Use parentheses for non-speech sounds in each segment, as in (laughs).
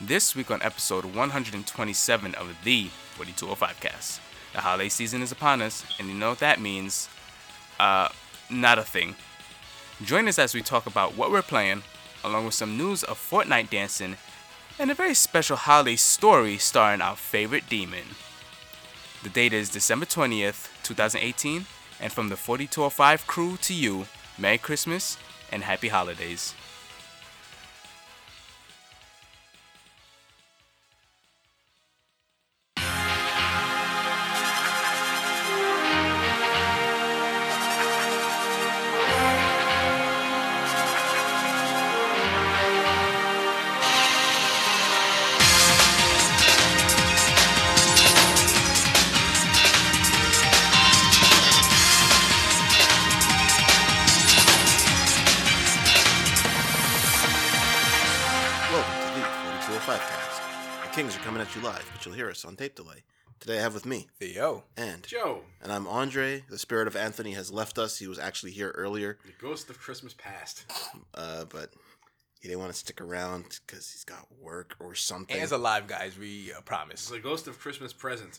This week on episode 127 of the 4205 cast. The holiday season is upon us, and you know what that means? Uh, not a thing. Join us as we talk about what we're playing, along with some news of Fortnite dancing, and a very special holiday story starring our favorite demon. The date is December 20th, 2018, and from the 4205 crew to you, Merry Christmas and Happy Holidays. Andre. The spirit of Anthony has left us. He was actually here earlier, the ghost of Christmas past. uh, but he didn't want to stick around because he's got work or something. And it's alive, guys. We uh, It's promise. the ghost of Christmas present.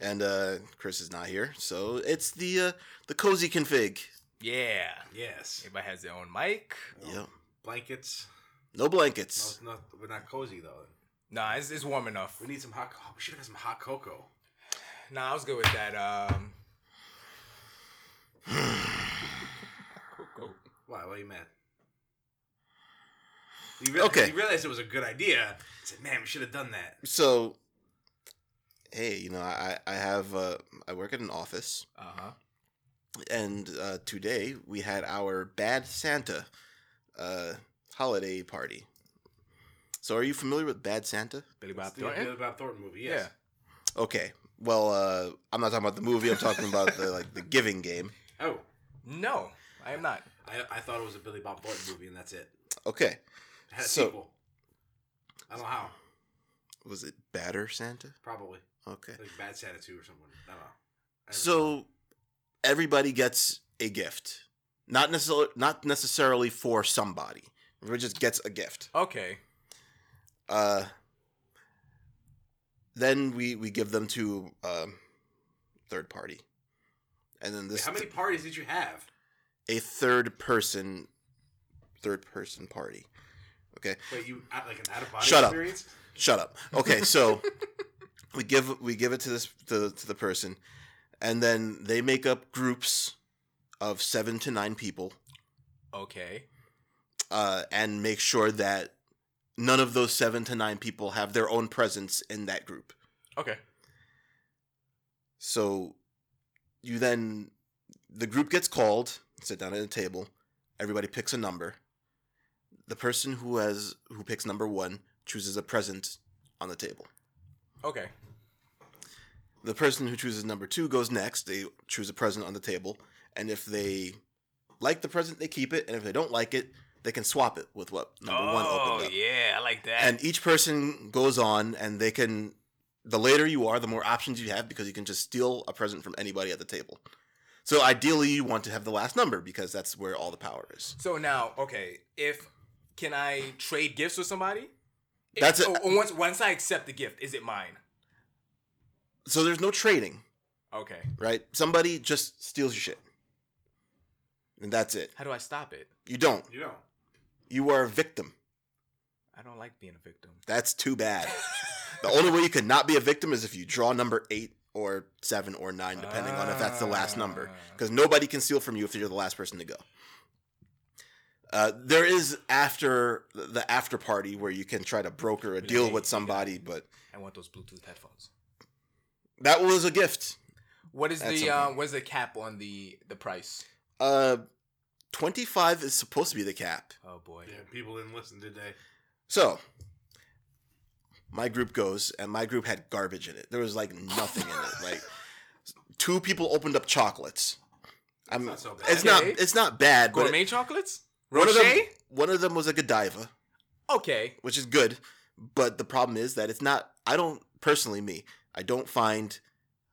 and uh, Chris is not here, so it's the uh, the cozy config. Yeah. Yes. Everybody has their own mic. Yep. Blankets. No No, blankets. it's not, we're not cozy though. Nah, it's, it's warm enough. We need some hot. co- We should have had some hot cocoa. Nah, I was good with that. Um, Why? Why are you mad? You real- Okay. You realized it was a good idea. I said, man, we should have done that. So, hey, you know, I I have uh, I work at an office, uh huh. and uh, today we had our Bad Santa uh, holiday party. So, are you familiar with Bad Santa? Billy Bob the Thornton. Billy Bob Thornton movie. Yes. Okay. Well, uh, I'm not talking about the movie. I'm talking about the like the Giving game. Oh, No, I am not. I, I thought it was a Billy Bob Thornton movie, and that's it. Okay. It had a So- sequel. I don't know how. Was it Badder Santa? Probably Okay. like Bad Santa 2 or something. I don't know. I never saw. So everybody gets a gift. Not necessarily not necessarily for somebody. Everybody just gets a gift. Okay. Uh then we we give them to um third party. And then Wait, this how many parties did you have? a third person third person party. Okay. Wait, you like an out of body Shut up. Shut up. Okay, so (laughs) we give we give it to this to, to the person, and then they make up groups of seven to nine people, Okay. uh, and make sure that none of those seven to nine people have their own presence in that group. Okay. So you then the group gets called, sit down at a table, everybody picks a number. The person who has who picks number one chooses a present on the table. Okay. the person who chooses number two goes next. They choose a present on the table, and if they like the present, they keep it, and if they don't like it, they can swap it with what number one oh opened up. yeah, I like that. And each person goes on, and they can. The later you are, the more options you have because you can just steal a present from anybody at the table. So ideally, you want to have the last number because that's where all the power is. so now, okay, if can I trade gifts with somebody? That's it. oh, oh, once once I accept the gift, is it mine? So there's no trading, Okay. right? Somebody just steals your shit, and that's it. How do I stop it? You don't. You know. You are a victim. I don't like being a victim. That's too bad. (laughs) the only way you could not be a victim is if you draw number eight or seven or nine, depending on if that's the last number. Ah. Because nobody can steal from you if you're the last person to go. Uh, there is after the after party where you can try to broker a deal with somebody, but I want those Bluetooth headphones. that was a gift. What is the uh, what's the cap on the the price? Uh, twenty five is supposed to be the cap. Oh boy. Yeah, people didn't listen, did they? So my group goes, and my group had garbage in it. There was like nothing in it. Like two people opened up chocolates. I'm, not so bad. It's not. Okay. It's not bad. But Gourmet it- chocolates? one of them, one of them was a Godiva, Okay. which is good. But the problem is that it's not. I don't personally me. I don't find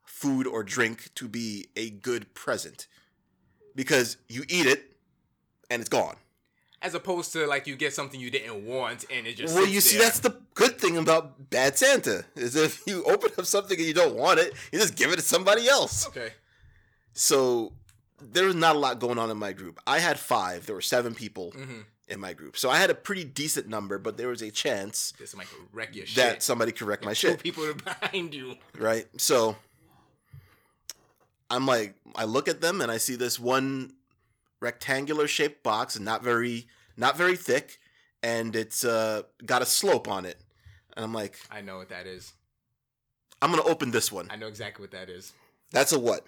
food or drink to be a good present because you eat it and it's gone. as opposed to like you get something you didn't want and it just Well, you see, there. that's the good thing about Bad Santa is if you (laughs) open up something and you don't want it, you just give it to somebody else. okay. So there was not a lot going on in my group. I had five. There were seven people Mm-hmm. in my group, so I had a pretty decent number. But there was a chance This might wreck your that shit. somebody could wreck my shit. people are behind you. right? So I'm like, I look at them and I see this one rectangular shaped box, and not very, not very thick, and it's uh got a slope on it. And I'm like, I know what that is. I'm gonna open this one. I know exactly what that is. That's a what?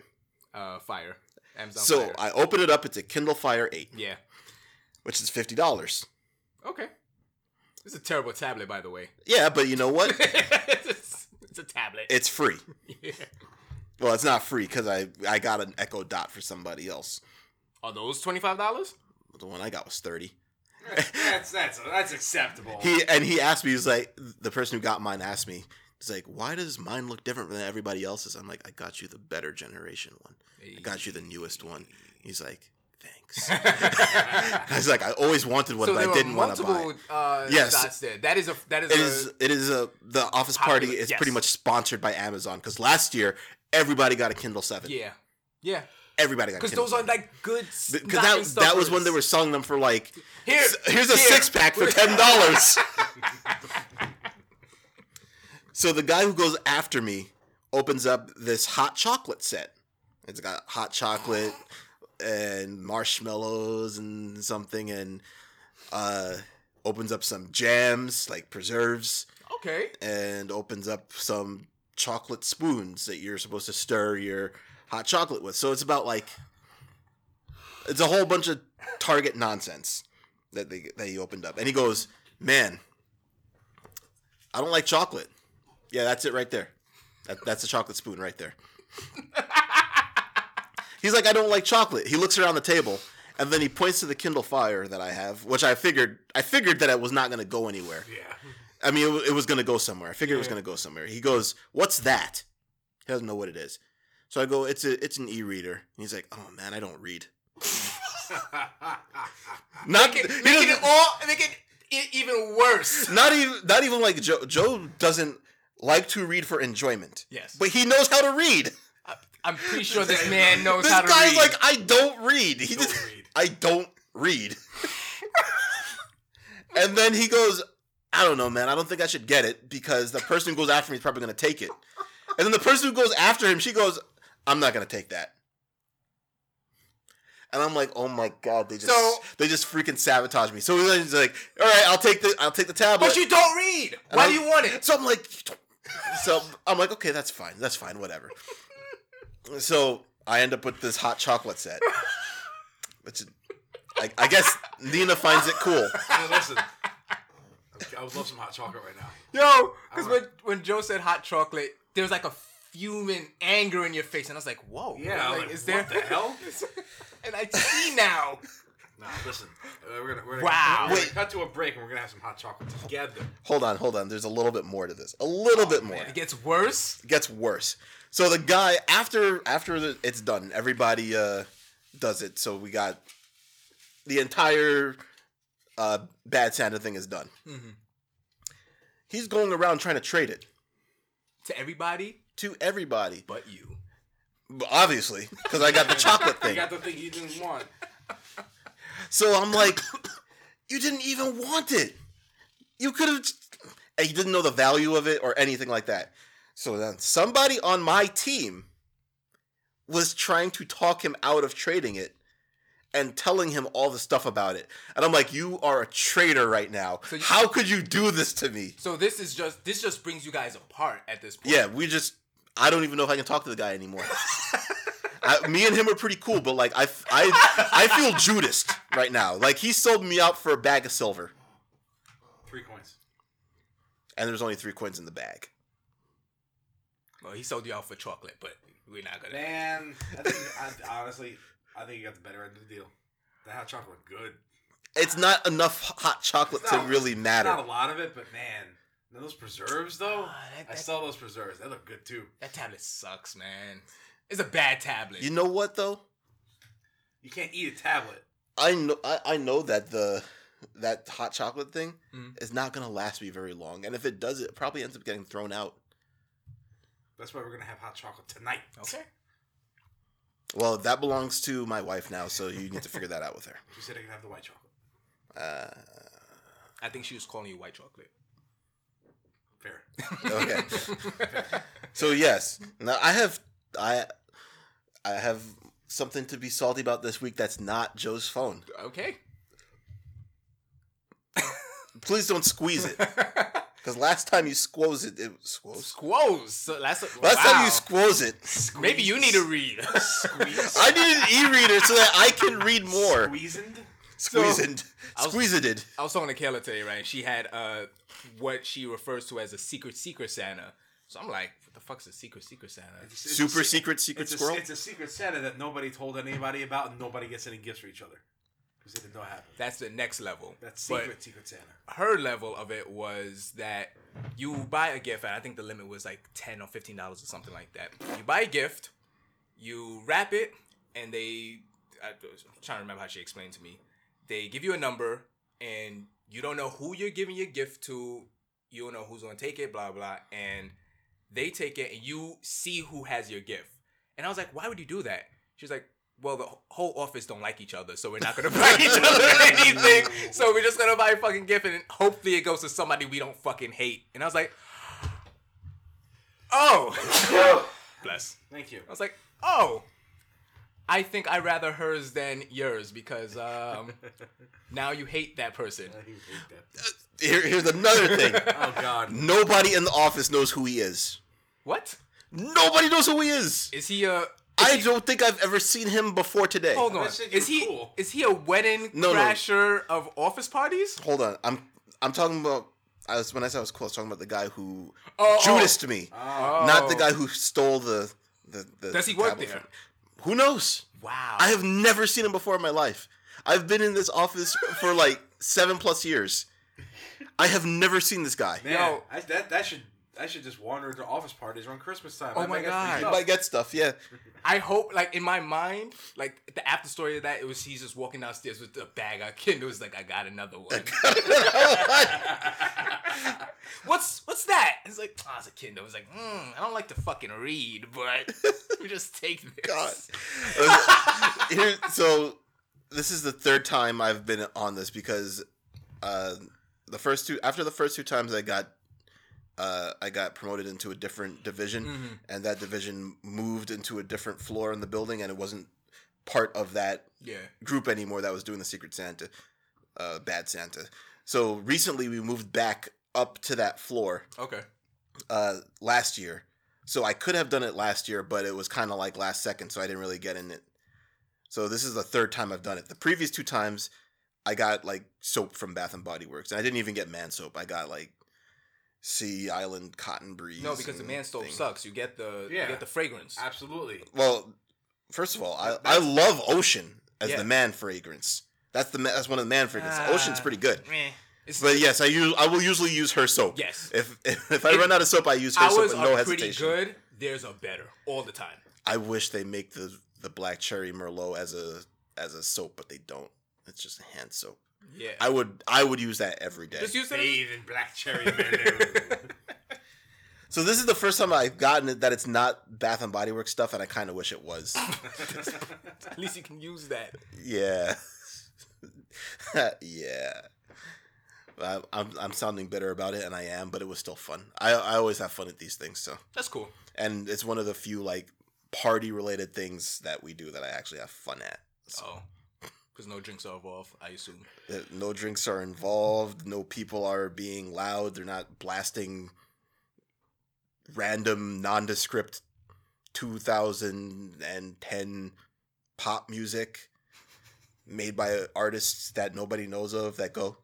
Uh, fire. Amazon So Fire. I open it up. It's a Kindle Fire Eight, yeah. which is fifty dollars. Okay. It's a terrible tablet, by the way. Yeah, but you know what? it's, (laughs) it's a tablet. it's free. (laughs) Yeah. Well, it's not free because I I got an Echo Dot for somebody else. Are those twenty five dollars? The one I got was thirty. That's that's that's acceptable. He and he asked me. He's like, the person who got mine asked me. He's like, why does mine look different than everybody else's? I'm like, I got you the better generation one. I got you the newest one. He's like, thanks. (laughs) (laughs) I was like, I always wanted one, so but I didn't want to buy. multiple uh, Yes. there. That is a that is, It a, is. It is a. The Office Party is yes. pretty much sponsored by Amazon because last year everybody got a Kindle Seven. yeah yeah Everybody got. because those are 7. like good because that that was when they were selling them for like Here, "S- here's a here." six pack for ten dollars. (laughs) so the guy who goes after me opens up this hot chocolate set. It's got hot chocolate and marshmallows and something, and uh, opens up some jams like preserves, okay and opens up some chocolate spoons that you're supposed to stir your hot chocolate with. So it's about like it's a whole bunch of Target nonsense that they that he opened up, and he goes, "Man, I don't like chocolate." Yeah, that's it right there. That, that's a chocolate spoon right there. (laughs) He's like, "I don't like chocolate." He looks around the table, and then he points to the Kindle Fire that I have, which I figured I figured that it was not going to go anywhere. yeah. I mean, it, it was going to go somewhere. I figured it was going to go somewhere. He goes, "What's that?" He doesn't know what it is. So I go, "It's a it's an e-reader." And he's like, "Oh man, I don't read." (laughs) Not make it, make it all make it e- even worse not even not even like Joe. Joe doesn't like to read for enjoyment. Yes. but he knows how to read. I- I'm pretty sure this man (laughs) knows This how to read. This guy's like, I don't read. He Don't just, read. I don't read. and then he goes, I don't know, man. I don't think I should get it because the person who goes after me is probably going to take it. And then the person who goes after him, she goes, I'm not going to take that. And I'm like, oh my god, they just So- they just freaking sabotage me. So he's like, all right, I'll take the I'll take the tablet. but you don't read. And Why I'm- do you want it? So I'm like, (laughs) so I'm like, okay, that's fine, that's fine, whatever. (laughs) So I end up with this hot chocolate set, which I, I guess Nina finds it cool. (laughs) Hey, listen, I would love some hot chocolate right now. Yo, because when when Joe said hot chocolate, there was like a fuming anger in your face, and I was like, "Whoa, Yeah, like, like, is there?" the hell? (laughs) and I see now. Nah, listen. uh, We're gonna, we're gonna, Wow. We're gonna cut to a break and we're gonna have some hot chocolate together. Hold on, hold on. There's a little bit more to this. A little bit more. Man, it gets worse. It gets worse. So the guy after after the, it's done, everybody uh, does it. So we got the entire uh, bad Santa thing is done. Mhm. He's going around trying to trade it To everybody to everybody, but you. obviously, because I got the chocolate You (laughs) thing. got the thing you didn't want. So I'm like, you didn't even want it. You could have. And he didn't know the value of it or anything like that. So then somebody on my team was trying to talk him out of trading it and telling him all the stuff about it. And I'm like, you are a traitor right now. So you- How could you do this to me? So this is just this just brings you guys apart at this point. Yeah, we just. I don't even know if I can talk to the guy anymore. (laughs) I, me and him are pretty cool, but like I, I, I feel Judas right now. Like he sold me out for a bag of silver, Three coins. and there's only three coins in the bag. Well, he sold you out for chocolate, but we're not gonna. Man, I think I, honestly, I think you got the better end of the deal. That hot chocolate, good. It's not enough hot chocolate It's to not- really matter. Not a lot of it, but man, those preserves though. Ah, that- I that- saw those preserves. They look good too. That tablet sucks, man. It's a bad tablet. You know what though? You can't eat a tablet. I know I, I know that the that hot chocolate thing Mhm. is not gonna last me very long. And if it does, it probably ends up getting thrown out. That's why we're gonna have hot chocolate tonight. Okay. Well, that belongs to my wife now, so you need to figure that out with her. (laughs) She said I can have the white chocolate. Uh, I think she was calling you white chocolate. Fair. okay. (laughs) So yes, now I have I I have something to be salty about this week. That's not Joe's phone. okay. Please don't squeeze it, (laughs) because last time you squoze it, it squoze. Squoze. So that's Last wow. time you squoze it, Maybe you need to read. Squeeze. I need an e-reader so that I can read more. Squeezed. Squeezed. So, it, I was-. I was talking to Kayla today, right? She had uh what she refers to as a secret secret Santa. So I'm like, what the fuck's a secret secret Santa? It's- it's Super a secret secret it's squirrel. A, it's a secret Santa that nobody told anybody about, and nobody gets any gifts for each other because they didn't know what happened. That's the next level. That's But secret secret Santa. her level of it was that you buy a gift, and I think the limit was like ten or fifteen dollars or something like that. You buy a gift, you wrap it, and they. I was trying to remember how she explained to me. They give you a number, and you don't know who you're giving your gift to. You don't know who's gonna take it, blah blah, and they take it, and you see who has your gift. And I was like, why would you do that? She's like, well, the whole office don't like each other, so we're not gonna (laughs) buy each other (laughs) anything. So we're just gonna buy a fucking gift, and hopefully it goes to somebody we don't fucking hate. And I was like, oh, bless. Thank you. I was like, oh, I think I rather hers than yours because um, (laughs) now you hate that person. I hate that. Here, here's another thing. (laughs) Oh God. Nobody in the office knows who he is. What Nobody knows who he is. is he a? I don't think I've ever seen him before today. Hold on. Is he cool. is he a wedding No, no. crasher of office parties? Hold on. I'm I'm talking about. I was when I said I was cool. I was talking about the guy who Oh, Judas me, Oh. not the guy who stole the the. the Does he work there? from- Who knows? Wow. I have never seen him before in my life. I've been in this office for like seven plus years. I have never seen this guy. Man, Yo. I, that that should I should just wander to office parties around Christmas time. Oh I my might get God. free He stuff. might get stuff, yeah. (laughs) I hope, like in my mind, like the after story of that, it was he's just walking downstairs with a bag of Kindles. Like I got another (laughs) one. what's what's that? It's like oh, it's a Kindle. It's like mm, I don't like to fucking read, but (laughs) you just take this. God. Here, so this is the third time I've been on this because uh, the first two after the first two times I got uh, I got promoted into a different division Mhm. and that division moved into a different floor in the building and it wasn't part of that Yeah. group anymore that was doing the Secret Santa, uh, Bad Santa. So recently we moved back up to that floor Okay. uh, last year. So I could have done it last year, but it was kind of like last second, so I didn't really get in it. So this is the third time I've done it. The previous two times, I got like soap from Bath and Body Works, and I didn't even get man soap. I got like Sea Island Cotton Breeze. No, because the man soap thing. sucks. You get the you Yeah. get the fragrance. Absolutely. Well, first of all, I, I love Ocean as Yeah. the man fragrance. That's the that's one of the man fragrances. Ah, Ocean's pretty good. Meh. It's, But yes, I use I will usually use her soap. Yes. If if, if I If run out of soap, I use her soap with no are pretty good. There's a better all the time. I wish they make the the black cherry merlot as a as a soap, but they don't. It's just a hand soap. Yeah. I would I would use that every day. just use it. Bathe in black cherry Merlot. (laughs) so this is the first time I've gotten it that it's not Bath and Body Works stuff, and I kind of wish it was. (laughs) At least you can use that. yeah, (laughs) yeah. I, I'm I'm sounding bitter about it, and I am, but it was still fun. I I always have fun at these things, so That's cool. and it's one of the few like party related things that we do that I actually have fun at. So. Oh, because no drinks are involved. I assume. that no drinks are involved no people are being loud they're not blasting random nondescript 2010 pop music made by artists that nobody knows of that go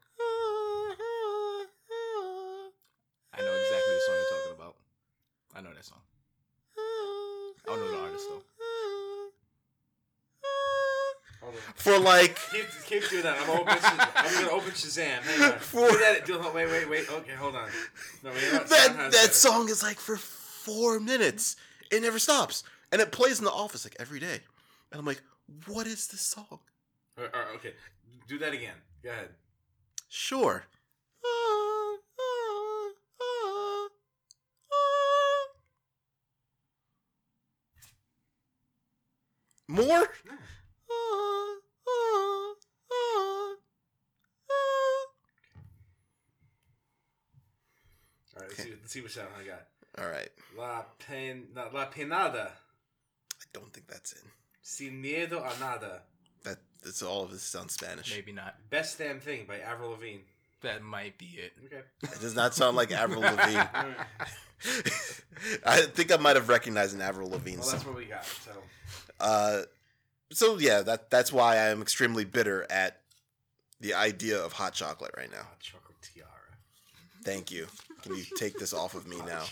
for like Keep, keep doing that. I'm, gonna open I'm gonna open Shazam. Hang on. For- Do that. Do, wait, wait, wait. Okay, hold on. No, wait, that that better. song is like for four minutes it never stops and it plays in the office like every day and i'm like what is this song Or- or, okay, do that again. Go ahead. Sure. More? Ah, ah, ah, ah. All right, let's, see, let's see what sound I got. All right. La pen, no, la penada, I don't think that's it. sin miedo a nada. That that's all of this sounds Spanish. Maybe not. Best damn thing by Avril Lavigne. That might be it. Okay. It does not sound like Avril (laughs) Lavigne. (laughs) I think I might have recognized an Avril Lavigne Well, song. that's what we got. So Uh, so yeah, that that's why I am extremely bitter at the idea of hot chocolate right now. hot chocolate tiara. Thank you. Can you take this off of me (laughs) now?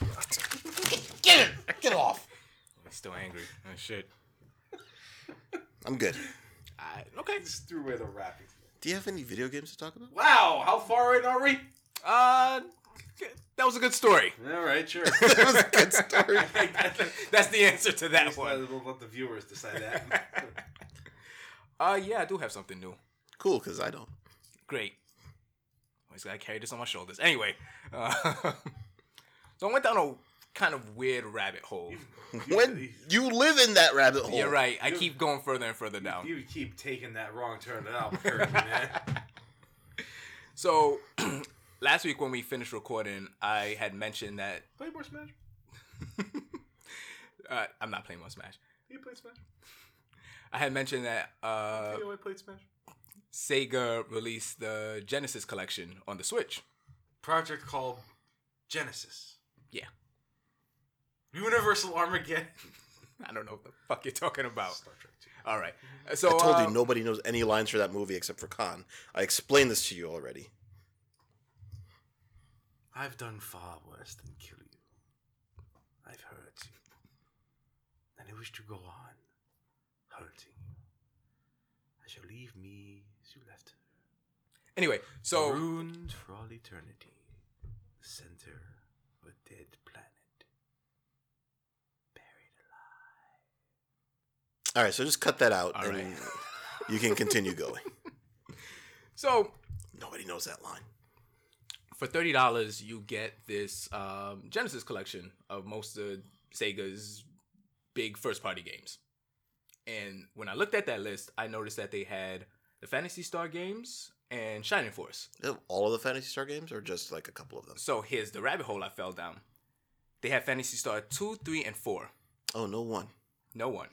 (laughs) Get it! Get off! He's still angry. Oh shit. I'm good. I, okay. Just threw away the wrapping. Do you have any video games to talk about? Wow, how far in are we? Uh, that was a good story. (laughs) All right, sure. that was a good story. That's the answer to that one. We'll let the viewers decide that. Uh, yeah, I do have something new. Cool, because I don't. Great. Always gotta carry this on my shoulders. Anyway, uh, (laughs) so I went down a kind of weird rabbit hole. (laughs) When you live in that rabbit hole, You're right. I You- keep going further and further down. you keep taking that wrong turn out, encourage me, man. (laughs) So (clears throat) last week when we finished recording, I had mentioned that Play more Smash. uh, I'm not playing more Smash. You played Smash. I had mentioned that uh, you know I played Smash. Sega released the Genesis collection on the Switch. Project called Genesis. Yeah. Universal Armageddon. (laughs) I don't know what the fuck you're talking about. Star Trek 2. All right. So I told uh, you nobody knows any lines for that movie except for Khan. I explained this to you already. I've done far worse than kill you. I've hurt you. And I wish to go on hurting you. I shall leave me as you left her. Anyway, so Ruined for all eternity. The center of a dead planet. Buried alive. All right, so just cut that out, All and right. (laughs) you can continue going. (laughs) so Nobody knows that line. for thirty dollars, you get this um, Genesis collection of most of Sega's big first-party games. And when I looked at that list, I noticed that they had the Phantasy Star games and Shining Force. All of the Phantasy Star games, or just like a couple of them? So here's the rabbit hole I fell down. They have Phantasy Star two, three, and four. Oh, no one. No one.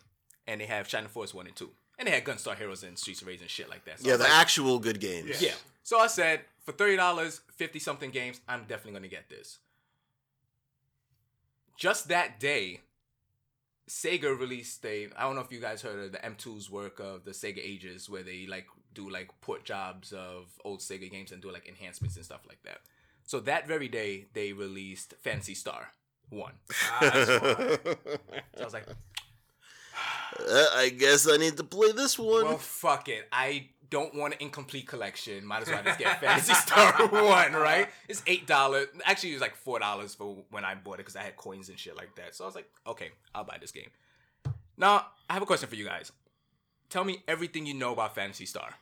And they have Shining Force one and two. And they had Gunstar Heroes and Streets of Rage and shit like that. So Yeah, the like, actual good games. Yeah. So I said, for thirty dollars, fifty something games, I'm definitely gonna get this. Just that day, Sega released a. I don't know if you guys heard of the M2's work of the Sega Ages, where they like do like port jobs of old Sega games and do like enhancements and stuff like that. So that very day, they released Phantasy Star One. Ah. (laughs) So I was like, Uh, I guess I need to play this one. Well, fuck it. I don't want an incomplete collection. Might as well just get Phantasy Star (laughs) One, right? It's eight dollars. Actually, it was like four dollars for when I bought it because I had coins and shit like that. So I was like, okay, I'll buy this game. Now, I have a question for you guys. Tell me everything you know about Phantasy Star.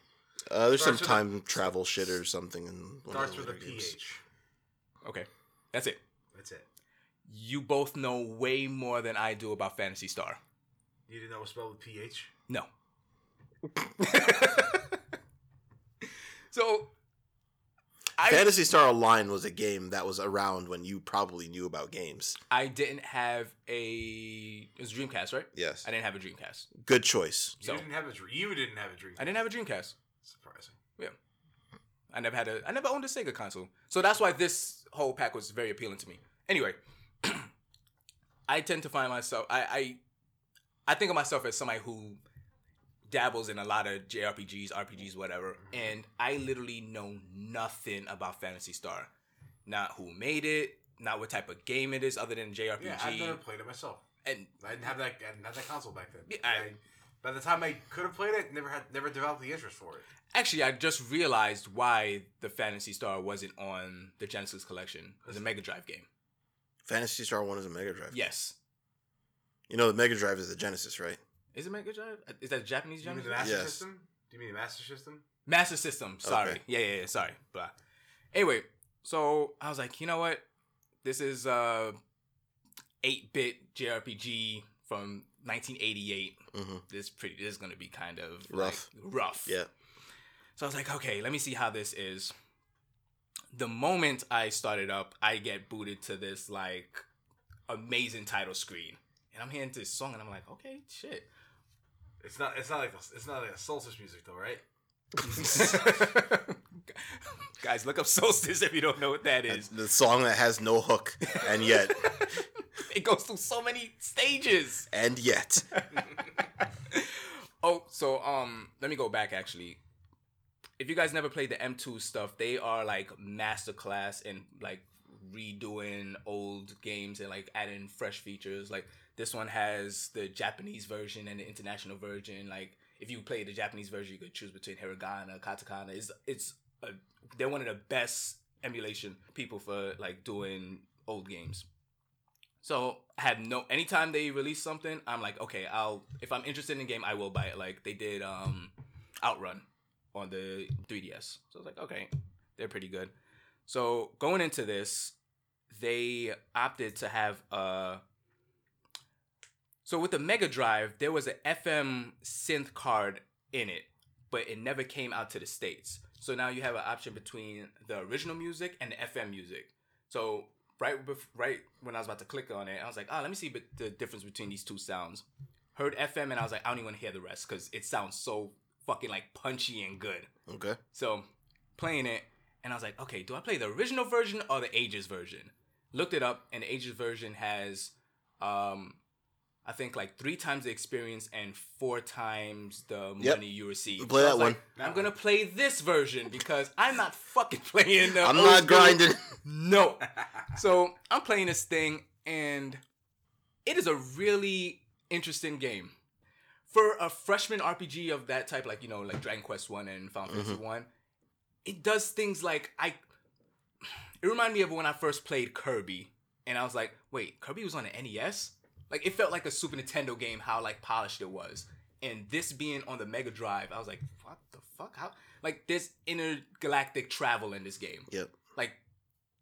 Uh, there's some Starts with a- time travel shit or something. In one Starts of with the a games. PH. Okay, that's it. That's it. You both know way more than I do about Phantasy Star. You didn't know it was spelled with PH? No. (laughs) so, I Phantasy Star Online was a game that was around when you probably knew about games. I didn't have a. It was Dreamcast, right? Yes. I didn't have a Dreamcast. Good choice. You So- didn't have a dream. You didn't have a dream. I didn't have a Dreamcast. Surprising. Yeah. I never had a. I never owned a Sega console. So that's why this whole pack was very appealing to me. Anyway, (clears throat) I tend to find myself. I, I I think of myself as somebody who dabbles in a lot of JRPGs, RPGs, whatever, mm-hmm. and I literally know nothing about Phantasy Star. Not who made it, not what type of game it is, other than JRPG. Yeah, I've never played it myself. and I didn't have that. I didn't have that console back then. Yeah, I, I- by the time I could have played it, never had, never developed the interest for it. actually, I just realized why the Phantasy Star wasn't on the Genesis collection. It was a Mega Drive game. Phantasy Star One is a Mega Drive. Yes. You know the Mega Drive is the Genesis, right? Is it Mega Drive? Is that a Japanese Do you mean Genesis? the Master Yes. System? Do you mean the Master System? Master System. Sorry. Okay. Yeah, yeah, yeah. Sorry. Blah. Anyway, so I was like, you know what? This is uh 8-bit JRPG from 1988. hmm This pretty. This is gonna be kind of Rough. like, rough. Yeah. So I was like, okay, let me see how this is. The moment I started up, I get booted to this like amazing title screen, and I'm hearing this song, and I'm like, okay, shit. It's not. It's not like. A, it's not like a solstice music though, right? (laughs) Guys, look up (laughs) Solstice if you don't know what that is. The song that has no hook, and yet, (laughs) (laughs) it goes through so many stages. and yet, (laughs) Oh, so um, let me go back actually. If you guys never played the M2 stuff, they are like masterclass in like redoing old games and like adding fresh features. Like this one has the Japanese version and the international version. Like if you play the Japanese version, you could choose between hiragana, katakana. It's it's a, they're one of the best emulation people for like doing old games. So I had no anytime they release something, I'm like, okay, I'll if I'm interested in the game, I will buy it. Like they did um Outrun on the 3DS. So I was like, okay, they're pretty good. So going into this, they opted to have a. so with the Mega Drive, there was an FM synth card in it, but it never came out to the States. So now you have an option between the original music and the FM music. So right bef- right when I was about to click on it, I was like, oh, let me see the difference between these two sounds. Heard FM and I was like, I don't even want to hear the rest because it sounds so fucking like punchy and good. okay. So playing it, and I was like, okay, do I play the original version or the Ages version? Looked it up, and the Ages version has, um, I think like three times the experience and four times the Yep. money you receive. Play I that one. like, I'm gonna play this version because I'm not fucking (laughs) playing the. I'm not grinding. (laughs) No. So I'm playing this thing, and it is a really interesting game. For a freshman RPG of that type, like you know, like Dragon Quest One and Final mm-hmm. Fantasy One, it does things like I. It reminded me of when I first played Kirby, and I was like, "Wait, Kirby was on the NES." Like it felt like a Super Nintendo game, how like polished it was. And this being on the Mega Drive, I was like, "What the fuck? How?" Like there's intergalactic travel in this game Yep. like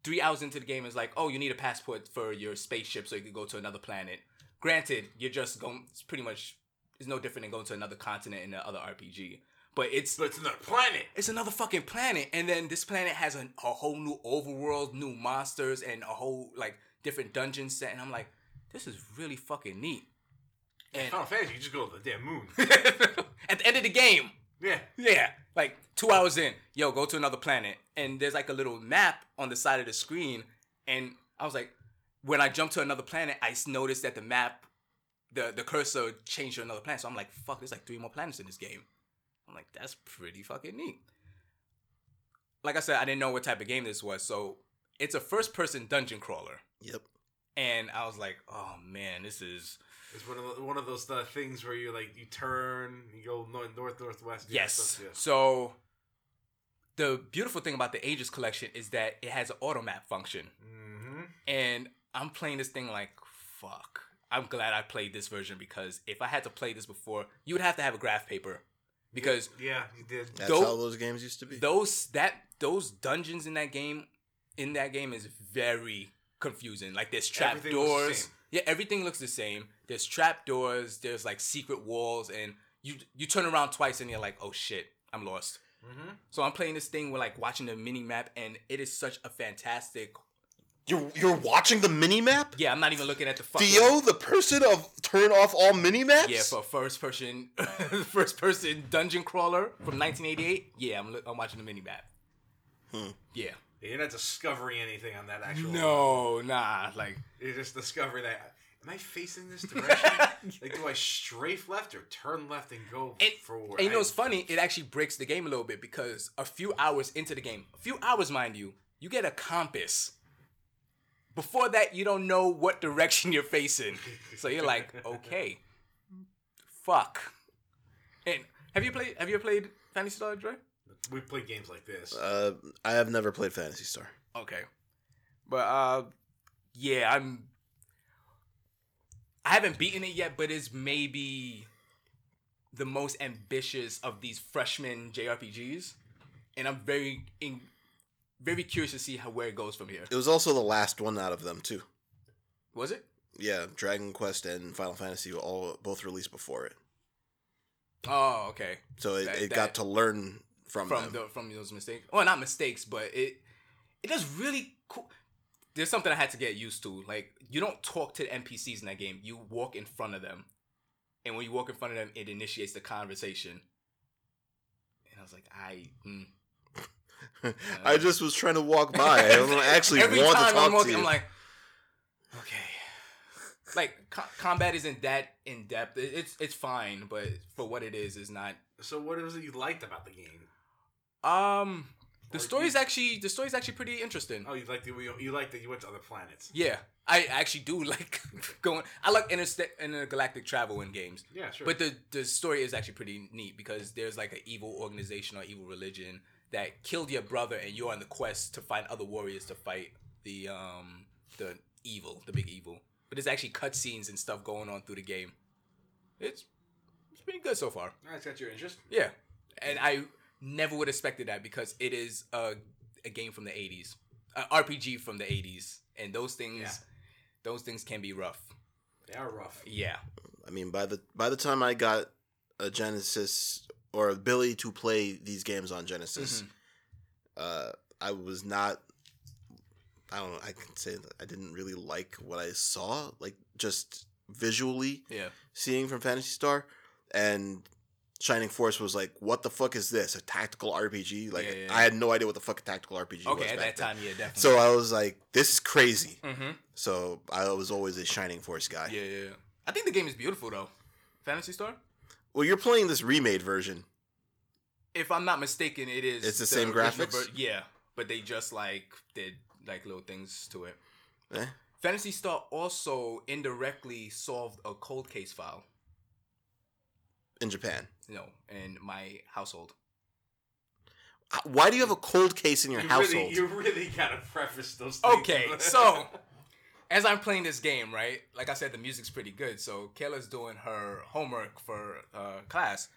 three hours into the game is like, oh, you need a passport for your spaceship so you can go to another planet. Granted, you're just going. It's pretty much. It's no different than going to another continent in the other RPG. But it's But it's another planet. it's another fucking planet, and then this planet has a, a whole new overworld, new monsters, and a whole like different dungeon set. And I'm like, this is really fucking neat. And Final Fantasy, you just go to the damn moon. (laughs) at the end of the game, yeah. yeah, like two hours in, yo, go to another planet, and there's like a little map on the side of the screen, and I was like, when I jumped to another planet, I s- noticed that the map, the the cursor changed to another planet. So I'm like, fuck, there's like three more planets in this game. I'm like, that's pretty fucking neat. Like I said, I didn't know what type of game this was, so it's a first person dungeon crawler, Yep. And I was like, oh man, this is It's one of the, one of those uh, things where you like you turn, you go north, north northwest. yeah, Yes. stuff, yeah. So the beautiful thing about the Ages collection is that it has an auto map function. Mm-hmm. And I'm playing this thing like fuck. I'm glad I played this version because if I had to play this before, you would have to have a graph paper. Because Yeah, you did. That's Though- how those games used to be. those that those dungeons in that game in that game is very confusing. Like there's trap Everything looks the doors. same. Yeah, everything looks the same. There's trap doors, there's like secret walls, and you you turn around twice and you're like, oh shit, I'm lost. Mm-hmm. So I'm playing this thing with like watching the mini map, and it is such a fantastic. You're you're watching the mini map. Yeah, I'm not even looking at the fucking. Theo, the person of turn off all mini maps. Yeah, for first person, (laughs) first person dungeon crawler from 1988. Yeah, I'm, look- I'm watching the mini map. Hmm. Yeah. You're not discovering anything on that actual. No, nah, like You're just discovering that. Am I facing this direction? (laughs) like, do I strafe left or turn left and go And, forward? and you know it's funny? It actually breaks the game a little bit because a few hours into the game, a few hours, mind you, you get a compass. Before that, you don't know what direction you're facing. So you're like, okay, (laughs) fuck. And have you played? Have you played Phantasy Star Joy? We play games like this. Uh, I have never played Phantasy Star. Okay, but uh, yeah, I'm. I haven't beaten it yet, but it's maybe the most ambitious of these freshman JRPGs, and I'm very in, very curious to see how where it goes from here. It was also the last one out of them too. Was it? Yeah, Dragon Quest and Final Fantasy were all both released before it, Oh, okay. so it, That- it that- got to learn from, From them. the from those mistakes. Well, not mistakes, but it it does really cool. There's something I had to get used to. Like you don't talk to the NPCs in that game. You walk in front of them, and when you walk in front of them, it initiates the conversation. And I was like, I. Mm. (laughs) I just was trying to walk by. I don't (laughs) actually Every want to talk I'm walking, to you. I'm like, okay. Like co- combat isn't that in depth. It's it's fine, but for what it is, is not. So what was it you liked about the game? Um, the Or story's you- actually the story's actually pretty interesting. Oh, you like the you like that you went to other planets. Yeah, I actually do (laughs) like going. I like intersta- intergalactic travel in games. Yeah, sure. But the the story is actually pretty neat because there's like an evil organization or evil religion that killed your brother, and you're on the quest to find other warriors to fight the um the evil, the big evil. But there's actually cutscenes and stuff going on through the game. It's it's been good so far. That's got your interest. Yeah, and I never would have expected that because it is a a game from the '80s, an RPG from the '80s, and those things Yeah. those things can be rough. They are rough. Yeah. I mean, by the by the time I got a Genesis or ability to play these games on Genesis, Mhm. uh, I was not. I don't know. I can say that I didn't really like what I saw, like just visually Yeah. seeing from Phantasy Star, and Shining Force was like, "What the fuck is this? A tactical RPG?" Like Yeah, yeah, I had no idea what the fuck a tactical RPG was. Okay, at back that then. time, yeah, definitely. So I was like, "This is crazy." Mm-hmm. So I was always a Shining Force guy. Yeah, yeah, yeah. I think the game is beautiful though. Phantasy Star. Well, you're playing this remade version. If I'm not mistaken, it is. It's the same original graphics? yeah, but they just like did like little things to it. Eh? Phantasy Star also indirectly solved a cold case file. In Japan. You know, in my household. Uh, Why do you have a cold case in your you household? Really, you really gotta preface those. Things. Okay, so (laughs) as I'm playing this game, right? Like I said, the music's pretty good. So Kayla's doing her homework for uh, class,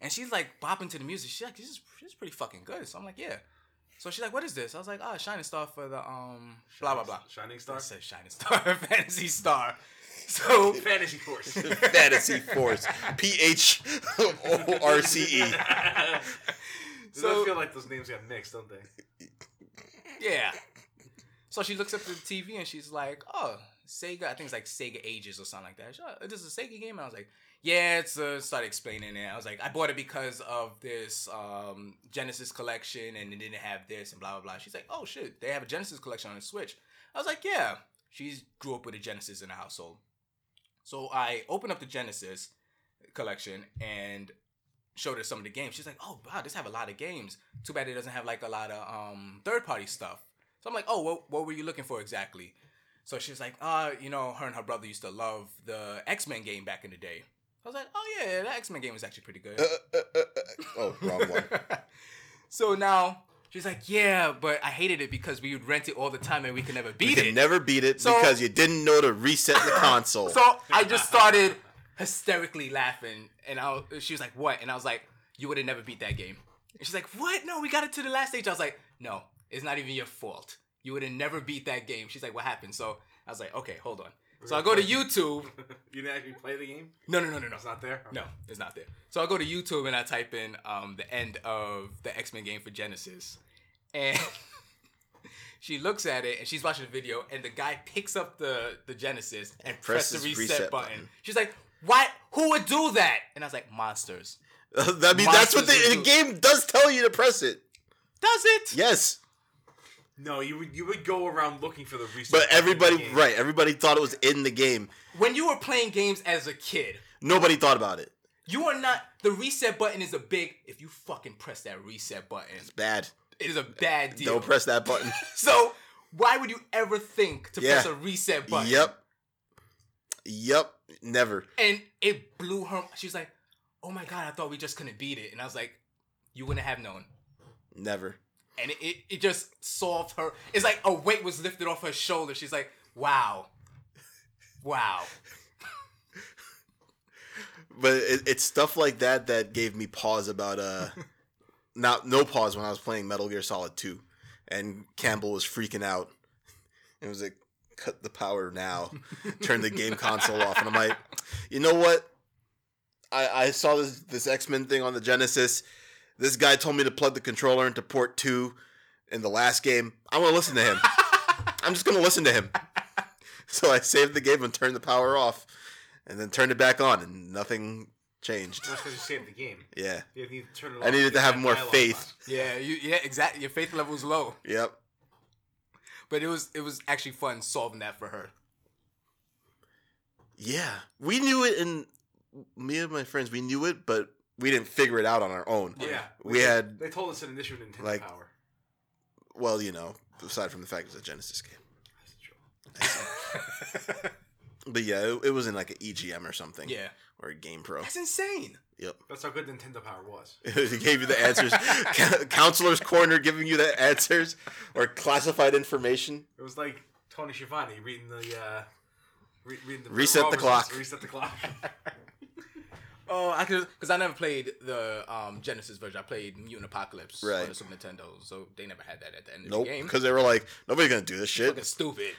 and she's like bopping to the music. She's like, "This is this is pretty fucking good." So I'm like, "Yeah." So she's like, "What is this?" I was like, "Ah, Shining Star for the um blah blah blah." Shining I Star. said Shining Star, (laughs) Phantasy Star. (laughs) So Fantasy Force. (laughs) Fantasy Force. P H O R C E. So- that feel like those names got mixed, don't they? yeah. So she looks up at the TV and she's like, "Oh, Sega. I think it's like Sega Ages or something like that." Like, this is a Sega game. And I was like, "Yeah." It's a." started explaining it. I was like, "I bought it because of this um, Genesis collection, and it didn't have this and blah blah blah." She's like, "Oh shit, they have a Genesis collection on the Switch." I was like, "Yeah." She grew up with a Genesis in the household, so I opened up the Genesis collection and showed her some of the games. She's like, "Oh wow, this have a lot of games. Too bad it doesn't have like a lot of um, third party stuff." So I'm like, "Oh, what what were you looking for exactly?" So she's like, "Uh, you know, her and her brother used to love the X Men game back in the day." I was like, "Oh yeah, the X Men game was actually pretty good." Uh, uh, uh, uh, oh, wrong one. (laughs) so now she's like, "Yeah, but I hated it because we would rent it all the time and we could never beat can it." never beat it So- because you didn't know to reset the console. (laughs) So I just started hysterically laughing, and I was, she was like, "What?" And I was like, "You would have never beat that game." And she's like, "What? No, we got it to the last stage." I was like, "No, it's not even your fault. You would have never beat that game." She's like, "What happened?" So I was like, "Okay, hold on." So I go to YouTube. (laughs) you didn't actually play the game? No, no, no, no, no. It's not there. No, it's not there. So I go to YouTube and I type in um, the end of the X Men game for Genesis, and (laughs) she looks at it and she's watching the video, and the guy picks up the the Genesis and presses the reset, reset button. button. She's like, "What? Who would do that?" And I was like, "Monsters." (laughs) I mean, that's what the, the game does tell you to press it. Does it? Yes, No, you would you would go around looking for the reset. but everybody, right? Everybody thought it was in the game. When you were playing games as a kid, Nobody thought about it. you are not. The reset button is a big. If you fucking press that reset button, it's Bad. it is a bad deal. Don't press that button. (laughs) So why would you ever think to press a reset button? Yep. Yep. Never. And it blew her. She was like, "Oh my god, I thought we just couldn't beat it." And I was like, "You wouldn't have known." Never. And it, it, it just solved her. It's like a weight was lifted off her shoulder. She's like, "Wow, wow." but it, it's stuff like that that gave me pause about uh, (laughs) not no pause when I was playing Metal Gear Solid Two, and Campbell was freaking out. It was like, cut the power now, turn the game console off, and I'm like, you know what? I I saw this this X Men thing on the Genesis. This guy told me to plug the controller into port two in the last game. I'm gonna listen to him. (laughs) I'm just gonna listen to him. So I saved the game and turned the power off, and then turned it back on, and nothing changed. That's because you saved the game. Yeah. You need to turn it I needed to have more faith. on. Yeah, you yeah, exactly. Your faith level was low. Yep. But it was it was actually fun solving that for her. Yeah. We knew it, and me and my friends, we knew it, but we didn't figure it out on our own. Yeah. We had, They told us an issue Nintendo Like- Power. well, you know, aside from the fact it's a Genesis game. That's true. But yeah, it, it was in like an EGM or something. Yeah, Or a Game Pro. that's insane. Yep. That's how good Nintendo Power was. it gave you the answers. Counselor's Corner giving you the answers or classified information. It was like Tony Schiavone reading the uh, re- reading the Reset raw the clock. Reset the clock. Oh, I could because I never played the um, Genesis version. I played Mutant Apocalypse Right. on the Super Nintendo, so they never had that at the end of Nope. the game. Because they were like, nobody's going to do this shit. Fucking stupid. (laughs)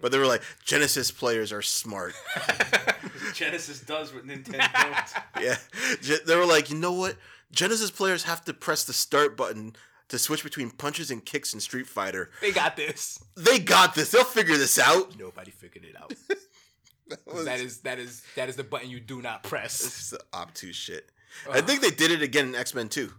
But they were like, Genesis players are smart. (laughs) Genesis does what Nintendo (laughs) don't. yeah. Ge- They were like, you know what? Genesis players have to press the start button to switch between punches and kicks in Street Fighter. They got this. They got this. They'll figure this out. Nobody figured it out. That was, that is that is that is the button you do not press. this is the obtuse shit. I think they did it again in X Men 2.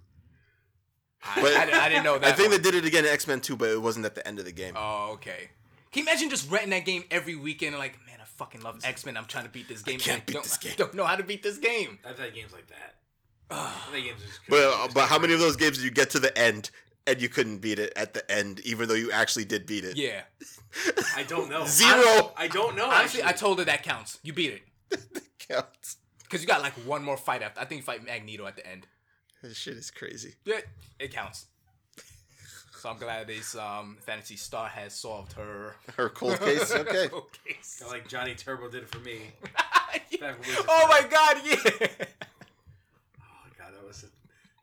I, But- I, I didn't know (laughs) that. I think one. they did it again in X Men 2, but it wasn't at the end of the game. Oh, okay. Can you imagine just renting that game every weekend like, man, I fucking love X Men. I'm trying to beat this game. can't and beat don't, this (laughs) game." Don't know how to beat this game. I've had games like that. I've had games just But, couldn't uh, beat but how many of those games did you get to the end and you couldn't beat it at the end, even though you actually did beat it? Yeah. I don't know. (laughs) Zero. I, I don't know. Honestly, actually. I told her that counts. You beat it (laughs) Counts. because you got like one more fight after. I think you fight Magneto at the end. This shit is crazy. Yeah, it counts. So I'm glad this um, Phantasy Star has solved her Her cold case. (laughs) Okay. cold case. Like Johnny Turbo did it for me. Yeah. Back when we was oh my god, yeah. Oh god, that was a,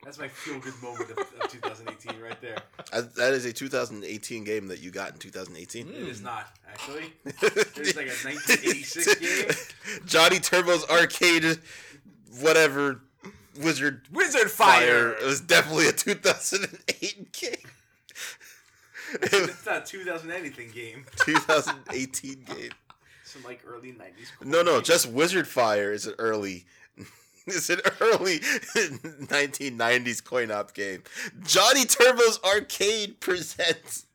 that's my feel good moment of, of 2018 right there. (laughs) Uh, That is a 2018 game that you got in 2018. It is not actually. (laughs) It's like a 1986 (laughs) game. Johnny Turbo's arcade, whatever, Wizard Wizard Fire. Fire. It was definitely a 2008 game. It's not a 2000 anything game. 2018 game. Some like early 90s. No, no, just Wizard Fire is an early. (laughs) It's an early 1990s coin op game. Johnny Turbo's Arcade presents.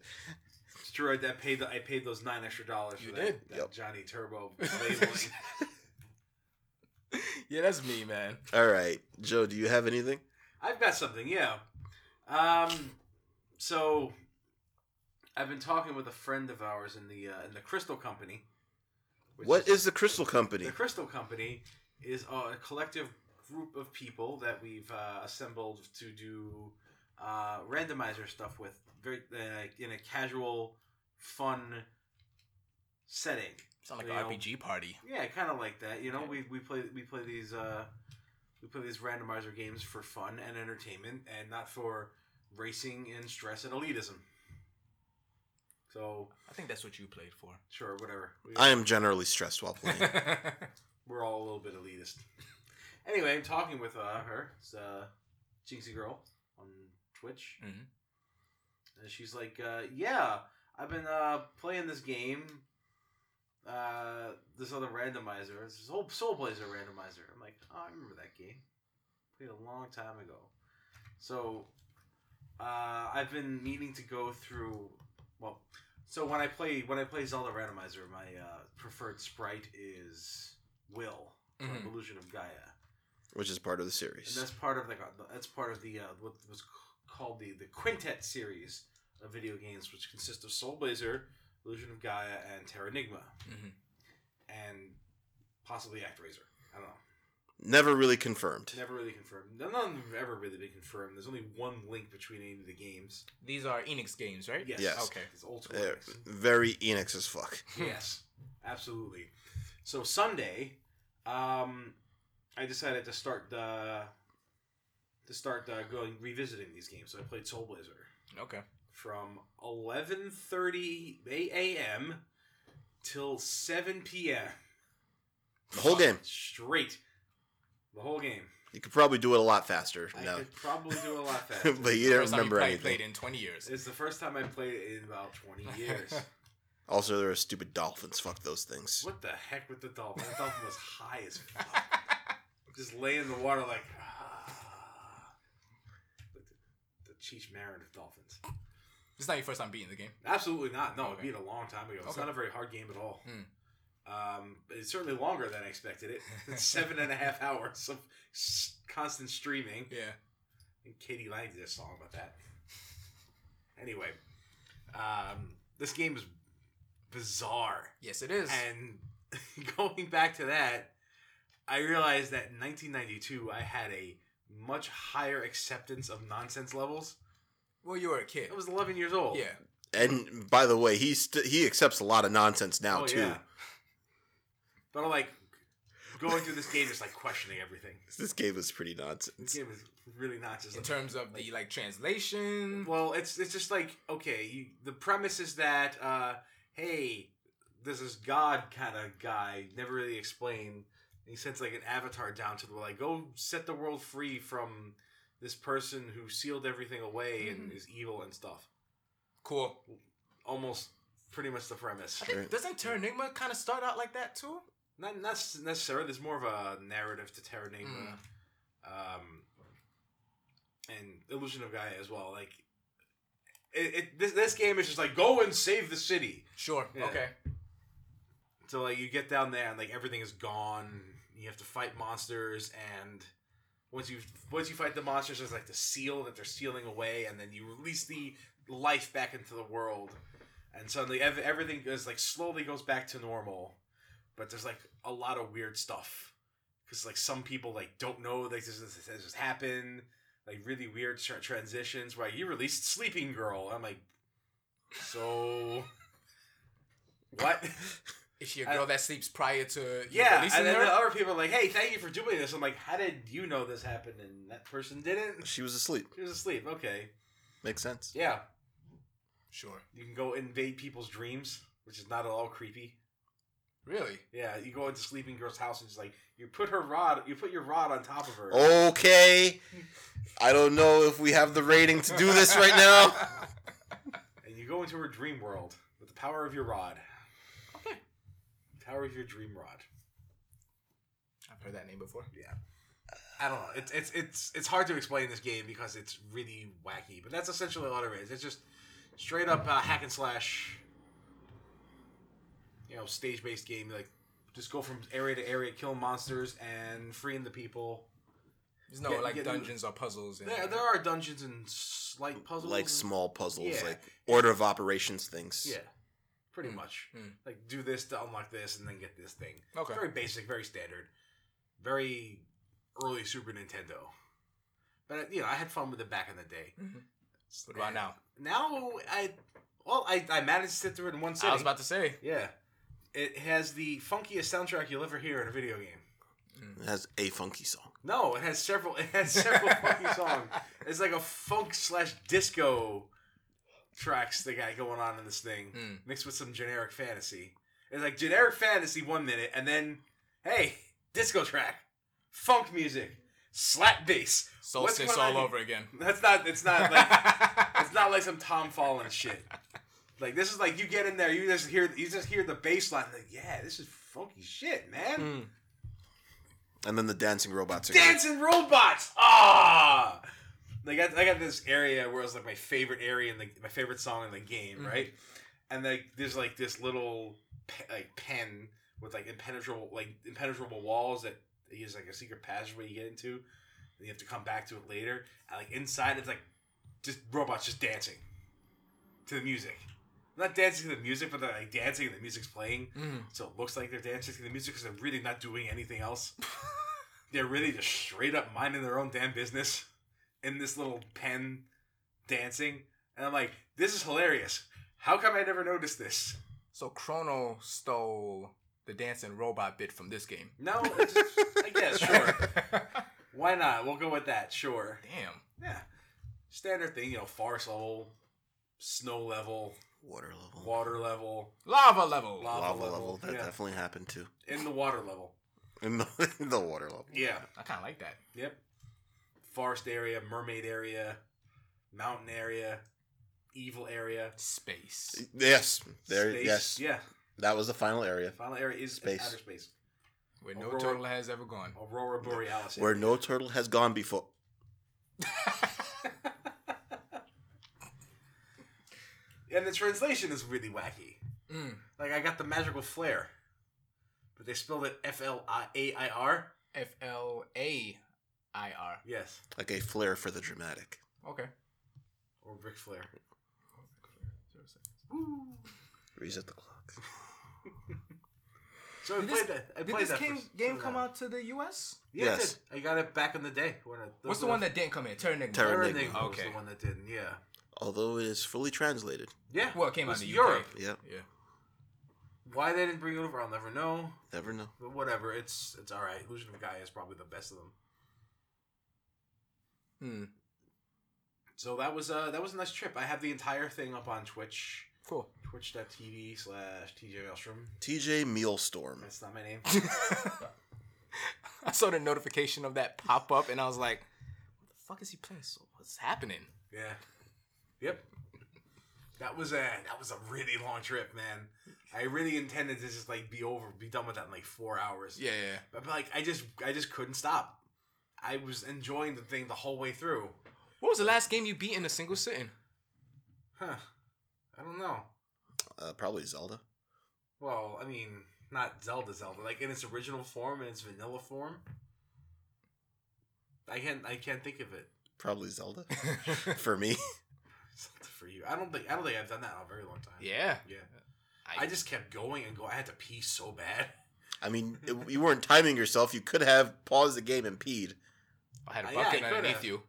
It's true. I, I paid. The, I paid those nine extra dollars You that, did? that Yep. Johnny Turbo (laughs) labeling. Yeah, that's me, man. All right, Joe, do you have anything? I've got something. Yeah. Um. So, I've been talking with a friend of ours in the uh, in the Crystal Company. which What is the Crystal Company? The Crystal Company is a collective group of people that we've uh, assembled to do uh, randomizer stuff with, very uh, in a casual, fun setting. Sound like You an know, RPG party. Yeah, kind of like that. You know, we, we play we play these uh, we play these randomizer games for fun and entertainment, and not for racing and stress and elitism. So I think that's what you played for. sure, whatever. I am generally stressed while playing. (laughs) we're all a little bit elitist. (laughs) Anyway, I'm talking with uh, her. It's uh, Jinxie Girl on Twitch. Mhm. And she's like, uh, "Yeah, I've been uh, playing this game. Uh, this other randomizer. This is Soul, Soul Blazer randomizer." I'm like, "Oh, I remember that game. Played a long time ago." So, uh, I've been meaning to go through. Well, so when I play when I play Zelda randomizer, my uh, preferred sprite is Will from Mhm. Illusion of Gaia. which is part of the series. And that's part of like uh, that's part of the uh, what was called the the Quintet series of video games, which consists of Soul Blazer, Illusion of Gaia, and Terranigma, Mhm. and possibly ActRaiser. I don't know. Never really confirmed. Never really confirmed. None of them have ever really been confirmed. There's only one link between any of the games. These are Enix games, right? Yes. Yes. Okay. It's old school. They're very Enix as fuck. yes, absolutely. So Sunday, um, I decided to start uh, to start uh, going revisiting these games. So I played Soul Blazer Okay. from 11:30 a.m. till 7 p.m. The whole game. straight. The whole game. You could probably do it a lot faster I now. could probably do it a lot (laughs) faster. but you don't remember anything. Played in 20 years. it's the first time I played it in about 20 years. (laughs) Also, there are stupid dolphins. Fuck those things. what the heck with the dolphin? That dolphin was high as fuck. Just lay in the water like. ah. Like the, the Cheech Marin of dolphins. It's not your first time beating the game. Absolutely not. No, Okay. it beat a long time ago. It's Okay. not a very hard game at all. Hmm. Um, it's certainly longer than I expected it. (laughs) It's seven and a half hours of s- constant streaming. Yeah. And k.d. lang did a song about that. Anyway, um, this game is bizarre. Yes, it is. And (laughs) going back to that, I realized that in 1992 I had a much higher acceptance of nonsense levels. well, you were a kid. I was 11 years old. Yeah. And by the way, he st- he accepts a lot of nonsense now Oh, too. yeah. (laughs) But I'm like going through this game, just like questioning everything. (laughs) This game is pretty nonsense. This game is really not just In like, terms of the like translation. Well, it's it's just like okay, you, the premise is that uh, hey, this is God kind of guy, never really explained. He sends like an avatar down to the world, like, go set the world free from this person who sealed everything away and Mhm. is evil and stuff. Cool. Almost pretty much the premise. I think, Right. doesn't Terranigma kind of start out like that too? Not not necessarily. There's more of a narrative to Terranigma, um, and Illusion of Gaia as well. Like, it, it this this game is just like go and save the city. Sure. Yeah. Okay. So like you get down there and like everything is gone. You have to fight monsters, and once you once you fight the monsters, there's like the seal that they're sealing away, and then you release the life back into the world, and suddenly ev- everything is like slowly goes back to normal. But there's like a lot of weird stuff because like some people like don't know like this this, this just happened. Like really weird tra- transitions. Where you released Sleeping Girl. I'm like, so (laughs) what? Is she a I- girl that sleeps prior to Yeah, releasing and then her? the other people are like, "Hey, thank you for doing this." I'm like, "How did you know this happened and that person didn't?" She was asleep. She was asleep. Okay, Makes sense. yeah, Sure. you can go invade people's dreams, which is not at all creepy. Really? Yeah, you go into sleeping girl's house and just like you put her rod, you put your rod on top of her. Okay. I don't know if we have the rating to do this right now. (laughs) and you go into her dream world with the power of your rod. Okay. The power of your dream rod. I've heard that name before. Yeah. I don't know. It's it's it's it's hard to explain this game because it's really wacky, but that's essentially all it is. It's just straight up uh, hack and slash, you know, stage based game. Like just go from area to area, killing monsters and freeing the people. There's no Get- like get- dungeons or puzzles. In There there are dungeons and slight puzzles, Like and- small puzzles, Yeah. like order of operations things. Yeah, pretty Hmm. much. Hmm. Like do this to unlock this, and then get this thing. Okay. Very basic, very standard, very early Super Nintendo. But you know, I had fun with it back in the day. Mhm. What about now? Now I, well, I, I managed to sit through it in one sitting. I was about to say. yeah, it has the funkiest soundtrack you'll ever hear in a video game. It has a funky song. No, it has several. It has several funky (laughs) songs. It's like a funk slash disco tracks they got going on in this thing, Hmm. mixed with some generic fantasy. It's like generic fantasy one minute, and then hey, disco track, funk music, slap bass. Solstice all over again. That's not. It's not like. (laughs) it's not like some Tim Follin shit. Like this is like you get in there, you just hear you just hear the bass line. Like yeah, this is funky shit, man. Hmm. And then the dancing robots are great. Dancing robots. Ah. Like I, I got this area where it's like my favorite area in the my favorite song in the game, Mhm. right? And like there's like this little pe- like pen with like impenetrable like impenetrable walls that is like a secret passageway you get into. And you have to come back to it later. And like inside it's like just robots just dancing to the music. Not dancing to the music, but they're like dancing and the music's playing. Mm. So it looks like they're dancing to the music because they're really not doing anything else. (laughs) they're really just straight up minding their own damn business in this little pen dancing. And I'm like, this is hilarious. How come I never noticed this? So Chrono stole the dancing robot bit from this game. No, just, I guess (laughs) sure. Why not? We'll go with that. Sure. Damn. Yeah. Standard thing, you know, forest level, snow level, Water level. water level, Lava level. Lava Lava level, level. That yeah. definitely happened too. in the water level. In the, (laughs) in the water level. Yeah. I kind of like that. Yep. Forest area, mermaid area, mountain area, evil area. Space. Yes. There. space. Yes. Yeah. That was the final area Final area is Space. outer space. Where no turtle has ever gone. Aurora Borealis. where no turtle has gone before. (laughs) and the translation is really wacky. Mm. Like I got the magical flare, but they spelled it F L I A I R. F L A I R. Yes, Like a flair for the dramatic. Okay. or Ric Flair. Reset the clock. (laughs) So I Did played this, that. I did played this that game, for- game for come that. out to the U.S.? Yeah, Yes. I got it back in the day. When it, What's the one that didn't come in? Terranigma. Terra- Terranigma Terranigma. was the one that didn't. Yeah. Although it is fully translated. Yeah. Well, it came out was in the Europe. UK. Yep. Yeah. Why they didn't bring it over, I'll never know. Never know. But whatever, it's it's all right. Illusion of Gaia is probably the best of them. Hmm. So that was uh that was a nice trip. I have the entire thing up on Twitch. Cool. Twitch.tv slash TJ Elstrom. TJ Mealstorm. That's not my name. (laughs) I saw the notification of that pop up, and I was like, "What the fuck is he playing? So what's happening?" Yeah. Yep. That was a that was a really long trip, man. I really intended to just like be over, be done with that in like four hours. Yeah, yeah. But like I just I just couldn't stop. I was enjoying the thing the whole way through. What was the last game you beat in a single sitting? Huh. I don't know. Uh, probably Zelda. Well, I mean, not Zelda Zelda, like in its original form, in its vanilla form. I can't I can't think of it. Probably Zelda. (laughs) For me. Something for you. I don't think I don't think I've done that in a very long time. yeah. Yeah. I just kept going and going. I had to pee so bad. (laughs) I mean, it, you weren't timing yourself. You could have paused the game and peed. I had a Uh, yeah, bucket coulda. underneath you.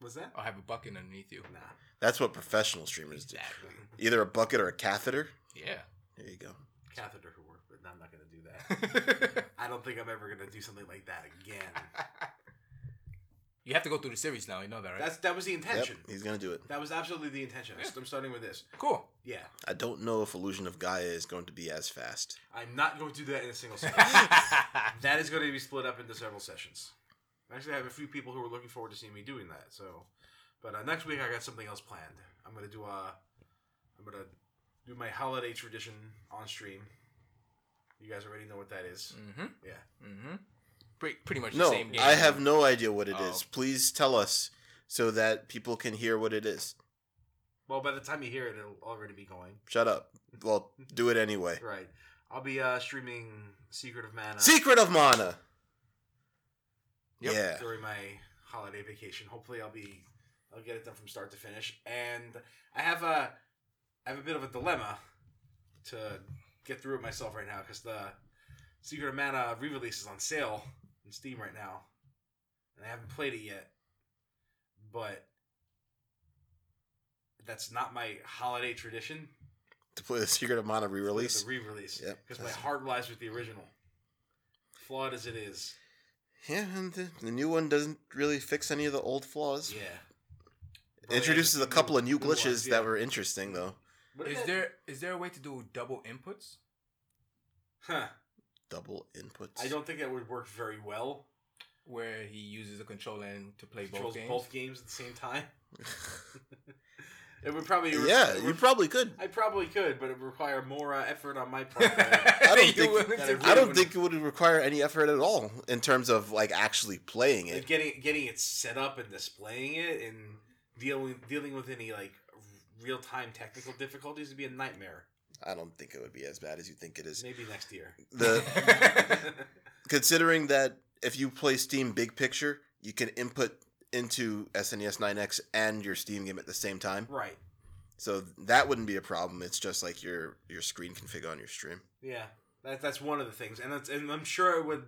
Was that? I have a bucket underneath you. Nah. That's what professional streamers do. Exactly. Either a bucket or a catheter. Yeah. There you go. Catheter who work, but I'm not gonna do that. (laughs) I don't think I'm ever gonna do something like that again. (laughs) you have to go through the series now. You know that, right? That's that was the Yep, intention. he's gonna do it. That was absolutely the intention. Yeah. I'm starting with this. cool. Yeah. I don't know if Illusion of Gaia is going to be as fast. I'm not going to do that in a single (laughs) session. that is going to be split up into several sessions. Actually, I have a few people who are looking forward to seeing me doing that. So, but uh, next week I got something else planned. I'm gonna do a, I'm gonna do my holiday tradition on stream. You guys already know what that is. mm-hmm. Yeah. Mm-hmm. Pretty, pretty much the No, same game. I have no idea what it is. Oh. Please tell us so that people can hear what it is. Well, by the time you hear it, it'll already be going. Shut up. Well, do it anyway. (laughs) Right. I'll be uh, streaming Secret of Mana Secret of Mana. Yep. Yeah. during my holiday vacation. Hopefully, I'll be I'll get it done from start to finish. And I have a I have a bit of a dilemma to get through it myself right now because the Secret of Mana re-release is on sale in Steam right now, and I haven't played it yet. But that's not my holiday tradition. To play the Secret of Mana re-release. the re-release Yep. because my heart lies with the original, flawed as it is. Yeah, and the, the new one doesn't really fix any of the old flaws. Yeah. It introduces a couple of new glitches ones, that were interesting, though. What Is that- there is there a way to do double inputs? Huh. Double inputs. I don't think that would work very well. Where he uses a controller and to play Controls both games. both games at the same time. (laughs) (laughs) it would probably. yeah, it you probably could. I probably could, but it would require more uh, effort on my part. (laughs) I don't think- willing I do I don't think it would require any effort at all in terms of like actually playing like it. getting getting it set up and displaying it and dealing dealing with any like real time technical difficulties would be a nightmare. I don't think it would be as bad as you think it is. Maybe next year. The (laughs) considering that if you play Steam Big Picture, you can input into SNES 9X and your Steam game at the same time. right. So that wouldn't be a problem. It's just like your your screen config on your stream. Yeah. That, that's one of the things, and it's, and I'm sure it would.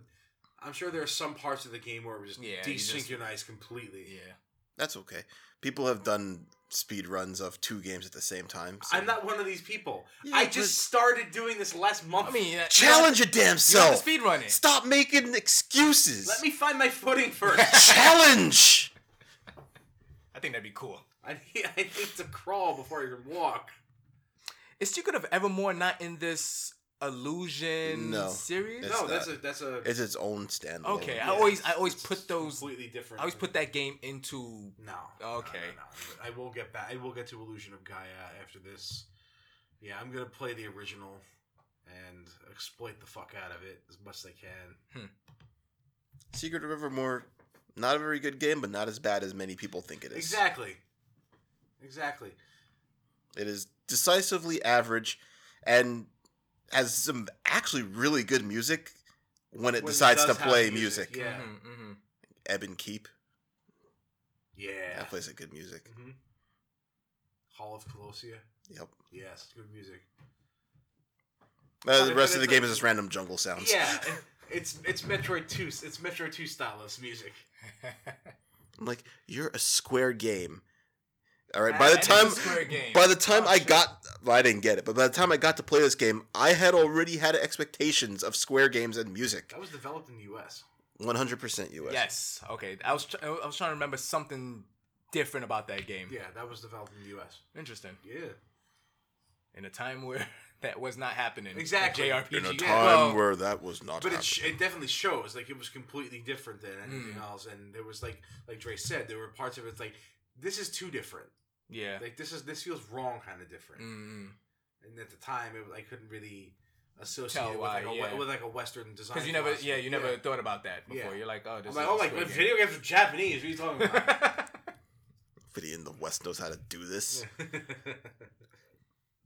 I'm sure there are some parts of the game where it was just Yeah, you just- completely. yeah. That's okay. People have done speed runs of two games at the same time. so- I'm not one of these people. Yeah, I just started doing this last month. I mean, uh, Challenge your damn you have self. speed run it. Stop making excuses. let me find my footing (laughs) first. challenge. I think that'd be cool. (laughs) I need, I need to crawl before I can walk. Is Secret of Evermore not in this Illusion No. series? It's no, not. that's a that's a It's its own standalone. Okay, Yeah, I always I always put those. completely different. I always put that game into. No. Okay. No, no, no. I will get back. I will get to Illusion of Gaia after this. Yeah, I'm gonna play the original and exploit the fuck out of it as much as I can. Hmm. Secret of Evermore, not a very good game, but not as bad as many people think it is. Exactly. Exactly. It is decisively average, and has some actually really good music when it When decides to play music. Yeah. Mhm, mhm. Ebon Keep, Yeah. that plays a good music. hmm Hall of Colossia. Yep. Yes, good music. Uh, the rest of the game a- is just random jungle sounds. Yeah, (laughs) and it's it's Metroid Two. It's Metroid Two stylus music. (laughs) I'm like, you're a square game. All right. By the time, a Square game. by the time Oh, I got, well, I didn't get it, but by the time I got to play this game, I had already had expectations of Square games and music. That was developed in the U.S. 100% US. Yes. Okay. I was tr- I was trying to remember something different about that game. Yeah, that was developed in the U.S. Interesting. Yeah. In a time (laughs) where that was not happening. Exactly. JRPG. In a time well, where that was not But it, sh- it definitely shows like it was completely different than anything Mm. else, and there was like like Dre said, there were parts of it like this is too different. Yeah. Like this is this feels wrong, kind of different. Mm. And at the time, it, I couldn't really associate Tell it with why, like, a, yeah. with like a Western design. Because you never, philosophy. yeah, you never thought about that before. Yeah. You're like, oh, this I'm is like, oh my game. video games are Japanese. What are you talking about? (laughs) Nobody in the West knows how to do this. (laughs)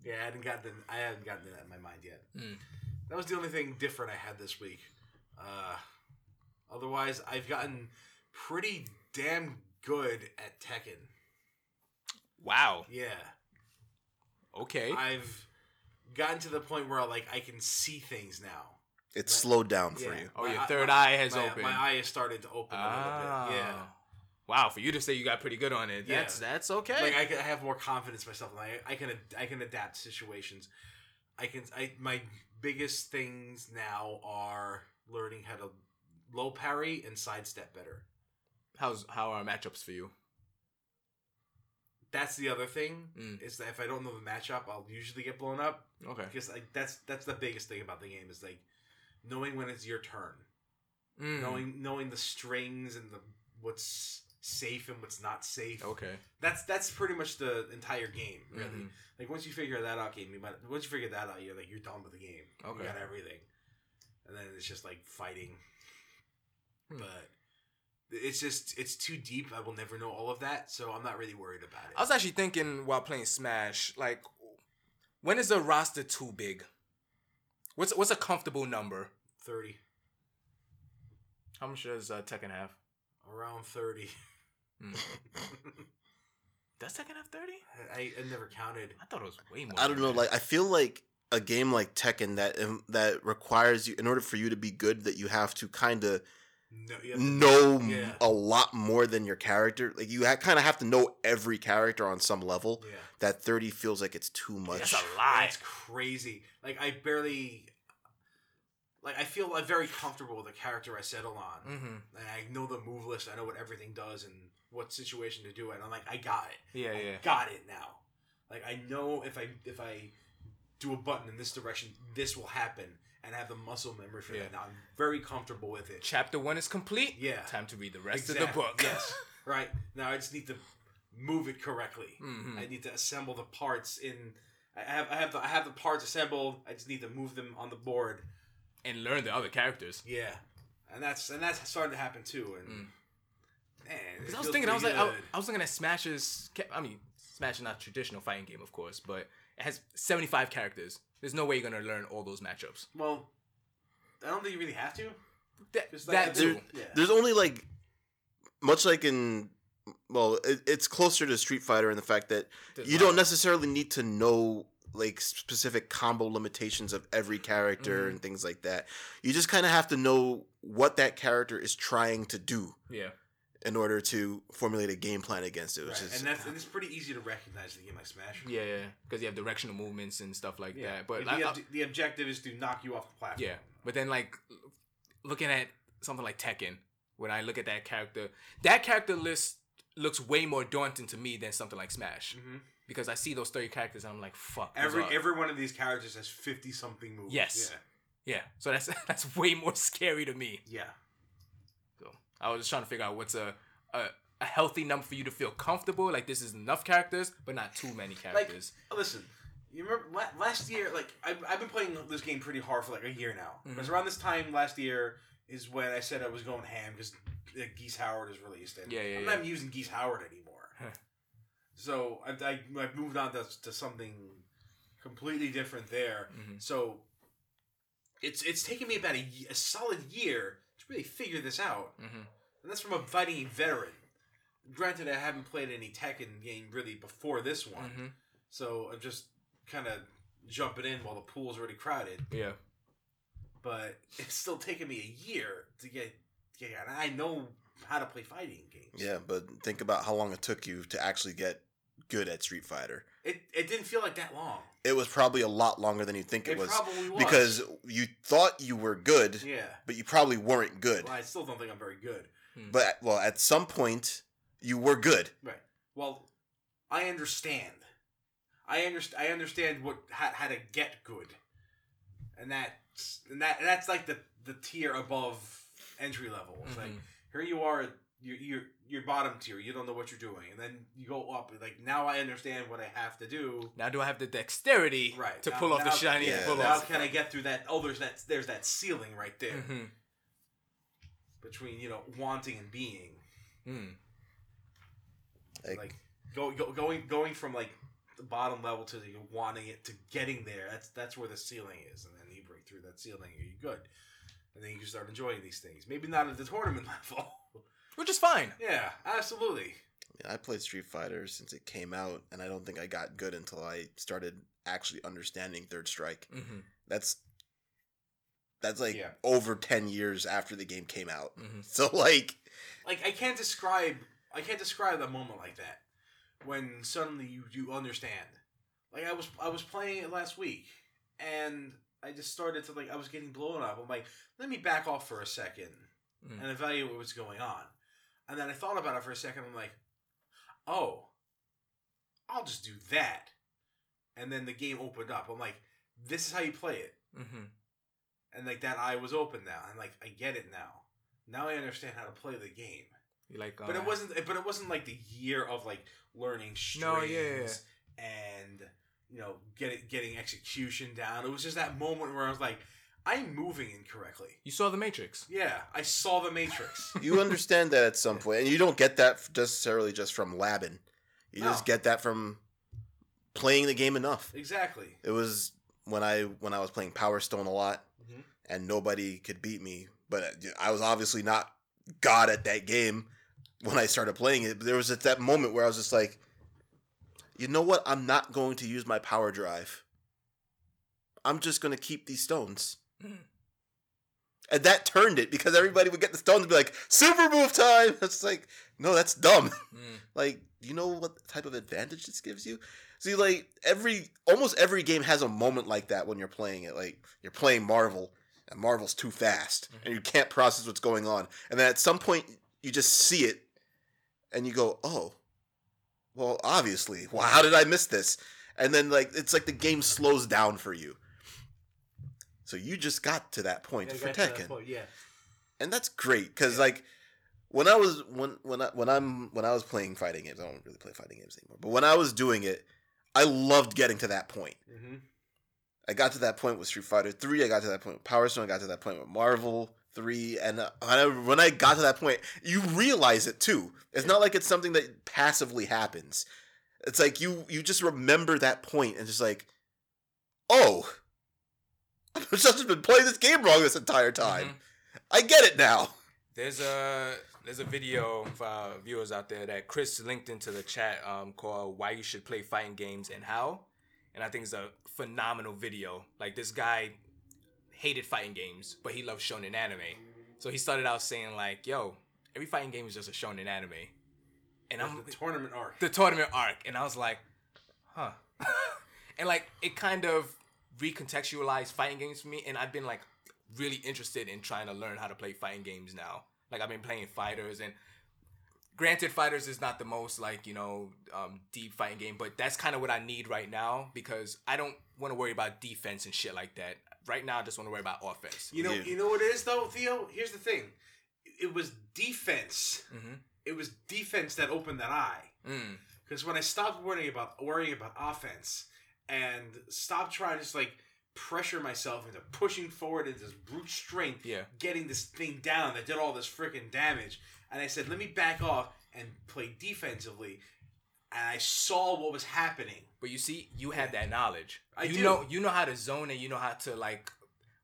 yeah, I hadn't gotten I hadn't gotten that in my mind yet. Mm. That was the only thing different I had this week. Uh, otherwise, I've gotten pretty damn good at Tekken. Wow. Yeah, Okay. I've gotten to the point where like I can see things now. It's slowed down for Yeah. you. oh, my your third my- eye has my, opened. My eye has started to open a little Ah. bit. Yeah. Wow, for you to say you got pretty good on it, Yeah. that's that's okay. like I, can, I have more confidence myself. and I, I can ad- I can adapt situations. I can I my biggest things now are learning how to low parry and sidestep better. How's how are matchups for you? That's the other thing Mm. is that if I don't know the matchup, I'll usually get blown up Okay. because like that's that's the biggest thing about the game is like knowing when it's your turn, Mm. knowing knowing the strings and the what's safe and what's not safe. Okay. That's that's pretty much the entire game, really. Mhm. Like once you figure that out, game, you might once you figure that out, you're like you're done with the game. Okay. You got everything, and then it's just like fighting. Hmm. But it's just it's too deep. I will never know all of that, so I'm not really worried about it. I was actually thinking while playing Smash, like, when is the roster too big? What's what's a comfortable number? thirty, How much does uh, Tekken have? around thirty. Mm. (laughs) Does Tekken have thirty? I, I never counted. I thought it was way more. I don't know. that. Like I feel like a game like Tekken that um, that requires you, in order for you to be good, that you have to kind of No, you have to- know Yeah. a lot more than your character. Like you ha- kind of have to know every character on some level. yeah. That thirty feels like it's too much. That's a lot. It's crazy. Like I barely. Like I feel like very comfortable with the character I settle on. Mm-hmm. and I know the move list. I know what everything does and what situation to do it. And I'm like, I got it. Yeah, I yeah. got it now. Like I know if I if I do a button in this direction, this will happen, and I have the muscle memory for Yeah. that. Now I'm very comfortable with it. Chapter one is complete. Yeah. Time to read the rest Exactly. of the book. yes. (laughs) Right now, I just need to move it correctly. Mhm. I need to assemble the parts in. I have I have the I have the parts assembled. I just need to move them on the board. and learn the other characters. Yeah, and that's and that's starting to happen too. And Mm. man, Because I was thinking, I was like, I. I was looking at Smash's. I mean, Smash is not a traditional fighting game, of course, but it has 75 characters. There's no way you're gonna learn all those matchups. Well, I don't think you really have to. That, Just like that I too. Yeah. There's only like, much like in, well, it, it's closer to Street Fighter in the fact that There's you not- don't necessarily need to know like specific combo limitations of every character Mhm. and things like that. You just kind of have to know what that character is trying to do. Yeah. In order to formulate a game plan against it, which Right. is and that's and it's pretty easy to recognize in a game like Smash. Yeah, yeah, because you have directional movements and stuff like Yeah. that. But the, I- I- the objective is to knock you off the platform. Yeah, but then like looking at something like Tekken, when I look at that character, that character list looks way more daunting to me than something like Smash Mhm. because I see those thirty characters and I'm like, fuck. Every are- every one of these characters has fifty something moves. Yes. yeah, so that's (laughs) that's way more scary to me. Yeah. I was just trying to figure out what's a a, a healthy number for you to feel comfortable. Like this is enough characters, but not too many characters. Listen, you remember last year? Like I've, I've been playing this game pretty hard for like a year now. Mhm. Because around this time last year is when I said I was going ham because uh, Geese Howard is released, and Yeah, yeah, I'm yeah. not using Geese Howard anymore. Huh. so I, I I've moved on to, to something completely different there. Mhm. So it's it's taken me about a, a solid year to really figure this out, hmm and that's from a fighting veteran. Granted, I haven't played any Tekken game really before this one. hmm So I'm just kind of jumping in while the pool's already crowded. Yeah. But (laughs) it's still taken me a year to get, to get and I know how to play fighting games. yeah. But think about how long it took you to actually get good at Street Fighter. It, it didn't feel like that long. It was probably a lot longer than you think it, It, was probably was. because you thought you were good, Yeah. but you probably weren't good. Well, I still don't think I'm very good. But well, at some point, you were good. Right. Well, I understand. I understand. I understand what how, how to get good, and that's and that and that's like the the tier above entry level. It's like Mhm. here you are, you're you're you're bottom tier. You don't know what you're doing, and then you go up. Like now I understand what I have to do. Now do I have the dexterity Right to now- pull off the now- shiny yeah, pull Now off? can I get through that? Oh, there's that. There's that ceiling right there hmm between you know wanting and being. Mm. Like, like go, go, going going from like the bottom level to the wanting it to getting there that's that's where the ceiling is and then you break through that ceiling and you're good and then you can start enjoying these things maybe not at the tournament (laughs) level Which is fine. yeah absolutely yeah, I played Street Fighter since it came out, and I don't think I got good until I started actually understanding Third Strike. hmm That's that's like Yeah. over ten years after the game came out. hmm (laughs) So like, like i can't describe i can't describe a moment like that when suddenly you you understand like i was i was playing it last week and i just started to like i was getting blown up i'm like let me back off for a second Mm. and evaluate what's going on. And then I thought about it for a second. I'm like, oh, I'll just do that. And then the game opened up. I'm like, this is how you play it. hmm And like that eye was open now. I'm like, I get it now. Now I understand how to play the game. You like, uh, But it wasn't. But it wasn't like the year of like learning strings No, yeah, and you know getting getting execution down. It was just that moment where I was like, I'm moving incorrectly. You saw the Matrix. Yeah, I saw the Matrix. (laughs) you understand that at some point, and you don't get that necessarily just from labbing. You No. just get that from playing the game enough. exactly. It was when I when I was playing Power Stone a lot, Mhm. and nobody could beat me. But I was obviously not god at that game when I started playing it. But there was at that moment where I was just like, you know what? I'm not going to use my power drive. I'm just going to keep these stones. Mhm. And that turned it because everybody would get the stone and be like, super move time. (laughs) It's like, no, that's dumb. (laughs) Mm. Like, you know what type of advantage this gives you? See, like every almost every game has a moment like that when you're playing it. Like you're playing Marvel, and Marvel's too fast, and you can't process what's going on. And then at some point, you just see it, and you go, "Oh, well, obviously. Well, how did I miss this?" And then like it's like the game slows down for you. So you just got to that point Yeah, for got to that Tekken point, yeah. and that's great because like when I was when when I when I'm when I was playing fighting games, I don't really play fighting games anymore. But when I was doing it, I loved getting to that point. Mm-hmm. I got to that point with Street Fighter Three. I got to that point with Power Stone. I got to that point with Marvel Three. And uh, when I, when I got to that point, you realize it too. It's not like it's something that passively happens. It's like you you just remember that point and just like, oh, (laughs) I've just been playing this game wrong this entire time. Mhm. I get it now. There's a there's a video for our viewers out there that Chris linked into the chat um, called "Why You Should Play Fighting Games and How," and I think it's a phenomenal video. Like this guy hated fighting games, but he loves shonen anime. So he started out saying like, "Yo, every fighting game is just a shonen anime, and I'm the tournament arc. the tournament arc, and I was like, huh, (laughs) and like it kind of recontextualized fighting games for me, and I've been like really interested in trying to learn how to play fighting games now. Like I've been playing FighterZ, and granted, FighterZ is not the most like you know um, deep fighting game, but that's kind of what I need right now because I don't want to worry about defense and shit like that. Right now, I just want to worry about offense. You know, Yeah. you know what it is though, Theo. Here's the thing. It was defense. Mm-hmm. It was defense that opened that eye. Mm. Because when I stopped worrying about worrying about offense and stop trying to just like pressure myself into pushing forward into this brute strength, Yeah. getting this thing down that did all this freaking damage, and I said, let me back off and play defensively. And I saw what was happening. But you see, you have that knowledge. I you do. know you know how to zone and you know how to like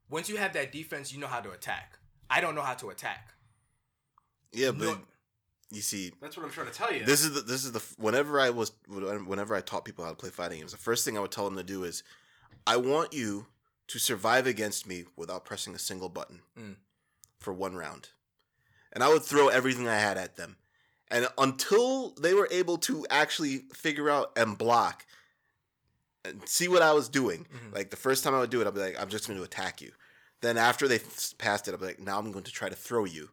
once you have that defense, you know how to attack. I don't know how to attack. Yeah, but No- you see, That's what I'm trying to tell you. this is the this is the whenever I was whenever I taught people how to play fighting games, the first thing I would tell them to do is, I want you to survive against me without pressing a single button Mm. for one round, and I would throw everything I had at them, and until they were able to actually figure out and block and see what I was doing. Mhm. Like the first time I would do it, I'd be like, I'm just going to attack you. Then after they f- passed it, I'd be like, now I'm going to try to throw you.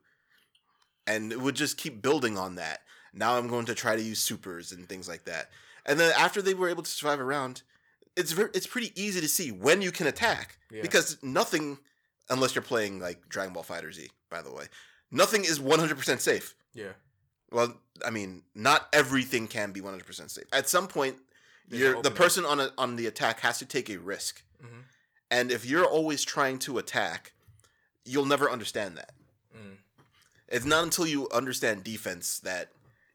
And it would just keep building on that. Now I'm going to try to use supers and things like that. And then after they were able to survive a round, it's it's pretty easy to see when you can attack Yeah. because nothing, unless you're playing like Dragon Ball FighterZ, by the way, nothing is 100% safe. Yeah. Well, I mean, not everything can be 100% safe. At some point, you're, the person on a, on the attack has to take a risk. Mhm. And if you're always trying to attack, you'll never understand that. Mm. It's not until you understand defense that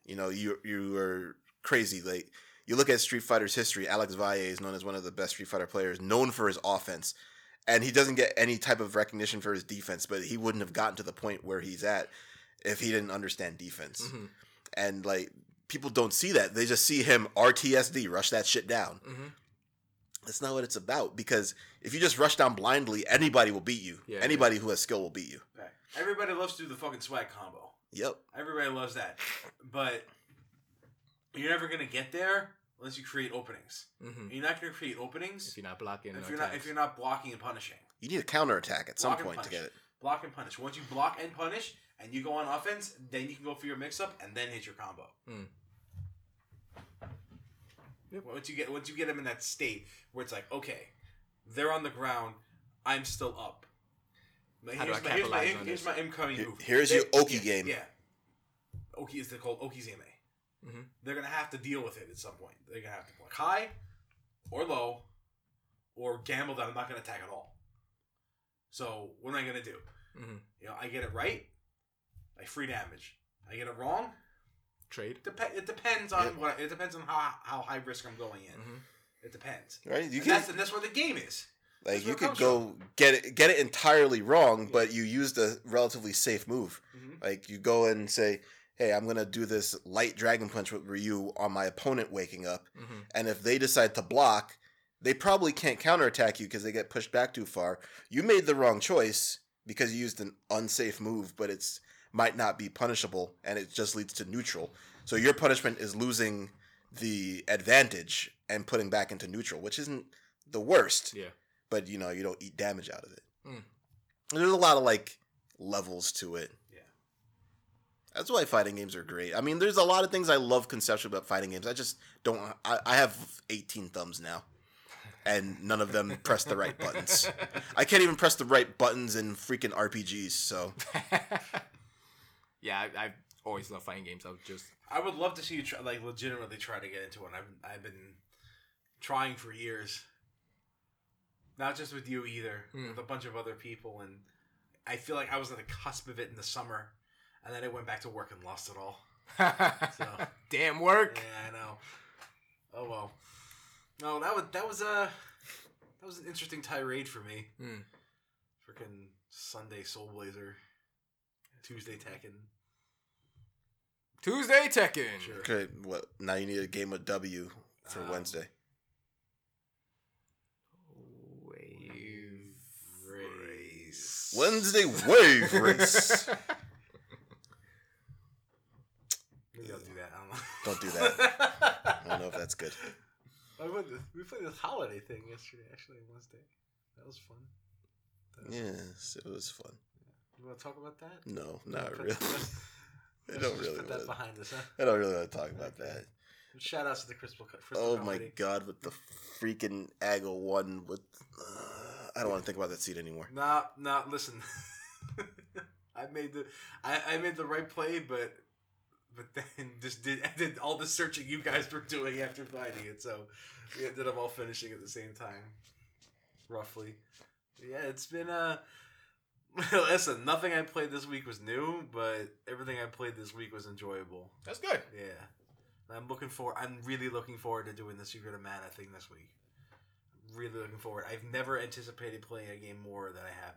you know you you are crazy. Like you look at Street Fighter's history, Alex Valle is known as one of the best Street Fighter players, known for his offense, and he doesn't get any type of recognition for his defense. But he wouldn't have gotten to the point where he's at if he didn't understand defense. Mhm. And like people don't see that; they just see him RTSD, rush that shit down. Mhm. That's not what it's about. Because if you just rush down blindly, anybody will beat you. Yeah, anybody who has skill will beat you. Right. Everybody loves to do the fucking swag combo. Yep. Everybody loves that. But you're never gonna get there unless you create openings. Mhm. You're not gonna create openings If you're not blocking, if you're not if you're not blocking and punishing. You need a counter attack at some Block and point to get it. Block and punish. Once you block and punish and you go on offense, then you can go for your mix up and then hit your combo. Mm. Yep. Once you get once you get them in that state where it's like, okay, they're on the ground, I'm still up. But How do here's, I my, here's, my, capitalize in- on here's this? my incoming Here- move. here's your Oki yeah, game. Yeah. Oki is called Okizeme. Mhm. They're gonna have to deal with it at some point. They're gonna have to block high or low or gamble that I'm not gonna attack at all. So what am I gonna do? Mhm. You know, I get it right, I free damage. I get it wrong. Trade. Dep- it depends on Yep. what. It depends on how how high risk I'm going in. Mhm. It depends. Right? You and can that's and that's where the game is. Like you could go get it get it entirely wrong, but you used a relatively safe move. Mhm. Like you go and say, "Hey, I'm gonna do this light dragon punch with Ryu on my opponent waking up," Mhm. and if they decide to block, they probably can't counterattack you because they get pushed back too far. You made the wrong choice because you used an unsafe move, but it's might not be punishable, and it just leads to neutral. So your punishment is losing the advantage and putting back into neutral, which isn't the worst Yeah. But you know you don't eat damage out of it. Mm. There's a lot of like levels to it. Yeah. That's why fighting games are great. I mean, there's a lot of things I love conceptually about fighting games. I just don't. I, I have 18 thumbs now, and none of them press the right buttons. (laughs) I can't even press the right buttons in freaking RPGs. So (laughs) yeah, I, I've always loved fighting games. I was just I would love to see you try, like legitimately try to get into one. I've I've been trying for years. Not just with you either, Hmm. with a bunch of other people, and I feel like I was at the cusp of it in the summer, and then I went back to work and lost it all. (laughs) So damn work. yeah, I know. Oh well. No, that was that was a that was an interesting tirade for me. Hmm. Freaking Sunday Soul Blazer, Tuesday Tekken. Tuesday Tekken. Sure. okay, what now? You need a game of W for Um, Wednesday. Wave Race. Wednesday wave race. Don't do that. I don't don't do that. I don't know if that's good. (laughs) I went, we played this holiday thing yesterday, actually, Wednesday. That was fun. That was- Yes, it was fun. You want to talk about that? No, not really. (laughs) (laughs) I don't really put that want. behind us, huh? I don't really want to talk about that. Shout outs to the Crystal. Crystal Oh my god, with the freaking Aggle one with. Uh, I don't want to think about that seat anymore. Nah, nah. Listen, (laughs) I made the I, I made the right play, but but then (laughs) just did I (laughs) did all the searching you guys were doing after finding it, so we ended up all finishing at the same time, roughly. Yeah, it's been uh Listen, nothing I played this week was new, but everything I played this week was enjoyable. That's good. Yeah. I'm looking for. I'm really looking forward to doing the Secret of Mana thing this week. Really looking forward. I've never anticipated playing a game more than I have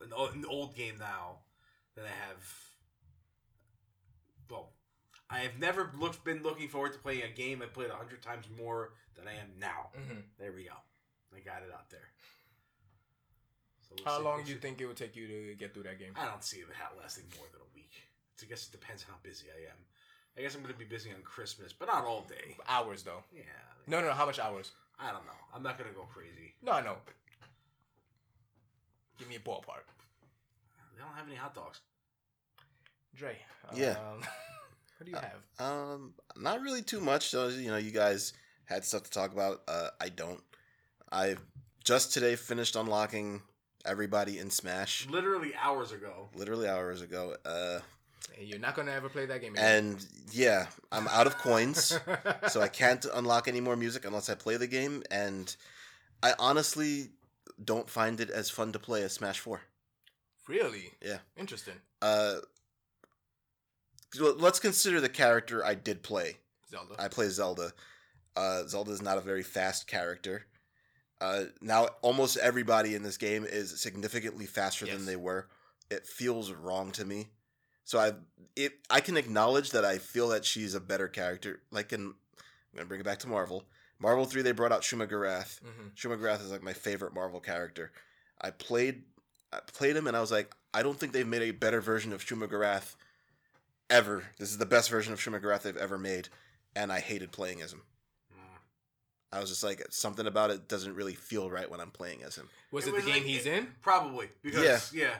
an, o- an old game now than I have. Well, I have never looked been looking forward to playing a game I played a hundred times more than I am now. hmm There we go. I got it out there. So we'll How long do you think it would take you to get through that game? I don't see it lasting more than a week. I guess it depends how busy I am. I guess I'm going to be busy on Christmas, but not all day. Hours though. Yeah. No, no, no. How much hours? I don't know. I'm not going to go crazy. No, I know. Give me a ballpark. They don't have any hot dogs. Dre. Yeah. Um, (laughs) what do you have? Um, not really too much. So you know, you guys had stuff to talk about. Uh, I don't. I just today finished unlocking everybody in Smash. Literally hours ago. Literally hours ago. Uh, Hey, You're not gonna ever play that game again. and yeah, I'm out of coins. so I (laughs) can't unlock any more music unless I play the game, and I honestly don't find it as fun to play as Smash Four. really. Yeah. Interesting. Uh, let's consider the character I did play. Zelda. I play Zelda. Uh, Zelda is not a very fast character. Uh, now almost everybody in this game is significantly faster Yes. than they were. It feels wrong to me. So I it I can acknowledge that I feel that she's a better character. Like in I'm gonna bring it back to Marvel. Marvel three they brought out Shuma-Gorath. hmm Shuma-Gorath is like my favorite Marvel character. I played I played him and I was like, I don't think they've made a better version of Shuma-Gorath ever. This is the best version of Shuma-Gorath they've ever made, and I hated playing as him. Mm. I was just like, something about it doesn't really feel right when I'm playing as him. Was It it, was the game like- he's it- in? Probably. Because, yeah.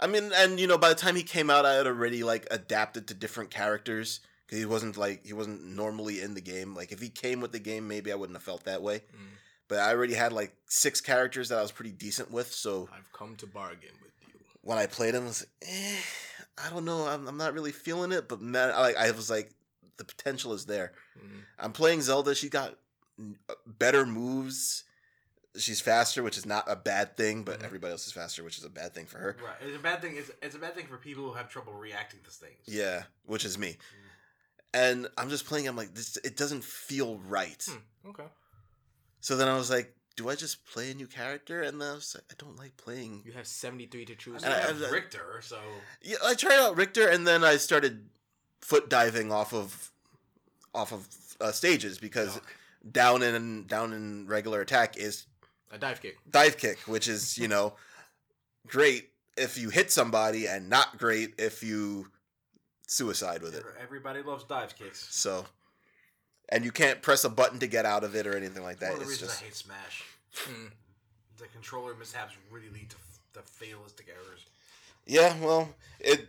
I mean, and you know, by the time he came out, I had already like adapted to different characters because he wasn't like he wasn't normally in the game. Like if he came with the game, maybe I wouldn't have felt that way. Mm. But I already had like six characters that I was pretty decent with, so I've come to bargain with you. when I played him, I was like, eh, I don't know, I'm, I'm not really feeling it. But man, I, like I was like, the potential is there. Mm. I'm playing Zelda. She got uh, better moves. She's faster, which is not a bad thing, but Mhm. everybody else is faster, which is a bad thing for her. Right. It's a bad thing. It's, it's a bad thing for people who have trouble reacting to things. Yeah, which is me. And I'm just playing. I'm like, this. It doesn't feel right. Hmm. Okay. So then I was like, do I just play a new character? And then I was like, I don't like playing. You have 73 to choose I And I- have Richter, so Yeah, I tried out Richter, and then I started foot diving off of off of uh, stages because Yuck. down in down in regular attack is a dive kick. dive kick, which is you know great if you hit somebody and not great if you suicide with it. everybody loves dive kicks. So, and you can't press a button to get out of it or anything like that. One of the It's reasons just I hate Smash. Mm. The controller mishaps really lead to f- the fatalistic errors. yeah. Well, it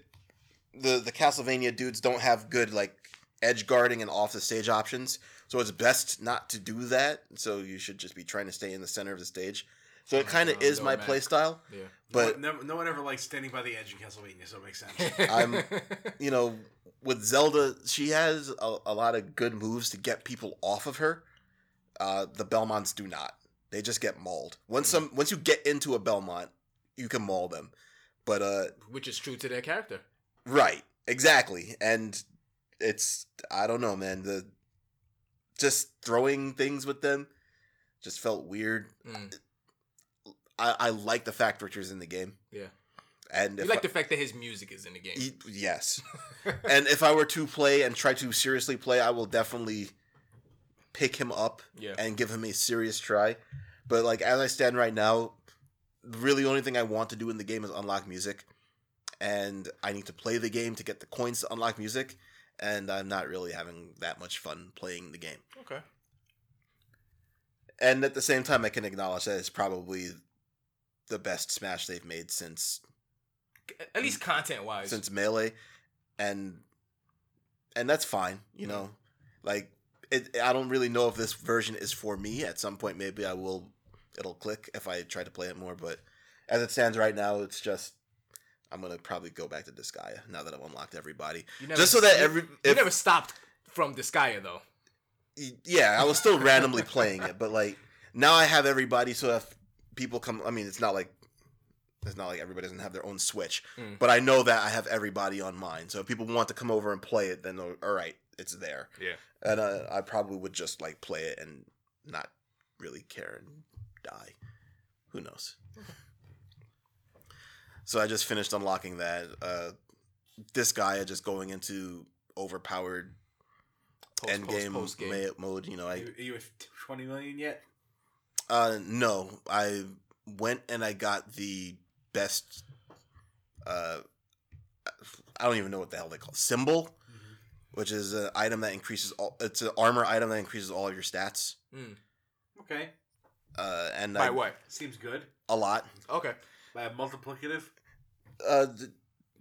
the the Castlevania dudes don't have good like edge guarding and off the stage options, so it's best not to do that. So you should just be trying to stay in the center of the stage. So it Oh, kind of no, is no, my man. play style, Yeah. but no, never, no one ever likes standing by the edge in Castlevania, so it makes sense. (laughs) I'm- you know, with Zelda, she has a, a lot of good moves to get people off of her. Uh, the Belmonts do not. They just get mauled. Once some once you get into a Belmont, you can maul them. But uh, Which is true to their character. right, exactly, and it's I don't know, man. The just throwing things with them just felt weird. Mm. I, I like the fact Richter's in the game. Yeah. And You like I- the fact that his music is in the game. Y- yes. (laughs) and if I were to play and try to seriously play, I will definitely pick him up yeah. and give him a serious try. But like as I stand right now, really the only thing I want to do in the game is unlock music. And I need to play the game to get the coins to unlock music. And I'm not really having that much fun playing the game. Okay. And at the same time, I can acknowledge that it's probably the best Smash they've made since At least content wise. since Melee, and and that's fine. You know, like it. I don't really know if this version is for me. At some point, maybe I will. It'll click if I try to play it more. But as it stands right now, it's just. I'm gonna probably go back to Disgaea now that I've unlocked everybody. Never- just so that you- every you never stopped from Disgaea though. yeah, I was still randomly playing it, but like now I have everybody. So if people come, I mean, it's not like it's not like everybody doesn't have their own Switch, Mm. but I know that I have everybody on mine. So if people want to come over and play it, then all right, it's there. Yeah. And uh, I probably would just like play it and not really care and die. Who knows? (laughs) So I just finished unlocking that. Uh, this guy just going into overpowered Post, end game, post, post game. mode. You know, I Are you at 20 million yet? uh no, I went and I got the best. Uh, I don't even know what the hell they call it. symbol, which is an item that increases all. It's an armor item that increases all of your stats. Mm. Okay. Uh, and By I, what? Seems good. a lot. Okay. By a multiplicative? Uh, th-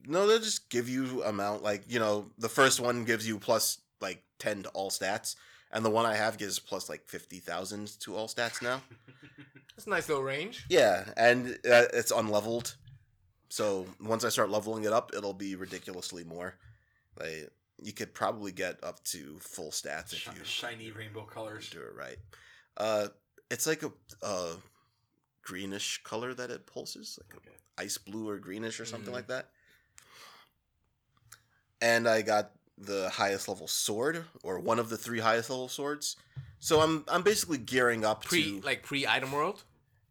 no, they'll just give you amount. Like you know, the first one gives you plus like ten to all stats, and the one I have gives plus like fifty thousand to all stats now. (laughs) That's a nice little range. Yeah, and uh, it's unleveled. So once I start leveling it up, it'll be ridiculously more. Like you could probably get up to full stats if Shi- you Shiny rainbow colors. do it right. Uh, it's like a, a greenish color that it pulses, like Okay. ice blue or greenish or something Mhm. like that. And I got the highest level sword, or one of the three highest level swords. So I'm I'm basically gearing up Pre to. like pre item world.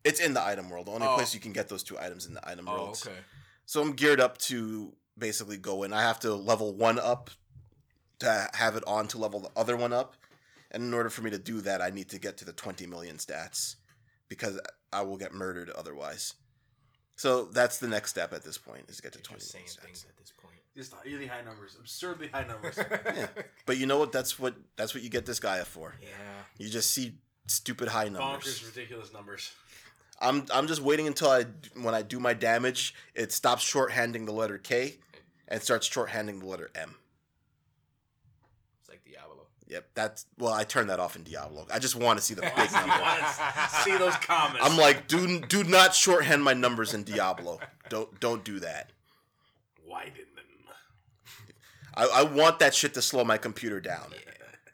It's in the item world. The only Oh. place you can get those two items in the item Oh, world. okay. So I'm geared up to basically go in. I have to level one up to have it on to level the other one up. And in order for me to do that, I need to get to the 20 million stats because I will get murdered otherwise. So that's the next step at this point is to get to You're 20 just saying things stats. at this point. Just really high numbers. Absurdly high numbers. (laughs) Yeah. But you know what? That's what that's what you get Disgaea for. yeah. You just see stupid high numbers. Bonkers, ridiculous numbers. I'm I'm just waiting until I when I do my damage, it stops shorthanding the letter K and starts shorthanding the letter M. It's like Diablo. Yep, that's well. I turned that off in Diablo. I just want to see the (laughs) big You number. want to see those comments. I'm like, do do not shorthand my numbers in Diablo. Don't don't do that. widen them. I, I want that shit to slow my computer down.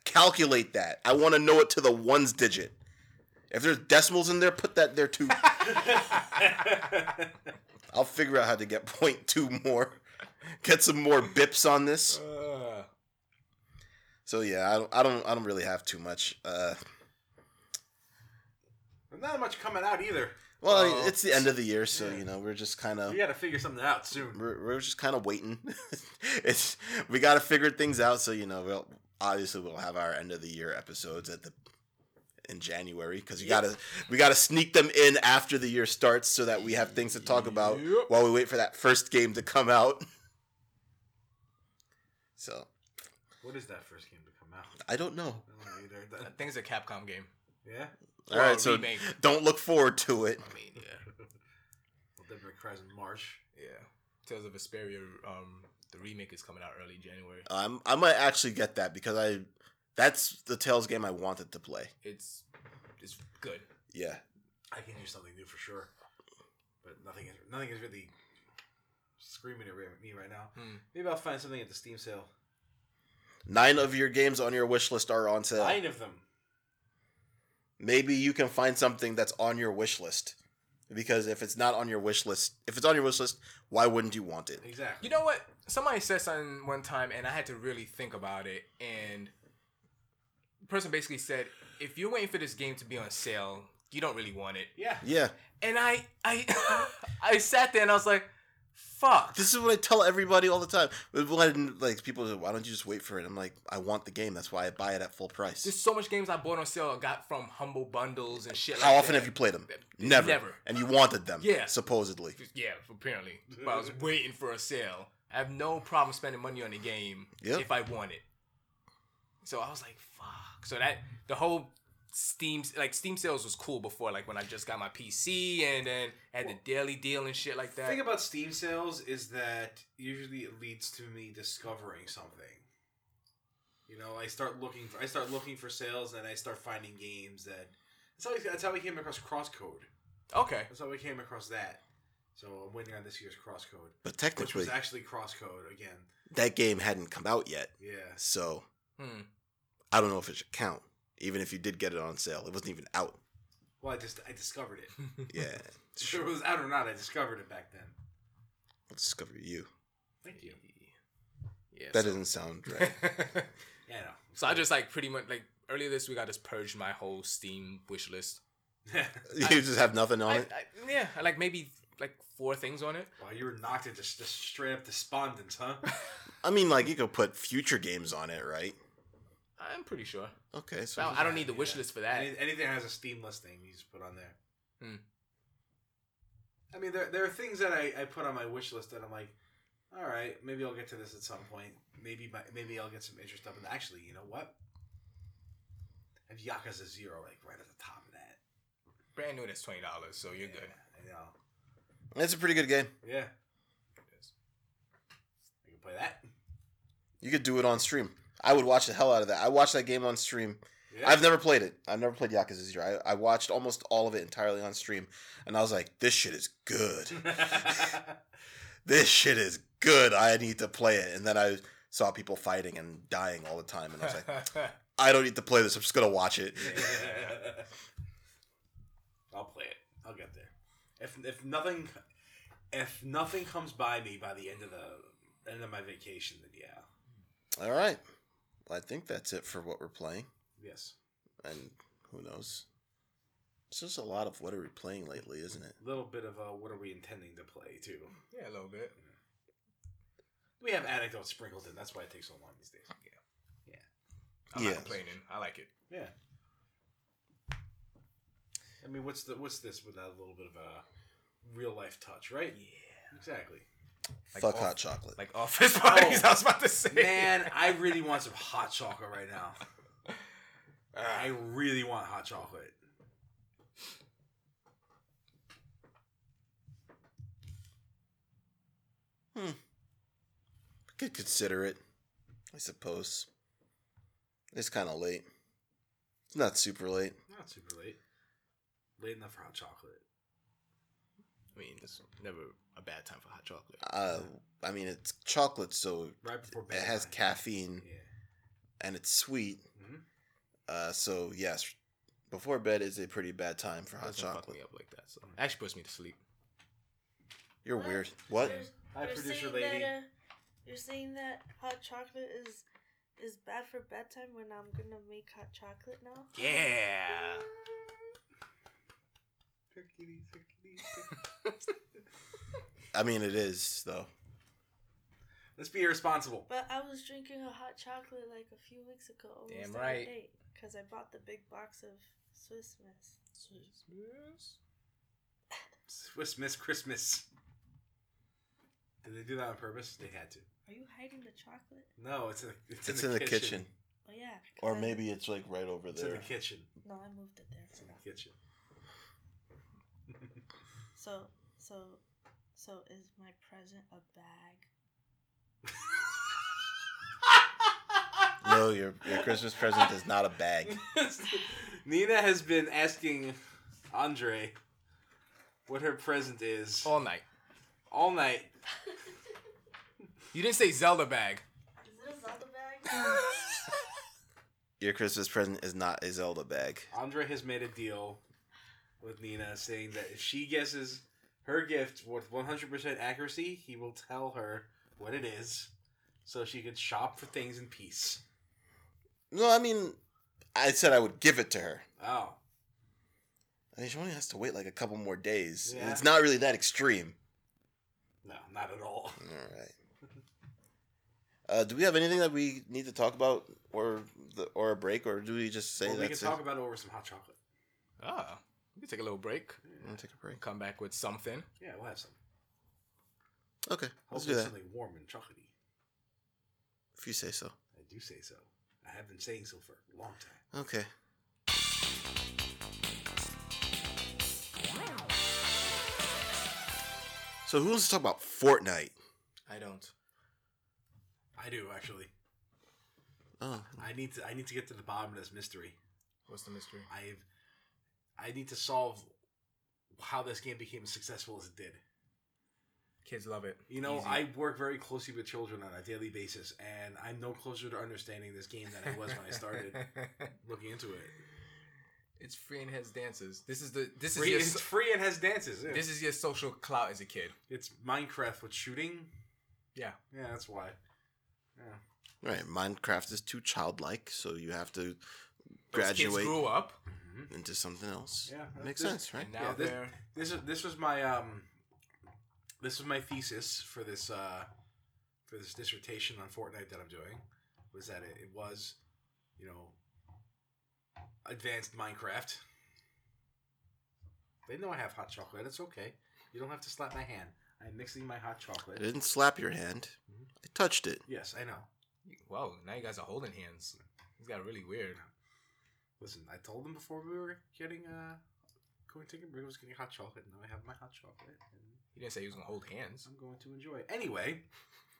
Calculate that. I want to know it to the ones digit. If there's decimals in there, put that there too. (laughs) I'll figure out how to get point two more. Get some more bips on this. Uh, So yeah, I don't I don't I don't really have too much. Uh, Not much coming out either. well, it's the end of the year, so Yeah. you know we're just kind of We got to figure something out soon. we're, we're just kind of waiting. (laughs) it's we got to figure things out. So you know, we'll obviously we'll have our end of the year episodes at the in January because you gotta we gotta sneak them in after the year starts so that we have things to talk about Yep. while we wait for that first game to come out. (laughs) So What is that first game to come out? I don't know. I don't either. I That- think it's a Capcom game. yeah? All Well, right, so remake. don't look forward to it. I mean, yeah, (laughs) Well, Devil May Cry's in March. yeah. Tales of Vesperia, um, the remake is coming out early January. Um, I might actually get that because I that's the Tales game I wanted to play. It's it's good. Yeah. I can use something new for sure. But nothing is nothing is really screaming at me right now. Hmm. Maybe I'll find something at the Steam sale. Nine of your games on your wish list are on sale. Nine of them. maybe you can find something that's on your wish list. Because if it's not on your wish list, if it's on your wish list, why wouldn't you want it? Exactly. You know what? Somebody said something one time, and I had to really think about it. And the person basically said, "If you're waiting for this game to be on sale, you don't really want it." Yeah. Yeah. And I, I, (laughs) I sat there and I was like, "Fuck." This is what I tell everybody all the time. When like people say, why don't you just wait for it? I'm like, I want the game. That's why I buy it at full price. There's so much games I bought on sale I got from humble bundles and shit. How like often that. have you played them? Never. Never. And you wanted them. Yeah. Supposedly. Yeah, apparently. But I was waiting for a sale. I have no problem spending money on a game Yep. if I want it. So I was like, fuck. So that the whole Steam like Steam sales was cool before, like when I just got my PC and then had the daily deal and shit like The that. thing about Steam sales is that usually it leads to me discovering something. You know, I start looking for I start looking for sales and I start finding games that that's how I, that's how I came across Crosscode. okay. That's how I came across that. So I'm waiting on this year's Crosscode, But which technically, was actually Crosscode again. that game hadn't come out yet, Yeah. so Hmm. I don't know if it should count. Even if you did get it on sale, it wasn't even out. Well, I just I discovered it. (laughs) Yeah, (laughs) Sure, it was out or not, I discovered it back then. I'll discover you. Thank you. Yeah. That so- doesn't sound (laughs) right. Yeah, no. so I just like pretty much like earlier this week I just purged my whole Steam wish list. you just have nothing on I, it. I, yeah, like maybe like four things on it. wow, you were knocked into just straight up despondence, huh? I mean, like you could put future games on it, right? I'm pretty sure. Okay, so I, I don't need the wish Yeah. list for that. Any, anything that has a Steam listing, you just put on there. Hmm. I mean, there, there are things that I, I put on my wish list that I'm like, all right, maybe I'll get to this at some point. Maybe my, maybe I'll get some interest up in. Actually, you know what? And Yakuza Zero, like right at the top of that. Brand new, and it's twenty dollars, so you're Yeah, good. I know. it's a pretty good game. Yeah, I can play that. You could do it on stream. I would watch the hell out of that. I watched that game on stream. Yeah. I've never played it. I've never played Yakuza Zero. I, I watched almost all of it entirely on stream, and I was like, "This shit is good. (laughs) this shit is good. I need to play it." And then I saw people fighting and dying all the time, and I was like, (laughs) "I don't need to play this. I'm just gonna watch it." I'll play it. I'll get there. If if nothing if nothing comes by me by the end of the end of my vacation, then yeah. all right. Well, I think that's it for what we're playing, Yes. and who knows. It's just a lot of what are we playing lately, isn't it? A little bit of uh, what are we intending to play too. yeah, a little bit. We have anecdotes sprinkled in. That's why it takes so long these days. Yeah. Yeah. I'm Yeah. not complaining. I like it. Yeah. I mean, what's the what's this without a little bit of a real life touch, right? Yeah. Exactly. Like Fuck off- hot chocolate. Like office (laughs) parties. Oh, I was about to say. Man, I really want some hot chocolate right now. (laughs) Ah, I really want hot chocolate. Hmm. I could consider it, I suppose. It's kind of late. It's not super late. Not super late. Late enough for hot chocolate. I mean, it's never a bad time for hot chocolate. Uh, I mean, it's chocolate, so Right before bed. it has caffeine Yeah. and it's sweet. Mhm. Uh, so yes, before bed is a pretty bad time for It hot doesn't fuck chocolate. me up like that. So it actually puts me to sleep. You're What? weird. What? You're- Hi, you're producer lady. That, uh, you're saying that hot chocolate is is bad for bedtime when I'm gonna make hot chocolate now? Yeah. (laughs) I mean, it is though. Let's be irresponsible. But I was drinking a hot chocolate like a few weeks ago. Damn right. Because I bought the big box of Swiss Miss. Swiss Miss Swiss Miss Christmas. Did they do that on purpose? They had to. Are you hiding the chocolate? No, it's in the, it's, It's in the kitchen, Oh yeah. 'cause or I- maybe it's like right over It's in there. the kitchen. No, I moved it there. It's in the kitchen. So so so is my present a bag? (laughs) No, your your Christmas present is not a bag. (laughs) Nina has been asking Andre what her present is All night. all night. You didn't say Zelda bag. Is it a Zelda bag? (laughs) Your Christmas present is not a Zelda bag. Andre has made a deal with Nina saying that if she guesses her gift with 100% accuracy, he will tell her what it is so she can shop for things in peace. No, I mean, I said I would give it to her. Oh. I mean, she only has to wait like a couple more days. Yeah. It's not really that extreme. No, not at all. All right. Uh, do we have anything that we need to talk about, or the, or a break, or do we just say Well, we can talk it? about it over some hot chocolate. Ah, we take a little break. I'm gonna take a break. Come back with something. Yeah, we'll have some. Okay, let's Hopefully do that. something warm and chocolatey. If you say so. I do say so. I have been saying so for a long time. Okay. So who wants to talk about Fortnite? I don't. I do actually. Oh, I need to. I need to get to the bottom of this mystery. What's the mystery? I've. I need to solve how this game became as successful as it did. Kids love it. You know, Easy. I work very closely with children on a daily basis, and I'm no closer to understanding this game than I was when I started (laughs) looking into it. it's free and has dances. This is the this Free, is your it's free and has dances. yeah. this is your social clout as a kid. it's Minecraft with shooting. Yeah. Yeah, that's why. Yeah. right. Minecraft is too childlike, so you have to Those graduate kids grew up into something else. Yeah, makes this- sense, right? and now Yeah, this- they're This is this was my um this was my thesis for this uh for this dissertation on Fortnite that I'm doing was that it, it was you know advanced Minecraft. They know I have hot chocolate. It's okay. You don't have to slap my hand. I'm mixing my hot chocolate. I didn't slap your hand. I touched it. Yes, I know. Whoa, now you guys are holding hands. It's got really weird. Listen, I told them before we were getting uh going to take a break. I was getting hot chocolate. And now I have my hot chocolate. And He didn't say he was gonna hold hands. I'm going to enjoy. it. Anyway,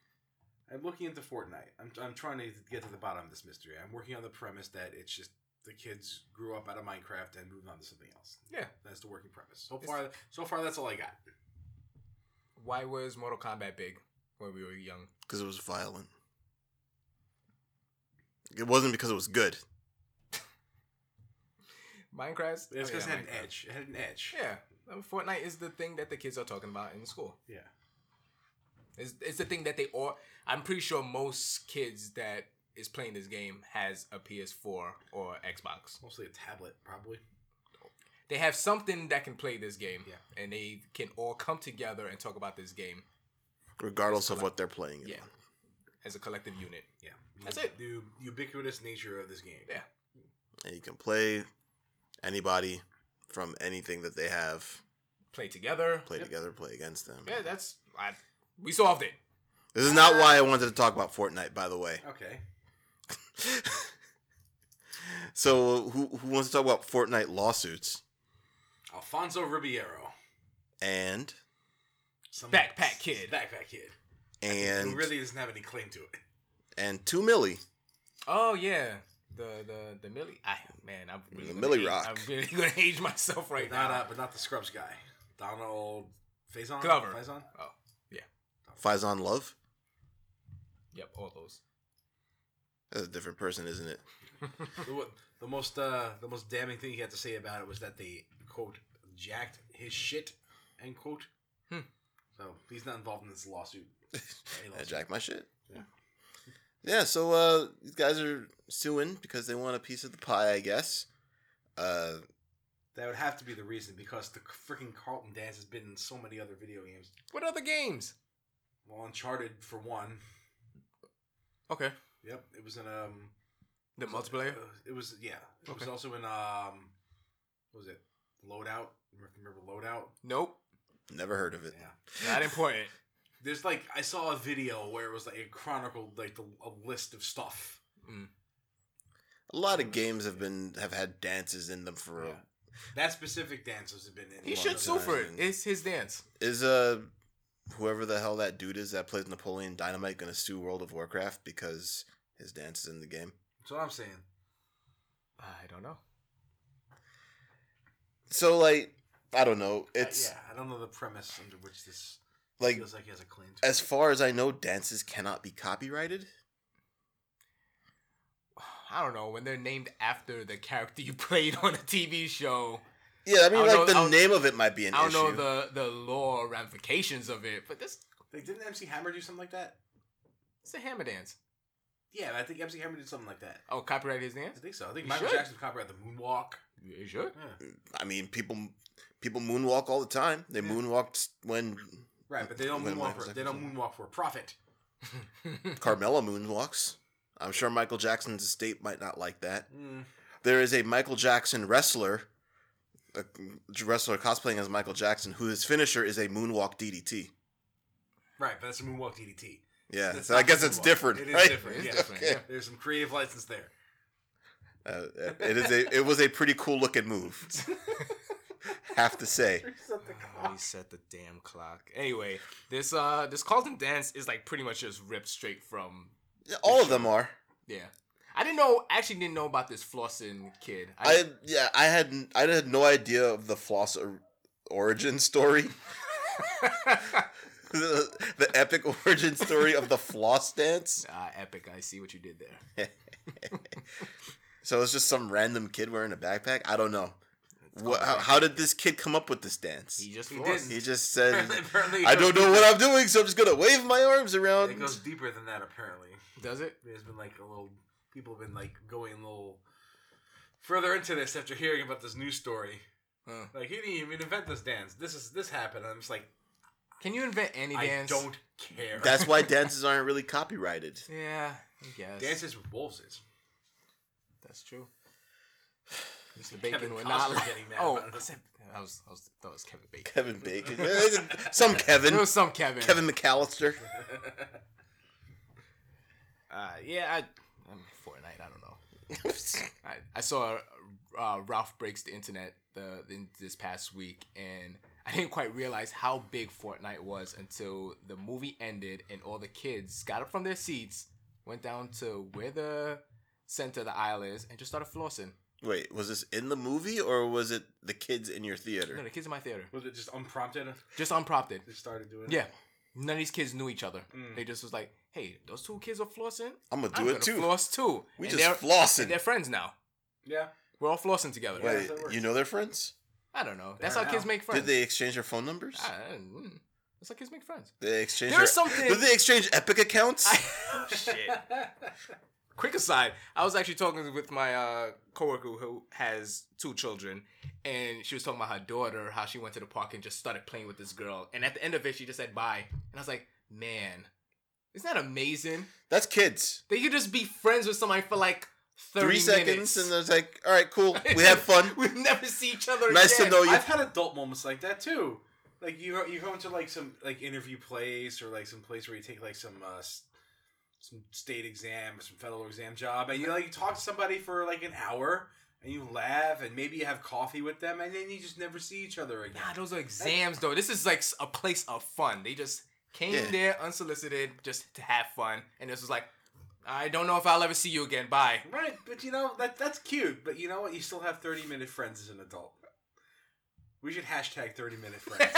(laughs) I'm looking into Fortnite. I'm, I'm trying to get to the bottom of this mystery. I'm working on the premise that it's just the kids grew up out of Minecraft and moved on to something else. Yeah. That's the working premise. So It's- far, so far that's all I got. Why was Mortal Kombat big when we were young? Because it was violent. It wasn't because it was good. Minecraft. It's oh, yeah, because it had an edge. It had an edge. Yeah, I Fortnite is the thing that the kids are talking about in school. Yeah. It's, it's the thing that they all. I'm pretty sure most kids that is playing this game has a PS4 or Xbox. Mostly a tablet, probably. They have something that can play this game, Yeah. and they can all come together and talk about this game Regardless of what they're playing. Yeah. on. as a collective unit. Yeah. That's it. The ubiquitous nature of this game. Yeah. And you can play anybody from anything that they have. Play together. Play Yep. together, play against them. Yeah, that's I, we solved it. This is not why I wanted to talk about Fortnite, by the way. Okay. (laughs) so, who who wants to talk about Fortnite lawsuits Alfonso Ribeiro. and Some Backpack Kid. Backpack Kid. and Who really doesn't have any claim to it. and two milli? Oh yeah, the the the Milly. I man, I'm really The gonna Milly age- Rock. I'm really gonna (laughs) age myself right But not, now. uh, but not the Scrubs guy. Donald Faison? Glover. Faison? oh yeah. Faizon Love. yep, all those. That's a different person, isn't it? (laughs) the, the most uh, the most damning thing he had to say about it was that they quote jacked his shit end quote. Hmm. So he's not involved in this lawsuit. Any (laughs) I lawsuit. jacked my shit. Yeah. Yeah, so uh these guys are suing because they want a piece of the pie, I guess. Uh That would have to be the reason because the freaking Carlton dance has been in so many other video games. What other games? Well, Uncharted for one. Okay, Yep, it was in um. the uh, multiplayer. It was yeah. It was also in um. What was it? Loadout. Remember Loadout? Nope, never heard of it. Yeah. not important. There's like I saw a video where it was like it chronicled like the, a list of stuff. A lot of games have been have had dances in them for Yeah. That specific dances have been in. He should sue for it. It's his dance. is uh whoever the hell that dude is that plays Napoleon Dynamite gonna sue World of Warcraft because his dance is in the game. That's what I'm saying. I don't know. So like I don't know. It's Uh, yeah, I don't know the premise under which this like feels like he has a claim to. as far as I know, dances cannot be copyrighted. I don't know when they're named after the character you (laughs) played on a TV show. Yeah, I mean I like know- the I don't- name of it might be an I don't issue. know the the law ramifications of it, but this Like, didn't MC Hammer do something like that? it's a hammer dance. Yeah, I think MC Hammer did something like that. Oh, copyright his dance? I think so. I think You Michael should. Jackson copyrighted the moonwalk. You should. Yeah. I mean, people people moonwalk all the time. They Yeah. moonwalked when Right, but they don't moonwalk. For, they don't moonwalk for a profit. (laughs) Carmella moonwalks. I'm sure Michael Jackson's estate might not like that. Mm. There is a Michael Jackson wrestler, a wrestler cosplaying as Michael Jackson, who his finisher is a moonwalk DDT. Right, but that's a moonwalk DDT. Yeah, so I guess it's different. It is right? different. It's yeah. different, Okay. yeah. There's some creative license there. Uh, it is a it was a pretty cool looking move. (laughs) (laughs) Have to say. Reset the damn clock. Anyway, this uh this Carlton dance is like pretty much just ripped straight from Yeah, All of them are. yeah. I didn't know actually didn't know about this flossing kid. I, I yeah, I had I had no idea of the floss or- origin story. (laughs) the, the epic origin story of the floss dance. (laughs) ah, epic. I see what you did there. So it's just some random kid wearing a backpack. I don't know. What, how, how did this kid come up with this dance? He just He flossed. He just said, (laughs) apparently, "I don't know what I'm doing, so I'm just gonna wave my arms around." It goes deeper than that. Apparently, Does it? there's been like a little. People have been like going a little further into this after hearing about this news story. Huh. Like he didn't even invent this dance. This is this happened. I'm just like, Can you invent any I dance? don't care. That's why (laughs) dances aren't really copyrighted. Yeah, I guess. dances with wolves is. That's true. Mr. Kevin Bacon would Costner not. getting mad oh, about it. I said I was, I was that was Kevin Bacon. Kevin Bacon, some (laughs) Kevin, There was some Kevin. Kevin McAllister. (laughs) Uh, yeah, I, I'm Fortnite. I don't know. (laughs) I, I saw uh, Ralph breaks the internet the, the this past week, and I didn't quite realize how big Fortnite was until the movie ended and all the kids got up from their seats, went down to where the center of the aisle is, and just started flossing. Wait, was this in the movie or was it the kids in your theater? No, the kids in my theater, Was it just unprompted? just unprompted. They started doing. It. Yeah, none of these kids knew each other. Mm. They just was like, "Hey, those two kids are flossing. I'm gonna do I'm it gonna too. floss too." We And just they're- flossing. and They're friends now. Yeah. We're all flossing together. Wait, that works. you know they're friends? I don't know. That's They how are kids make friends. Did they exchange their phone numbers? I, I, mm, that's how kids make friends. They exchange There's something- Did they exchange Epic accounts? (laughs) oh shit. (laughs) Quick aside, I was actually talking with my uh, coworker who has two children, and she was talking about her daughter, how she went to the park and just started playing with this girl, and at the end of it, she just said bye, and I was like, man, isn't that amazing? That's kids. They could just be friends with somebody for like thirty Three seconds, minutes. and it's like, all right, cool. (laughs) We have fun. (laughs) we never see each other. Nice to know you. I've had adult moments like that too. Like you go, you go into like some like interview place or like some place where you take like some uh, s- some state exam or some federal exam job, and you like talk to somebody for like an hour, and you laugh, and maybe you have coffee with them, and then you just never see each other again. Nah, those are exams though. This is like a place of fun. They just came Yeah. there unsolicited just to have fun, and this was like, I don't know if I'll ever see you again. Bye. Right, but you know that that's cute. But you know what? You still have thirty minute friends as an adult. We should hashtag thirty minute friends.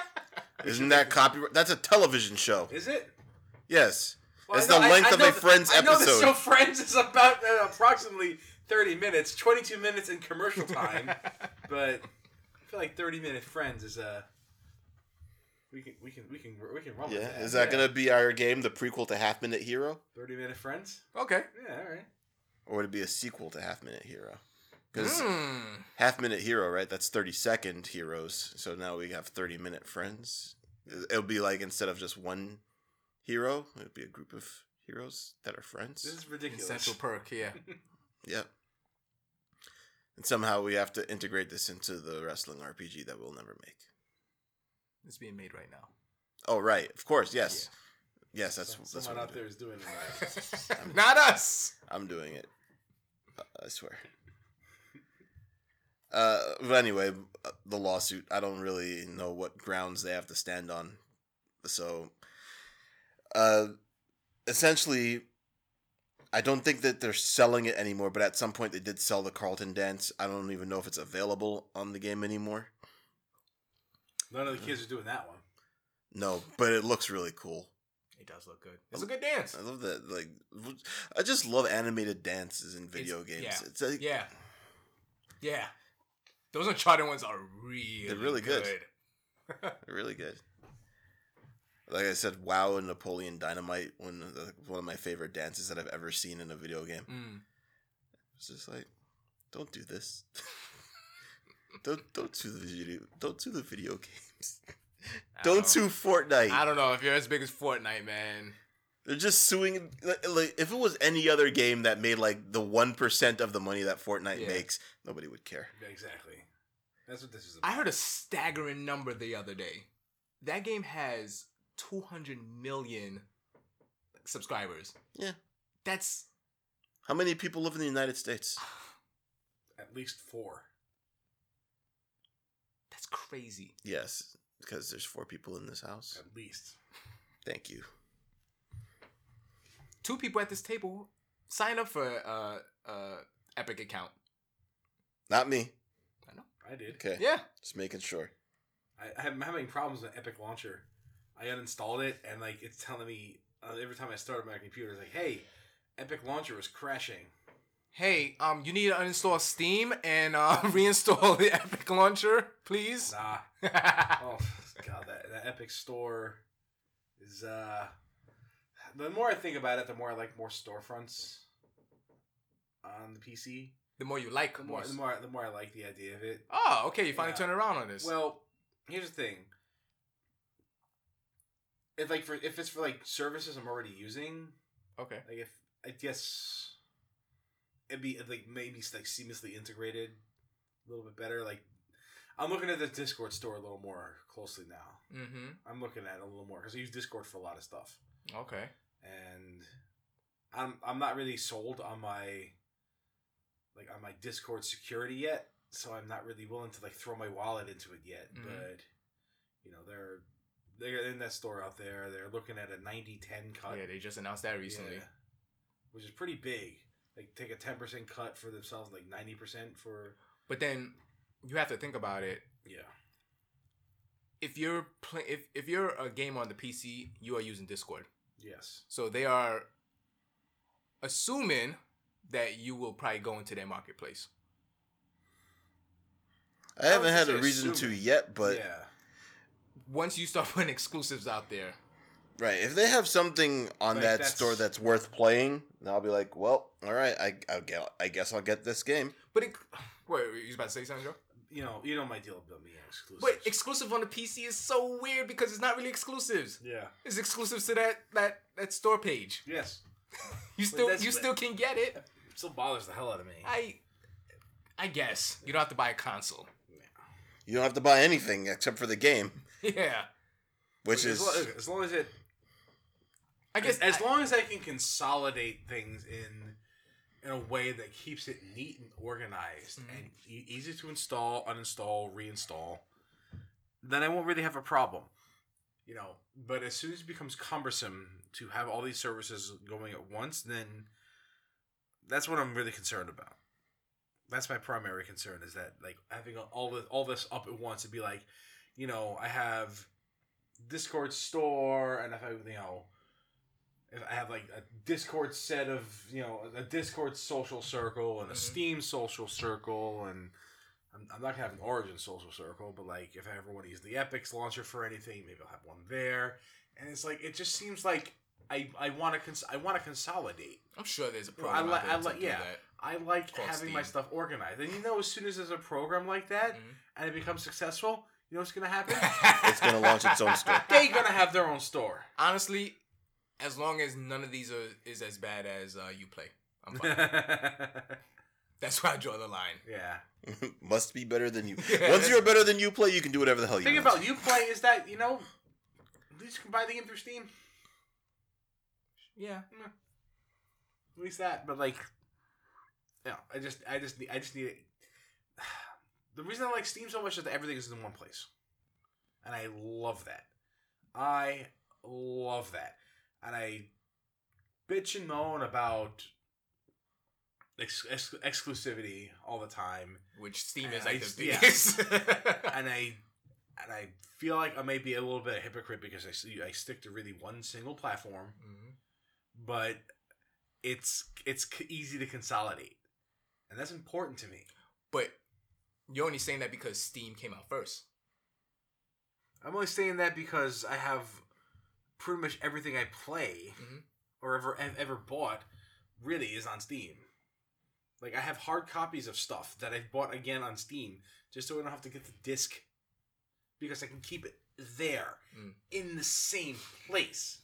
(laughs) Isn't that copyright? That's a television show. Is it? Yes. Well, It's know- the length I of know a the- Friends I know the episode. show Friends is about uh, approximately 30 minutes, 22 minutes in commercial time, (laughs) but I feel like 30 minute Friends is Uh, we can we can we can we can run Yeah. with that. Is that Yeah. gonna be our game, the prequel to Half Minute Hero, 30 minute Friends? okay. Yeah, all right. or would it be a sequel to Half Minute Hero? Because Hmm. Half Minute Hero, right? That's thirty second heroes. So now we have thirty minute friends. It'll be like instead of just one hero, It would be a group of heroes that are friends. This is ridiculous. Central Perk, yeah. (laughs) Yep. And somehow we have to integrate this into the wrestling RPG that we'll never make. It's being made right now. Oh right, of course, yes, yes. That's Some- that's Someone what out I'm there doing. is doing that. (laughs) (laughs) Not us. I'm doing it. Uh, I swear. Uh, but anyway, uh, the lawsuit. I don't really know what grounds they have to stand on. So, uh, essentially, I don't think that they're selling it anymore. But at some point, they did sell the Carlton Dance. I don't even know if it's available on the game anymore. None of the kids are doing that one. No, but it looks really cool. It does look good. It's a good dance. I love that. Like, I just love animated dances in video It's- games. yeah. It's like, Yeah. Yeah. Those Uncharted ones are really They're really good. good. (laughs) They're really good. Like I said, WoW and Napoleon Dynamite, one of the, one of my favorite dances that I've ever seen in a video game. Mm. It's just like, don't do this. (laughs) don't don't do the video. Don't do the video games. Don't know. sue Fortnite. I don't know if you're as big as Fortnite, man. They're just suing. Like, like, if it was any other game that made like the one percent of the money that Fortnite Yeah. makes, nobody would care. Exactly. That's what this is about. I heard a staggering number the other day. That game has 200 million subscribers. Yeah. That's How many people live in the United States? (sighs) At least four. that's crazy. Yes, because there's four people in this house. At least. Thank you. Two people at this table sign up for uh uh Epic account. Not me. I know, I did. Okay. Yeah. Just making sure. I, I'm having problems with Epic Launcher. I uninstalled it and like it's telling me uh, every time I start my computer, it's like, "Hey, Epic Launcher is crashing." Hey, um, you need to uninstall Steam and uh, (laughs) reinstall the Epic launcher, please. Nah. (laughs) oh god, that, that Epic Store is. uh The more I think about it, the more I like more storefronts on the PC. the more you like, The more, the more, the more I like the idea of it. Oh, okay. You finally Yeah. turned around on this. Well, here's the thing. If like for if it's for like services I'm already using, okay. like if I guess it'd be like maybe like seamlessly integrated a little bit better. Like I'm looking at the Discord store a little more closely now. Mm-hmm. I'm looking at it a little more because I use Discord for a lot of stuff, Okay. and I'm I'm not really sold on my like on my Discord security yet. So I'm not really willing to like throw my wallet into it yet. Mhm. But you know they're they're in that store out there. They're looking at a 90-10 cut. yeah, they just announced that recently. Yeah. which is pretty big. Like take a ten percent cut for themselves, like ninety percent for But then you have to think about it. yeah. If you're play, if if you're a game on the PC, you are using Discord. Yes. So they are assuming that you will probably go into their marketplace. I haven't was had a just reason to yet, but yeah. Once you start (laughs) putting exclusives out there, right. If they have something on Like, that that's- store that's worth playing, then I'll be like, well, all right, I I, get, I guess I'll get this game. but it, (sighs) wait, you was about to say something, Joe? You know, you know my deal about me exclusive. But exclusive on the PC is so weird because it's not really exclusives. yeah. It's exclusive to that that that store page. Yes. (laughs) You still you what- still can get it. (laughs) It still bothers the hell out of me. I I guess you don't have to buy a console. You don't have to buy anything except for the game, Yeah, which as, is lo- as long as it I guess as I- long as I can consolidate things in in a way that keeps it neat and organized Mhm. and e- easy to install, uninstall, reinstall, then I won't really have a problem. You know, but as soon as it becomes cumbersome to have all these services going at once, then that's what I'm really concerned about. That's my primary concern is that like having all this all this up at once to be like, you know, I have Discord store and if I you know if I have like a Discord set of you know a Discord social circle and a Mhm. Steam social circle and I'm, I'm not gonna have an Origin social circle, but like if I ever want to use the Epic's launcher for anything, maybe I'll have one there. And it's like it just seems like I I want to cons- I want to consolidate. I'm sure there's a program I out li- I li- yeah. that. I like having my stuff organized, and you know, as soon as there's a program like that Mhm. and it becomes successful, you know what's gonna happen? (laughs) it's gonna launch its own store. They're gonna have their own store. Honestly, as long as none of these are is as bad as uh, Uplay, I'm fine. (laughs) That's where I draw the line. yeah. (laughs) Must be better than you. Yeah, Once you're better than Uplay, you can do whatever the hell you thing want. about Uplay is that you know at least you can buy the game through Steam. Yeah. At least that, but like, you know, I just, I just, need, I just need it. (sighs) The reason I like Steam so much is that everything is in one place, and I love that. I love that, and I bitch and moan about ex- ex- exclusivity all the time, Which Steam I- is like I the just- yeah. (laughs) and I and I feel like I may be a little bit a hypocrite because I see- I stick to really one single platform, Mhm. but it's it's easy to consolidate, and that's important to me. But you're only saying that because Steam came out first. I'm only saying that because I have pretty much everything I play Mhm. or ever have ever bought really is on Steam. Like I have hard copies of stuff that I've bought again on Steam just so I don't have to get the disc because I can keep it there Mm. in the same place.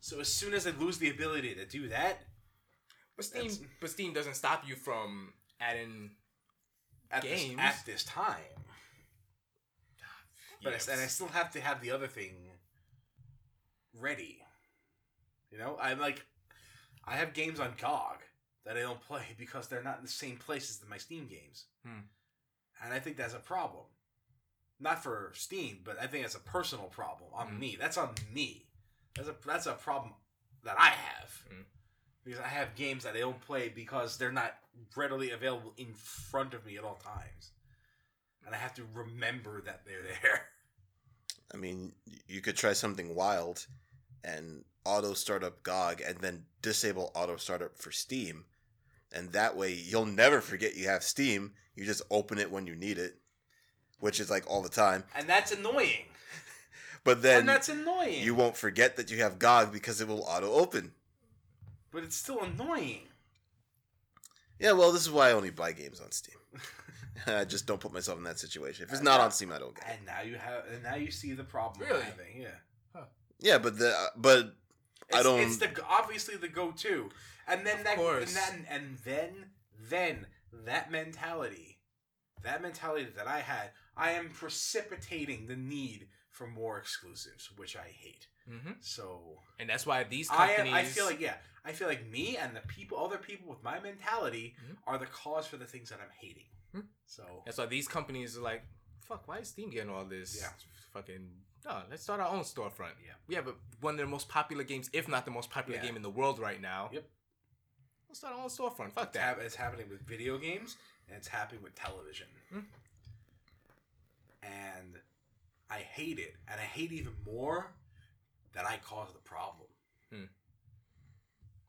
So as soon as I lose the ability to do that, But Steam, but Steam doesn't stop you from adding. At this, at this time, but I, Yes. and I still have to have the other thing ready. You know, I'm like, I have games on GOG that I don't play (laughs) because they're not in the same place as my Steam games, Hmm. and I think that's a problem. Not for Steam, but I think that's a personal problem on Mm. me. That's on me. That's a that's a problem that I have Mm. Because I have games that I don't play because they're not readily available in front of me at all times, and I have to remember that they're (laughs) there. I mean, you could try something wild and auto startup GOG and then disable auto startup for Steam. And that way you'll never forget you have Steam. You just open it when you need it, which is like all the time. And that's annoying. (laughs) But then and that's annoying. you won't forget that you have GOG because it will auto open. But it's still annoying. Yeah, well, this is why I only buy games on Steam. (laughs) I just don't put myself in that situation. If it's not on Steam, I don't get it. And now you have, and now you see the problem. Really? Having. Yeah. Yeah, but the but I don't- It's the obviously the go-to, and then that, course. and then and then then that mentality, that mentality that I had, I am precipitating the need for more exclusives, which I hate. Mm-hmm. So And that's why these I companies. am, I feel like yeah, I feel like me and the people, other people with my mentality, Mhm. are the cause for the things that I'm hating. Mhm. So That's why these companies are like, fuck, why is Steam getting all this? Yeah. Fucking, no, let's start our own storefront. Yeah. We have a, one of the most popular games, if not the most popular Yeah. game in the world right now. Yep. Let's start our own storefront. Fuck It's, that. hap- it's happening with video games and it's happening with television. Hmm. And I hate it. And I hate even more that I caused the problem. Hmm.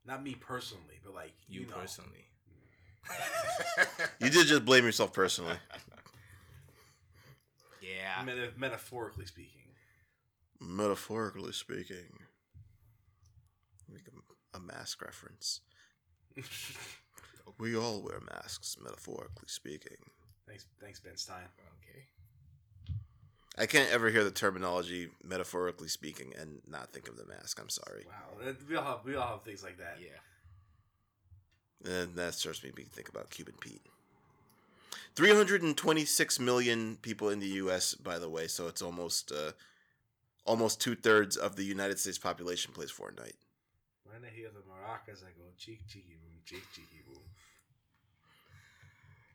Not me personally, but like You, you, know. personally. you did just blame yourself personally. (laughs) Yeah. Meta- metaphorically speaking. Metaphorically speaking, make a, a mask reference. (laughs) We all wear masks, metaphorically speaking. thanks, thanks, Ben Stein. Okay. I can't ever hear the terminology metaphorically speaking and not think of the mask. I'm sorry. Wow, we all have we all have things like that. Yeah. And that starts me to think about Cuban Pete. 326 million people in the U.S., by the way, so it's almost uh, almost two thirds of the United States population plays Fortnite. When I hear the maracas, I go cheek cheeky boom, cheek cheeky boom.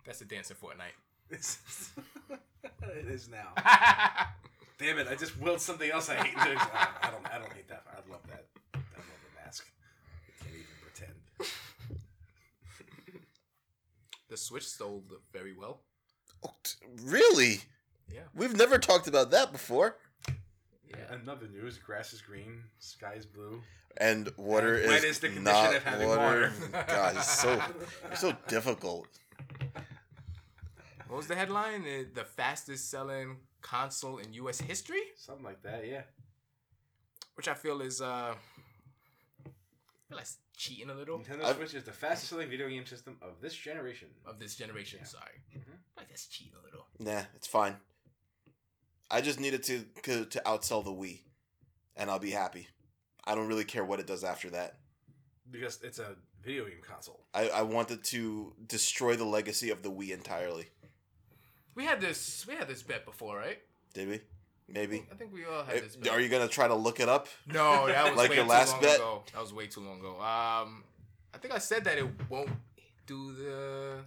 That's the dance in Fortnite. It is now. (laughs) Damn it! I just willed something else I hate. I don't. I don't hate that. I love that. I love the mask. I can't even pretend. the Switch sold very well. Oh, t- really? Yeah. We've never talked about that before. Yeah. Another news: grass is green, sky is blue. And water And is when is the condition not of having water. water? God, it's so (laughs) it's so difficult. What was the headline? Uh, The fastest selling console in U.S. history, Something like that. Yeah. which I feel is uh, I feel like cheating a little Nintendo I've- Switch is the fastest selling video game system of this generation. of this generation. Yeah. Sorry, Mhm. like that's cheating a little. Nah, it's fine. I just needed to to to outsell the Wii, and I'll be happy. I don't really care what it does after that. Because it's a video game console. I, I wanted to destroy the legacy of the Wii entirely. We had this. We had this bet before, right? Did we? Maybe. I think we all had this. Bet. Are you gonna try to look it up? No, that (laughs) was Like way your too last long bet? ago. That was way too long ago. Um, I think I said that it won't do the.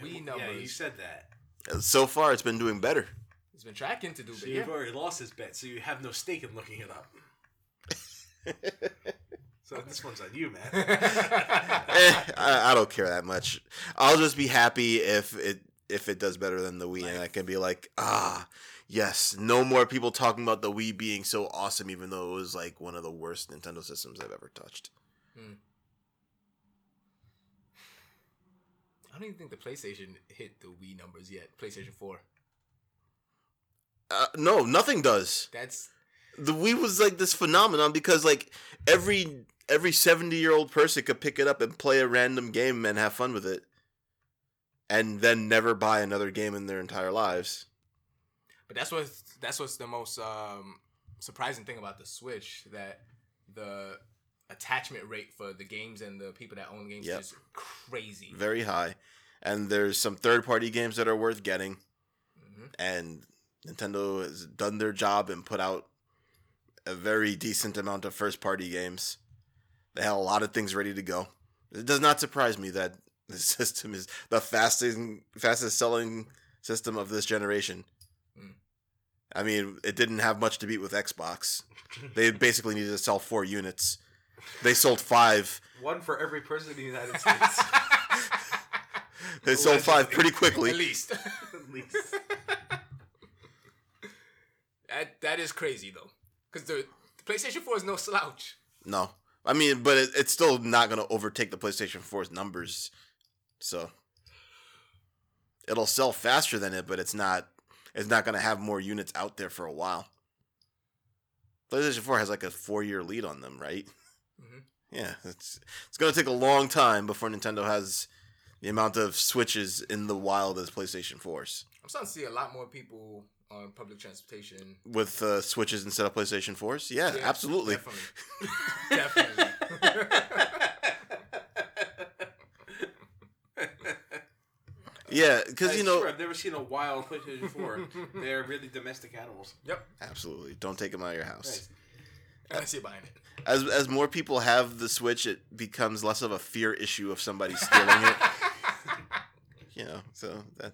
Wii Yeah, you said that. Uh, So far, it's been doing better. It's been tracking to do, So you've yeah. already lost his bet, so you have no stake in looking it up. (laughs) So this one's on you, man. (laughs) Eh, I, I don't care that much. I'll just be happy if it if it does better than the Wii, and I can be like, ah, yes, no more people talking about the Wii being so awesome, even though it was like one of the worst Nintendo systems I've ever touched. I don't even think the PlayStation hit the Wii numbers yet. PlayStation Four. Uh, no, nothing does. That's The Wii was like this phenomenon because like every every seventy year old person could pick it up and play a random game and have fun with it, and then never buy another game in their entire lives. But that's what's that's what's the most um, surprising thing about the Switch that the attachment rate for the games and the people that own games Yep. is crazy. Very high, and there's some third party games that are worth getting. Mhm. and Nintendo has done their job and put out a very decent amount of first party games. They had a lot of things ready to go. It does not surprise me that (laughs) the system is the fastest fastest selling system of this generation. Mm. I mean, it didn't have much to beat with Xbox. (laughs) They basically needed to sell four units. They sold five. One for every person in the United (laughs) States. They sold five pretty quickly. At least. At least. that that is crazy though, because the, the PlayStation Four is no slouch. No, I mean, but it, it's still not going to overtake the PlayStation 4's numbers. So it'll sell faster than it, but it's not. It's not going to have more units out there for a while. PlayStation 4 has like a four year lead on them, right? Mhm. Yeah, it's it's going to take a long time before Nintendo has the amount of Switches in the wild as PlayStation 4s. I'm starting to see a lot more people on public transportation. With uh, Switches instead of PlayStation 4s? Yeah, Yeah, absolutely. Definitely. (laughs) definitely. (laughs) Yeah, because, you know, swear, I've never seen a wild PlayStation (laughs) 4. They're really domestic animals. Yep. absolutely. Don't take them out of your house. Right. I see behind it. as as more people have the Switch, it becomes less of a fear issue of somebody stealing it. (laughs) You know, so that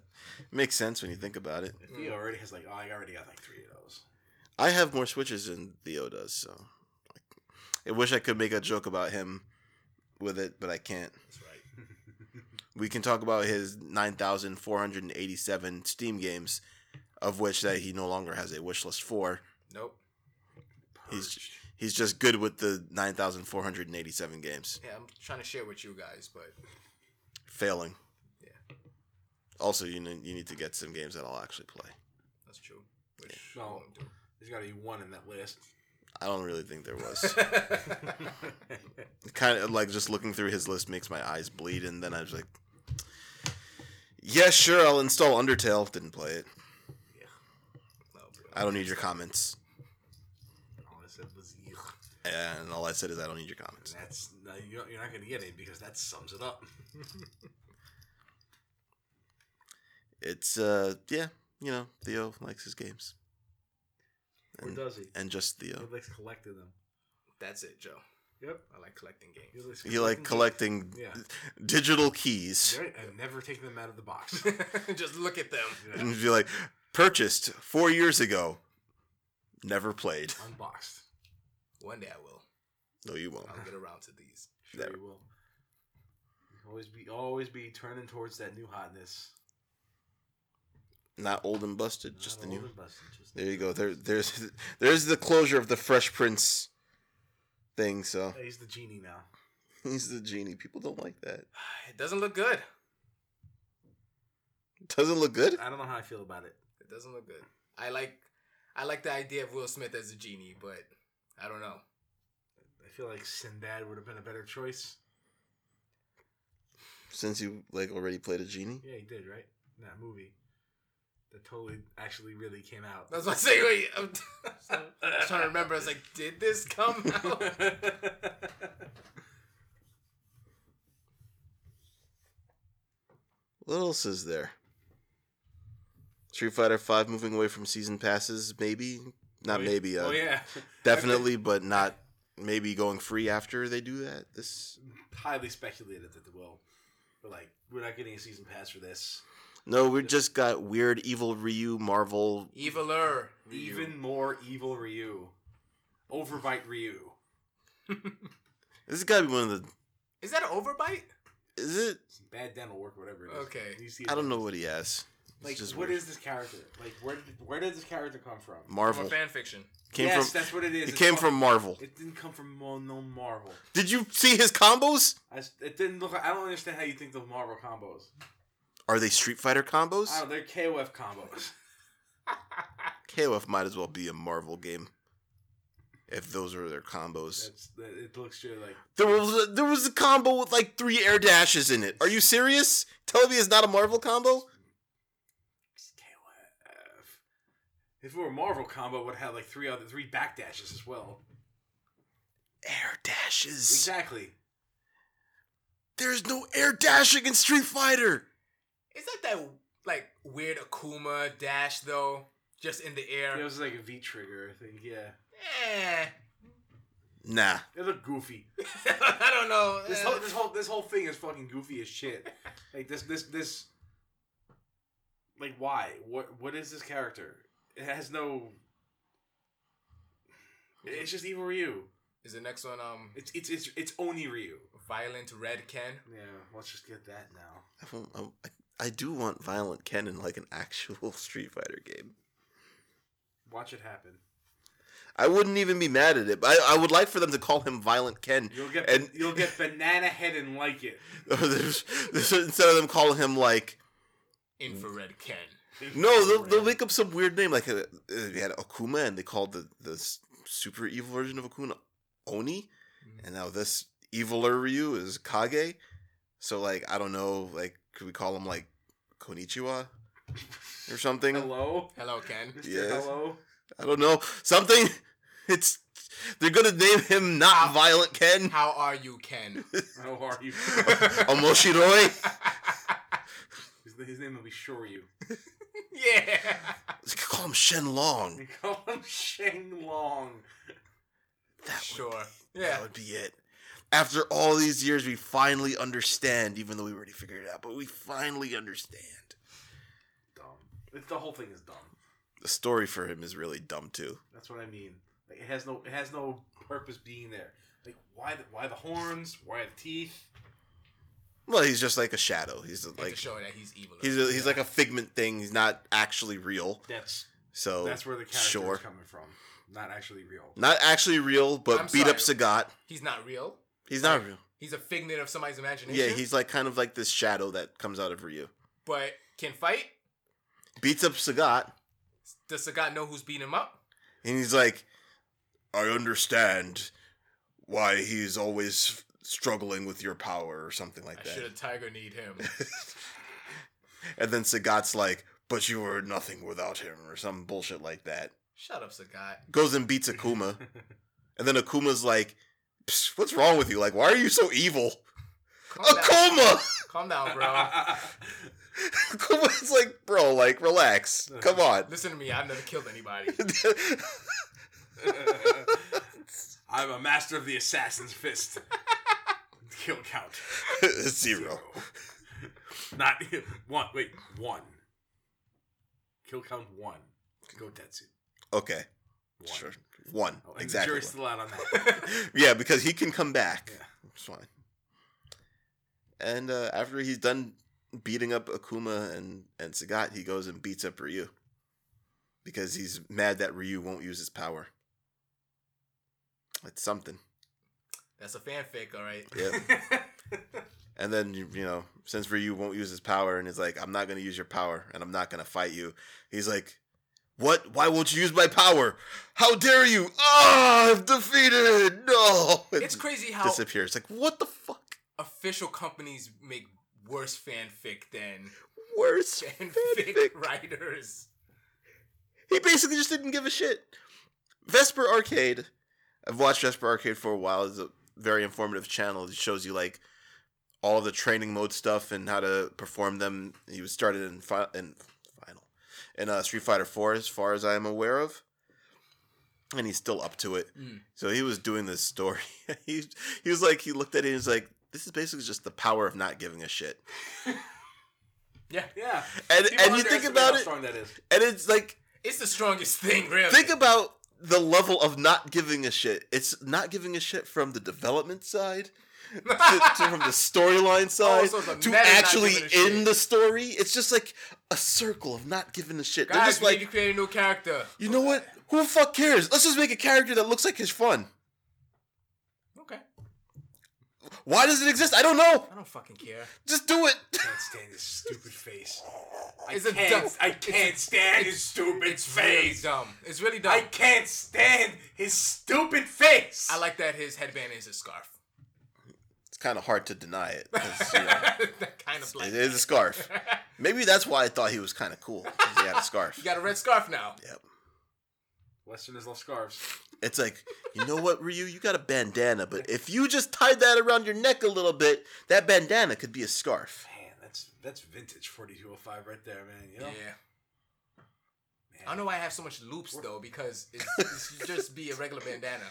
makes sense when you think about it. Theo already has like, oh, I already got like three of those. I have more Switches than Theo does, so I wish I could make a joke about him with it, but I can't. That's right. We can talk about his nine thousand four hundred and eighty-seven Steam games, of which that he no longer has a wish list for. Nope. He's he's just good with the nine thousand four hundred and eighty-seven games. Yeah, I'm trying to share with you guys, but Failing. Yeah. Also, you need, you need to get some games that I'll actually play. that's true. Which No. I. There's got to be one in that list. I don't really think there was. (laughs) (laughs) kind of like just looking through his list makes my eyes bleed, and then I was like, "Yeah, sure, I'll install Undertale." Didn't play it. No. I don't need your comments. All I said was, "Ugh." And all I said is I don't need your comments. And that's no, you're you're not going to get it because that sums it up. (laughs) It's uh, yeah, you know, Theo likes his games, Or does he? and just Theo. He likes collecting them. That's it, Joe. Yep. I like collecting games. He likes You like collecting Yeah. digital keys, Right, and never taking them out of the box. (laughs) (laughs) Just look at them. Yeah. and be like, purchased four years ago, never played. Unboxed. One day I will. No, you won't. I'll get around to these. Sure Never. you will. Always be always be turning towards that new hotness. Not old and busted, just the old new. and busted, just There the you go. There, there's, there's the closure of the Fresh Prince thing. So He's the genie now. (laughs) he's the genie. People don't like that. (sighs) It doesn't look good. Doesn't look good. I don't know how I feel about it. It doesn't look good. I like, I like the idea of Will Smith as a genie, but I don't know. I feel like Sinbad would have been a better choice. Since you like already played a genie. Yeah, he did, right? In that movie. That totally actually really came out. That's what I was about to say, wait, I'm, I was trying to remember. I was like, did this come (laughs) out? What else is there? Street Fighter Five moving away from season passes, maybe. Not oh, maybe. Uh, Oh yeah. Definitely, but not maybe going free after they do that. This Highly speculated that they will. But like, we're not getting a season pass for this. No, we just got weird evil Ryu Marvel. Eviler. Ryu. Even more evil Ryu. Overbite Ryu. (laughs) This has got to be one of the. Is that an overbite? Is it? Bad dental work, whatever it is. Okay. You see I don't know what he has. It's Like, just what weird. is this character? Like, where did where did this character come from? Marvel? From a fan fiction. Came yes, from. that's what it is. It It's came not- from Marvel. It didn't come from Mo- no Marvel. Did you see his combos? I s it didn't look. I don't understand how you think of Marvel combos. Are they Street Fighter combos? Don't. They're KOF combos. (laughs) KOF might as well be a Marvel game. If those are their combos. That's that, it looks like There was a, there was a combo with like three air dashes in it. Are you serious? Tell me it's not a Marvel combo? it's KOF. If it were a Marvel combo, it would have like three other three backdashes as well. Air dashes. Exactly. There's no air dashing in Street Fighter. Is that that like weird Akuma dash though? Just in the air. It was like a V trigger. I think. Yeah. Eh. Nah. It look goofy. (laughs) I don't know. This Eh. whole this whole this whole thing is fucking goofy as shit. (laughs) Like this this this. Like why? What what is this character? It has no. It's just evil Ryu. Is the next one um It's it's it's it's only Ryu. violent red Ken? Yeah, let's just get that now. I, want- I, I do want Violent Ken in like an actual (laughs) Street Fighter game. Watch it happen. I wouldn't even be mad at it. But I, I would like for them to call him Violent Ken. You'll get And- you'll get banana head and like it. (laughs) There's- there's- instead of them calling him like Infrared Ken. no, they'll, they'll make up some weird name like uh, they had Akuma and they called the the super evil version of Akuma Oni, and now this eviler Ryu is Kage. So like I don't know, like could we call him like Konichiwa or something? Hello, Hello, Ken. Mr. Yes. Hello. I don't know something. It's they're gonna name him not How- Violent Ken. How are you, Ken? (laughs) How are you? (laughs) Omoshiroi. (laughs) his, his name will be Shoryu. yeah. They could call him Shen Long. They call him Shang Long. That would, Sure. that Yeah. would be it. After all these years, we finally understand, even though we already figured it out, but we finally understand. Dumb. It's, the whole thing is dumb. The story for him is really dumb too. That's what I mean. Like it has no it has no purpose being there. Like why the why the horns? Why the teeth? Well, he's just like a shadow. He's Like, like to show that he's evil. he's a, he's like a figment thing. He's not actually real. That's So that's where the character sure. is coming from. Not actually real. not actually real, but I'm beat up. Sagat. he's not real. He's not real. He's a figment of somebody's imagination. Yeah, he's like kind of like this shadow that comes out of Ryu. but can fight. Beats up Sagat, Does Sagat know who's beating him up? and he's like, "I understand why he's always struggling with your power, or something like I that." should a Tiger need him. (laughs) and then Sagat's like, "But you were nothing without him," or some bullshit like that. Shut up, Sagat. Goes and beats Akuma, (laughs) and then Akuma's like, "Psst, "What's wrong with you? Like, why are you so evil?" Calm down. Akuma, Calm down, bro. (laughs) Akuma's like, "Bro, like, relax. Come (laughs) on." Listen to me. I've never killed anybody. (laughs) I'm a master of the assassin's fist. Kill count. Zero. Not one. Wait, one. Kill count one. Go Tetsu. Okay, One. sure. One. Oh, exactly. The jury's still out on that. (laughs) yeah, because he can come back. Yeah. It's fine. And uh, after he's done beating up Akuma and, and Sagat, he goes and beats up Ryu. Because he's mad that Ryu won't use his power. It's something. That's a fanfic, all right. Yeah. (laughs) and then, you, you know, since Ryu won't use his power and is like, I'm not going to use your power and I'm not going to fight you, he's like, What? Why won't you use my power? How dare you? Ah, I'm defeated. No. (laughs) It's crazy how disappears. Like, what the fuck? official companies make worse fanfic than Worse (laughs) fanfic fanfic. writers. He basically just didn't give a shit. Vesper Arcade. I've watched Vesper Arcade for a while. It's a very informative channel. It shows you like all the training mode stuff and how to perform them. He was started in fi- in in uh, Street Fighter Four, as far as I am aware of, and he's still up to it. Mm. So he was doing this story. (laughs) he he was like he looked at it. and He was like, "This is basically just the power of not giving a shit." (laughs) Yeah, yeah. And People and you think about how it, strong that is. and it's like it's the strongest thing, really. Think about the level of not giving a shit. It's not giving a shit from the development side, to, to- from the storyline (laughs) oh, side, so to actually giving a in shit. the story. It's just like a circle of not giving a shit. They're just like, you to create a new character. you know what? Who the fuck cares? Let's just make a character that looks like his fun. Okay, Why does it exist? I don't know. I don't fucking care. Just do it. I can't stand his stupid face. I It's can't. dumb- I can't stand his stupid It's really face. dumb. It's really dumb. I can't stand his stupid face. I like that his headband is a scarf. It's kind of hard to deny it. you know, (laughs) that kind of like it is a scarf. (laughs) Maybe that's why I thought he was kind of cool. He had a scarf. You got a red scarf now. Yep. Westerners love scarves. It's like, you know what, Ryu? You got a bandana, but if you just tied that around your neck a little bit, that bandana could be a scarf. Man, that's that's vintage 4205 right there, man. You know? Yeah. I don't know why I have so much loops though, because it's, it should just be a regular bandana.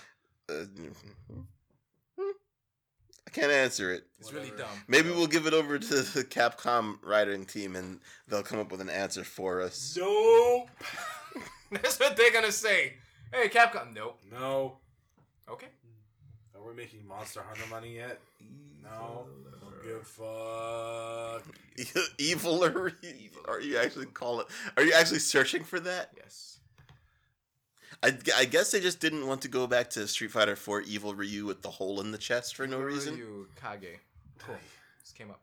Uh, I can't answer it. It's really dumb. Maybe we'll give it over to the Capcom writing team and they'll come up with an answer for us. Nope. (laughs) That's what they're gonna say. Hey, Capcom. Nope. No. Okay. Are we making Monster Hunter money yet? No. Don't give fuck. (laughs) Evil or (laughs) are you actually call it? Are you actually searching for that? Yes. I, I guess they just didn't want to go back to Street Fighter 4 Evil Ryu with the hole in the chest for no Where reason. You Kage. Cool. Hey, Just came up.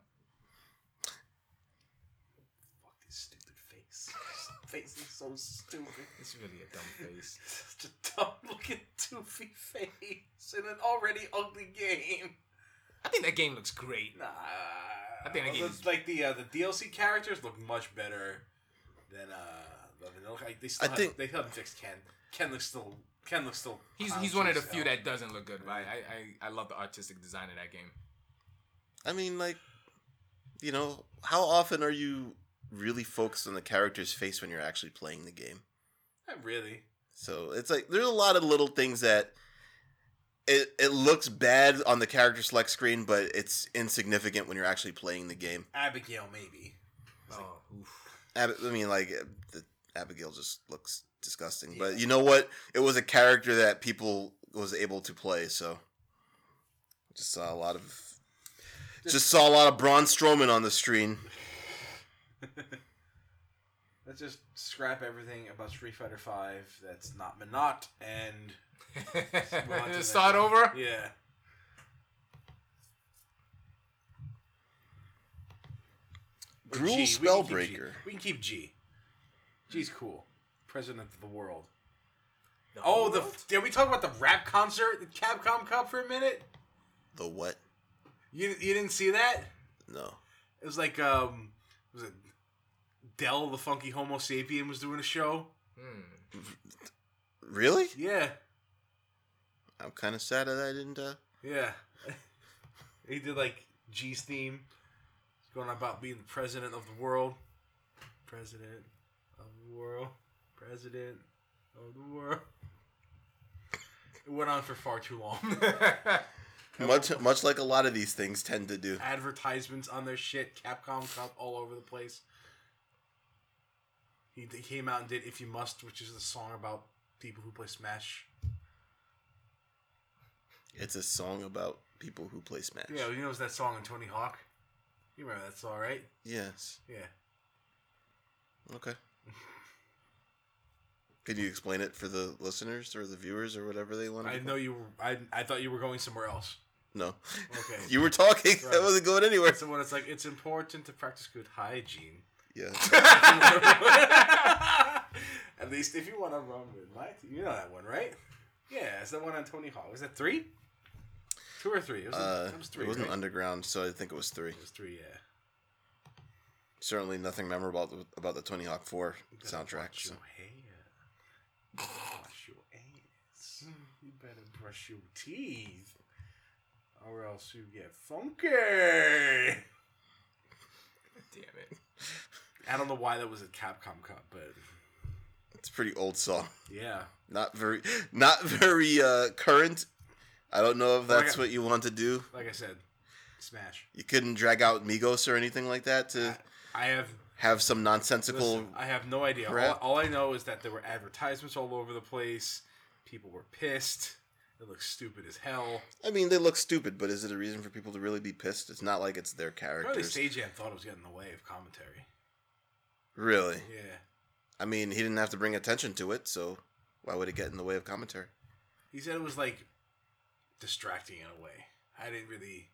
Fuck this stupid face. This (laughs) face is so stupid. It's really a dumb face. (laughs) Such a dumb looking toothy face in an already ugly game. I think that game looks great. Nah. I think that game is- like the uh, the DLC characters look much better than uh the vanilla. Like, they still I have, think- they haven't fixed Ken. Ken looks still Ken looks still. He's he's one of the few hell. that doesn't look good, but I, I I love the artistic design of that game. I mean, like, you know, how often are you really focused on the character's face when you're actually playing the game? Not really. So it's like there's a lot of little things that it it looks bad on the character select screen, but it's insignificant when you're actually playing the game. Abigail maybe. Oh, oof. Ab- I mean, like the Abigail just looks disgusting. Yeah. But you know what? It was a character that people was able to play. So just saw a lot of just saw a lot of Braun Strowman on the screen. (laughs) Let's just scrap everything about Street Fighter Five that's not Menat and move on Start over. Yeah. Or Gruel G. We can keep G. Spellbreaker. We can keep G. G's cool. President of the world. The Oh, the world? did we talk about the rap concert, the Capcom Cup for a minute? The what? You you didn't see that? No. It was like um, was it Del the Funky Homosapien was doing a show? Hmm. Really? Yeah, I'm kind of sad that I didn't. Uh... yeah. (laughs) he did like G's theme, He's going about being the president of the world, president of the world, president of the world. It went on for far too long. (laughs) Much, much like a lot of these things tend to do. advertisements on their shit, Capcom Cup all over the place. He, he came out and did "If You Must," which is the song about people who play Smash. It's a song about people who play Smash. Yeah, you know that song in Tony Hawk. You remember that song, right? Yes. Yeah. Okay. (laughs) Can you explain it for the listeners or the viewers or whatever they want? I know you were. I I thought you were going somewhere else. No. Okay. (laughs) you were talking. I wasn't going anywhere. So when it's like it's important to practice good hygiene. Yeah. (laughs) At least if you want to run with my, you know that one, right? Yeah, it's the one on Tony Hawk. Was that three? Two or three? It was, Uh, it was three. it wasn't right? underground, so I think it was three. It was three. Yeah. Certainly nothing memorable about the, about the Tony Hawk 4 You soundtrack. So. Your hair. You better wash your ass. You better brush your teeth, or else you get funky. Damn it. I don't know why that was a Capcom Cup, but It's a pretty old song. yeah. Not very, not very uh, current. I don't know if Well, I what you want to do. Like I said, Smash. You couldn't drag out Migos or anything like that to I have have some nonsensical. listen, I have no idea. All, all I know is that there were advertisements all over the place. People were pissed. It looks stupid as hell. I mean, they look stupid, but is it a reason for people to really be pissed? It's not like it's their character. Probably characters. Sajam thought it was getting in the way of commentary. Really? Yeah. I mean, he didn't have to bring attention to it, so why would it get in the way of commentary? He said it was like distracting in a way. I didn't really,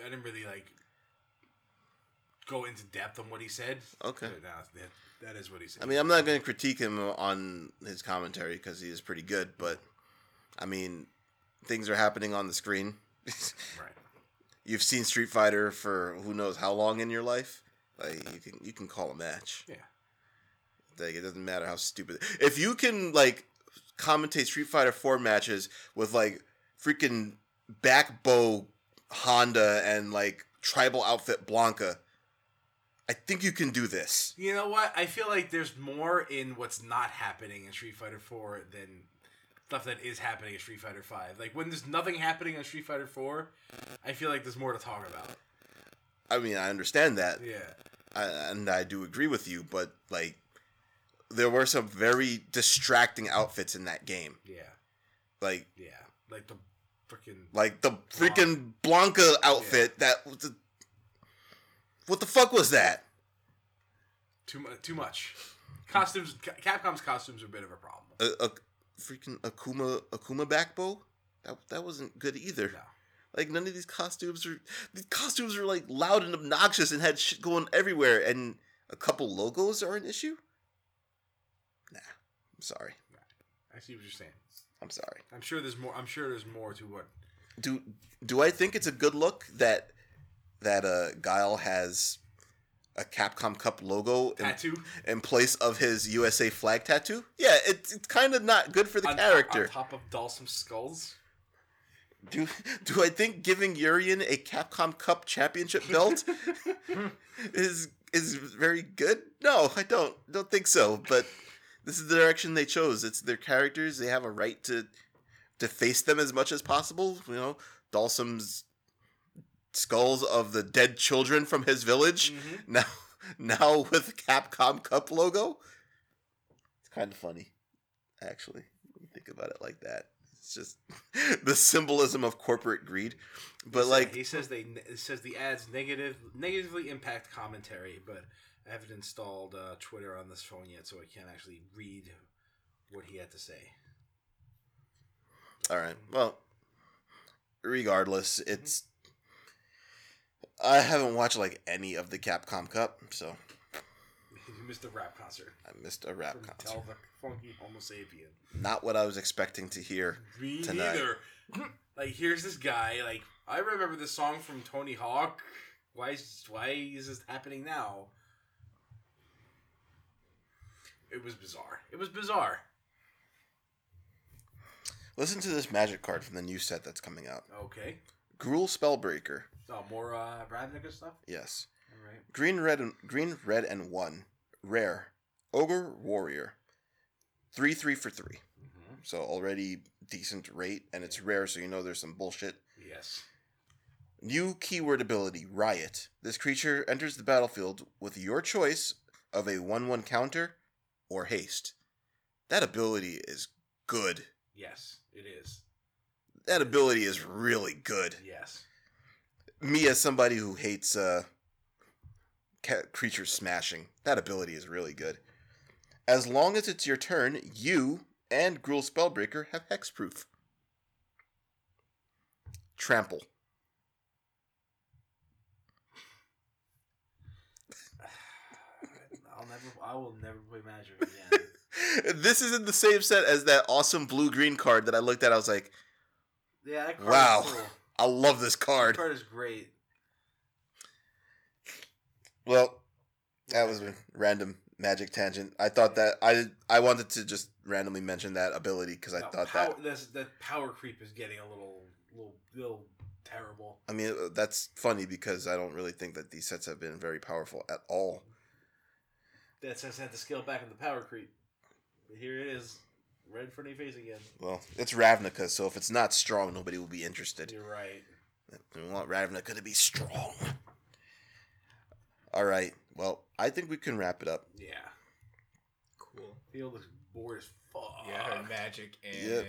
I didn't really like go into depth on what he said. Okay. But nah, that, that is what he said. I mean, I'm not going to critique him on his commentary because he is pretty good, but I mean, things are happening on the screen. (laughs) right. You've seen Street Fighter for who knows how long in your life. Like you can you can call a match. Yeah. Like it doesn't matter how stupid. If you can like commentate Street Fighter 4 matches with like freaking back bow Honda and like tribal outfit Blanka, I think you can do this. You know what? I feel like there's more in what's not happening in Street Fighter 4 than stuff that is happening in Street Fighter 5. Like when there's nothing happening in Street Fighter 4, I feel like there's more to talk about. I mean, I understand that, Yeah. I, and I do agree with you, but like, there were some very distracting outfits in that game. Yeah. Like, Yeah. Like the freaking like the freaking Blanka outfit. That was the, what the fuck was that? too much too much. Costumes Capcom's costumes are a bit of a problem. A, a freaking Akuma Akuma backbow. That that wasn't good either. No. Like none of these costumes are these costumes are like loud and obnoxious and had shit going everywhere. And a couple logos are an issue. Nah, I'm sorry. I see what you're saying. I'm sorry. I'm sure there's more I'm sure there's more to what Do do I think it's a good look that that uh Guile has a Capcom Cup logo in, tattoo in place of his USA flag tattoo? Yeah, it's it's kind of not good for the on, character. on top of Dhalsim skulls. Do do I think giving Urien a Capcom Cup championship belt (laughs) is is very good? No, I don't. Don't think so. But this is the direction they chose. It's their characters. They have a right to to face them as much as possible. You know, Dhalsim's skulls of the dead children from his village. (laughs) Now now with Capcom Cup logo. It's kind of funny, actually. Think about it like that. It's just (laughs) the symbolism of corporate greed. But like he says they says the ads negative negatively impact commentary, but I haven't installed uh, Twitter on this phone yet, so I can't actually read what he had to say. All right. Well, regardless, it's. I haven't watched like any of the Capcom Cup, so (laughs) You missed a rap concert I missed a rap from concert. Tell the Funky Homo Sapien. Not what I was expecting to hear. Me Tonight. neither. (clears throat) like here's this guy. Like I remember this song from Tony Hawk. Why is why is this happening now? It was bizarre. It was bizarre. Listen to this magic card from the new set that's coming out. Okay. Gruul Spellbreaker. Oh, more uh, Ravnica stuff. Yes. All right. Green, red, and green, red, and one. Rare. Ogre Warrior. Three, three for 3 Mm-hmm. So already decent rate, and it's rare, so you know there's some bullshit. Yes. New keyword ability, Riot. This creature enters the battlefield with your choice of a 1 1 counter or haste. That ability is good. Yes, it is. That ability is really good. Yes. Me, as somebody who hates uh, creatures smashing, that ability is really good. As long as it's your turn, you and Gruul Spellbreaker have hexproof. Trample. (sighs) I'll never. I will never play Magic again. (laughs) this is in the same set as that awesome blue green card that I looked at. I was like, yeah. That card Wow. Cool. I love this card. card is great. Well, that was a random magic tangent. I thought that I I wanted to just randomly mention that ability because I No, thought power, that. this, that power creep is getting a little, little, little terrible. I mean, uh, that's funny because I don't really think that these sets have been very powerful at all. That says I had to scale back on the power creep. But here it is, right in front of your face again. Well, it's Ravnica, so if it's not strong, nobody will be interested. You're right. We want Ravnica to be strong. All right. Well, I think we can wrap it up. Yeah. Cool. Feel this bored as fuck. Yeah, I heard magic and Yep.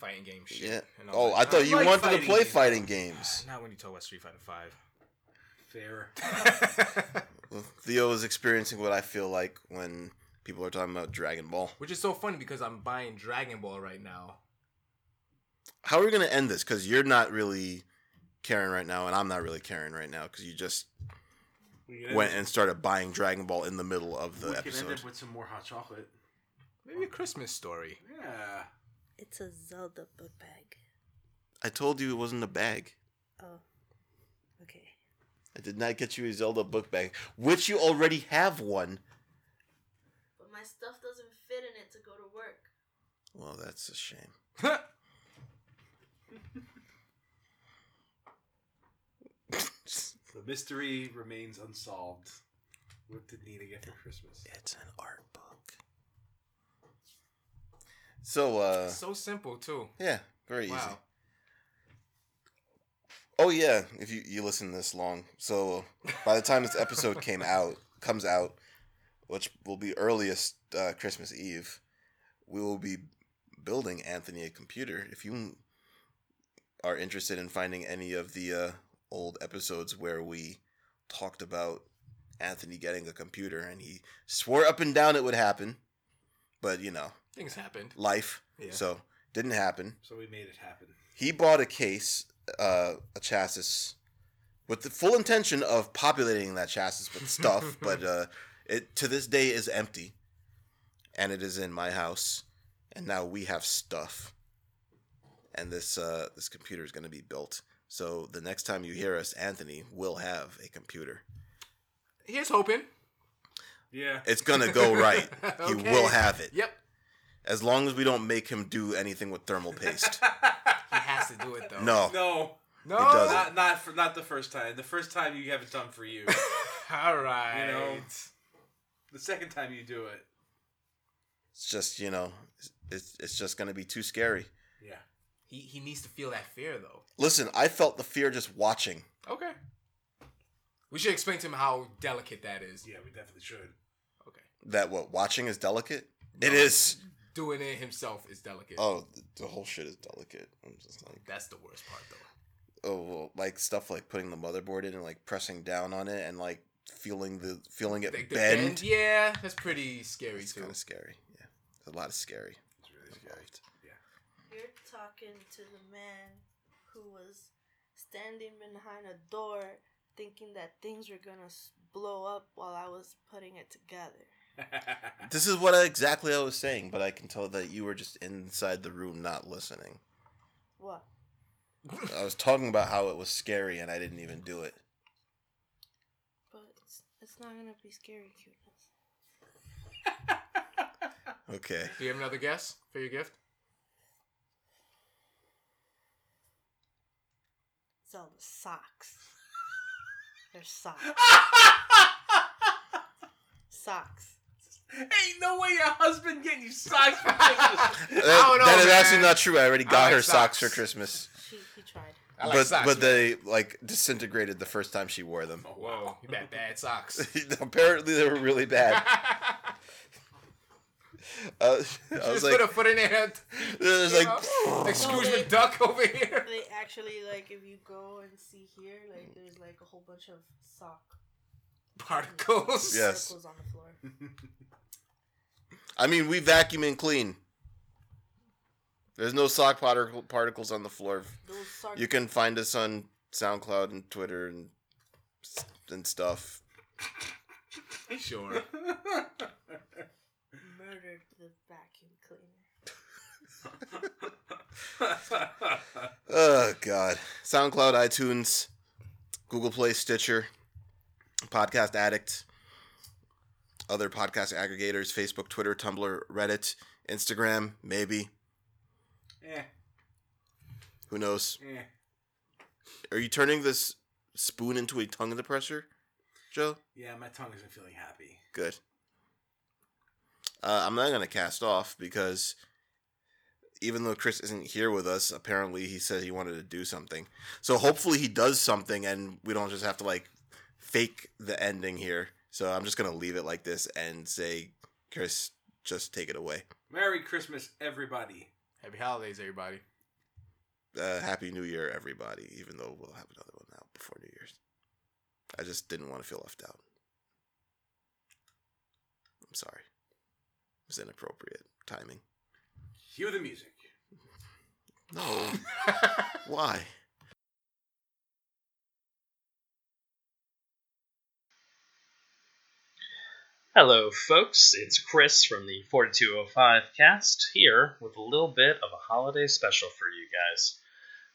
fighting game shit. Yeah. and Oh, that. I thought you like wanted to play games. fighting games. (sighs) Not when you talk about Street Fighter Five. Fair. (laughs) Well, Theo is experiencing what I feel like when people are talking about Dragon Ball. Which is so funny because I'm buying Dragon Ball right now. How are we going to end this? Because you're not really caring right now, and I'm not really caring right now because you just We went and started buying Dragon Ball in the middle of the episode. we can end episode. up with some more hot chocolate. Maybe a Christmas story. Yeah. It's a Zelda book bag. I told you it wasn't a bag. Oh. Okay. I did not get you a Zelda book bag, which you already have one. But my stuff doesn't fit in it to go to work. Well, that's a shame. (laughs) The mystery remains unsolved. What did Nina get for Christmas? It's an art book. So, uh, So simple too. yeah, very easy. Wow. Oh yeah, if you you listen this long, so by the time this episode (laughs) came out, comes out, which will be earliest uh, Christmas Eve, we will be building Anthony a computer. If you are interested in finding any of the uh, old episodes where we talked about Anthony getting a computer, and he swore up and down it would happen, but you know, Things happened. life, Yeah. so didn't happen So we made it happen. he bought a case, uh, a chassis, with the full intention of populating that chassis with stuff, (laughs) but uh, it to this day is empty, and it is in my house, and now we have stuff, and this uh, this computer is going to be built. So the next time you hear us, Anthony will have a computer. Here's hoping. Yeah. It's gonna go right. (laughs) He will have it, Yep. as long as we don't make him do anything with thermal paste. (laughs) He has to do it though. No, No. No. It doesn't. Not not for not the first time. The first time you have it done for you. (laughs) All right. You know. the second time you do it. it's just you know, it's it's just gonna be too scary. Yeah. He he needs to feel that fear though. Listen, I felt the fear just watching. Okay. We should explain to him how delicate that is. Yeah, we definitely should. Okay. That what watching is delicate. It No. is. Doing it himself is delicate. Oh, the, the whole shit is delicate. I'm just like, That's the worst part though. oh, well, like stuff like putting the motherboard in and like pressing down on it and like feeling the feeling it Like the bend. bend, yeah, that's pretty scary It's kind of scary. Yeah, a lot of scary. It's really scary. You're talking to the man who was standing behind a door thinking that things were gonna blow up while I was putting it together. (laughs) This is what I, exactly I was saying, but I can tell that you were just inside the room not listening. What? I was talking about how it was scary and I didn't even do it. But it's, it's not gonna be scary cuteness. Okay. Do you have another guess for your gift? Zelda socks. They're socks. socks. Ain't no way your husband getting you socks for Christmas. (laughs) That, don't know, that is man. actually not true. I already got like her socks. for. Christmas. She he tried. I like but socks, but man. they like disintegrated the first time she wore them. Oh, Whoa, you got bad socks. (laughs) Apparently they were really bad. (laughs) Uh, I was Just like, put a foot in there. and- it was like, know? like Scrooge they- McDuck over here. They actually like if you go and see here, like there's like a whole bunch of sock Particles. (laughs) Yes. particles on the floor. I mean, we vacuum and clean. There's no sock particle particles on the floor. Sock You can find us on SoundCloud and Twitter and and stuff. Sure. (laughs) (laughs) murdered the vacuum cleaner. (laughs) Oh God! SoundCloud, iTunes, Google Play, Stitcher, Podcast Addict, other podcast aggregators, Facebook, Twitter, Tumblr, Reddit, Instagram, maybe. yeah, Who knows? yeah. Are you turning this spoon into a tongue depressor, Joe? Yeah, my tongue isn't feeling happy. Good. Uh, I'm not gonna cast off because even though Chris isn't here with us, apparently he said he wanted to do something. So hopefully he does something, and we don't just have to like fake the ending here. So I'm just gonna leave it like this and say, Chris, just take it away. Merry Christmas, everybody. Happy holidays, everybody. Uh, Happy New Year, everybody. Even though we'll have another one out before New Year's, I just didn't want to feel left out. I'm sorry. It was inappropriate timing. Cue the music. No. (laughs) Why? Hello, folks. It's Chris from the 4205 cast here with a little bit of a holiday special for you guys.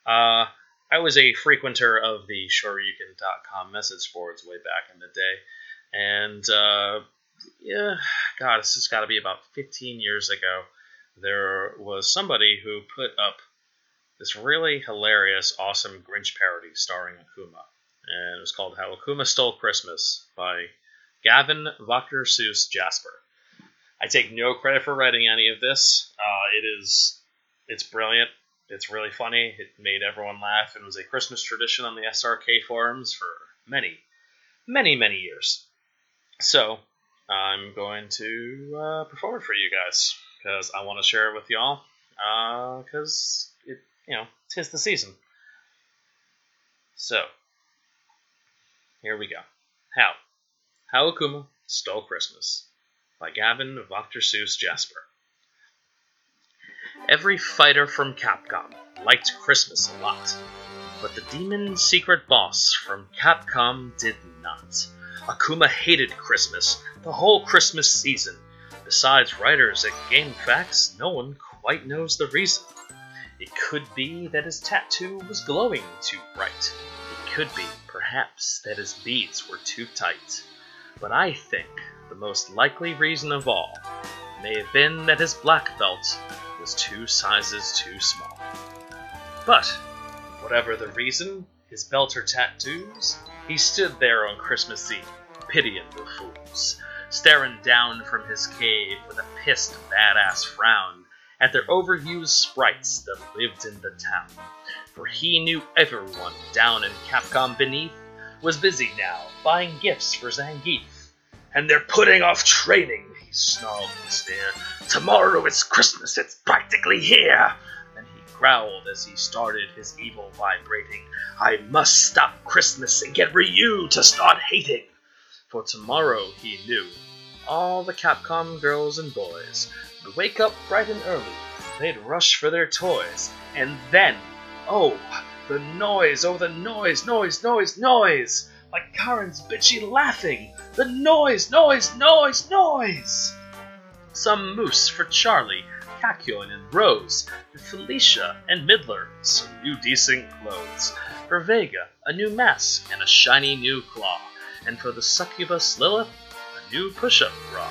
Uh, I was a frequenter of the Shoryuken.com message boards way back in the day, and uh, yeah, God, this has got to be about 15 years ago. There was somebody who put up this really hilarious, awesome Grinch parody starring Akuma, and it was called "How Akuma Stole Christmas" by Gavin Dr. Seuss Jasper. I take no credit for writing any of this. Uh, it is, it's brilliant. It's really funny. It made everyone laugh and was a Christmas tradition on the SRK forums for many, many, many years. So I'm going to uh, perform it for you guys because I want to share it with y'all because it, you know, tis the season. So here we go. How? How Akuma Stole Christmas by Gavin Dr. Seuss Jasper. Every fighter from Capcom liked Christmas a lot, but the demon secret boss from Capcom did not. Akuma hated Christmas the whole Christmas season. Besides writers at GameFAQs, no one quite knows the reason. It could be that his tattoo was glowing too bright. It could be, perhaps, that his beads were too tight. But I think the most likely reason of all may have been that his black belt was two sizes too small. But, whatever the reason, his belt or tattoos, he stood there on Christmas Eve, pitying the fools, staring down from his cave with a pissed, badass frown at their overused sprites that lived in the town. For he knew everyone down in Capcom beneath was busy now buying gifts for Zangief. And they're putting off training, he snarled in despair. Tomorrow it's Christmas, it's practically here. Growled as he started his evil vibrating. I must stop Christmas and get Ryu to start hating. For tomorrow, he knew, all the Capcom girls and boys would wake up bright and early. They'd rush for their toys. And then, oh, the noise, oh, the noise, noise, noise, noise! Like Karen's bitchy laughing! The noise, noise, noise, noise! Some moose for Charlie, Kakyoin and Rose, for Felicia and Midler, some new decent clothes, for Vega, a new mask and a shiny new claw, and for the succubus Lilith, a new push-up bra.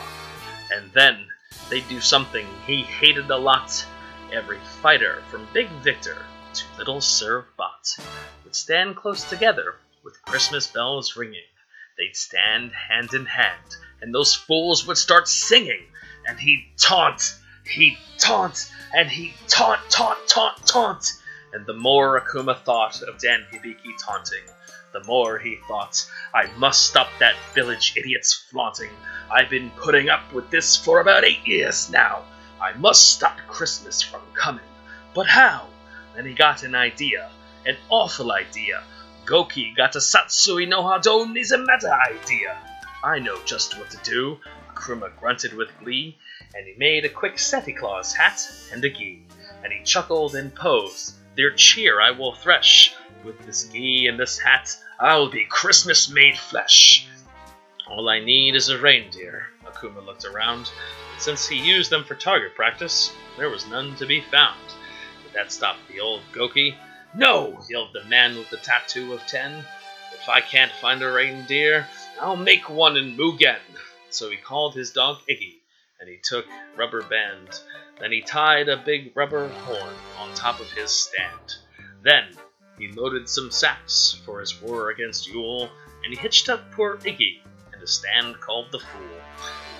And then they'd do something he hated a lot. Every fighter, from Big Victor to Little Sir Bot, would stand close together with Christmas bells ringing. They'd stand hand in hand, and those fools would start singing, and he'd taunt, he'd taunt, and he'd taunt, taunt, taunt, taunt. And the more Akuma thought of Dan Hibiki taunting, the more he thought, I must stop that village idiot's flaunting. I've been putting up with this for about eight years now. I must stop Christmas from coming. But how? Then he got an idea, an awful idea. Goki got a Satsui no Hado Nizamata idea. I know just what to do, Akuma grunted with glee, and he made a quick Santa Claus hat and a gi. And he chuckled and posed, Their cheer I will thresh. With this gi and this hat, I'll be Christmas made flesh. All I need is a reindeer. Akuma looked around. Since he used them for target practice, there was none to be found. But that stopped the old Goki. No! yelled the man with the tattoo of ten. If I can't find a reindeer, I'll make one in Mugen. So he called his dog Iggy, and he took rubber band. Then he tied a big rubber horn on top of his stand. Then he loaded some sacks for his war against Yule, and he hitched up poor Iggy in a stand called the Fool.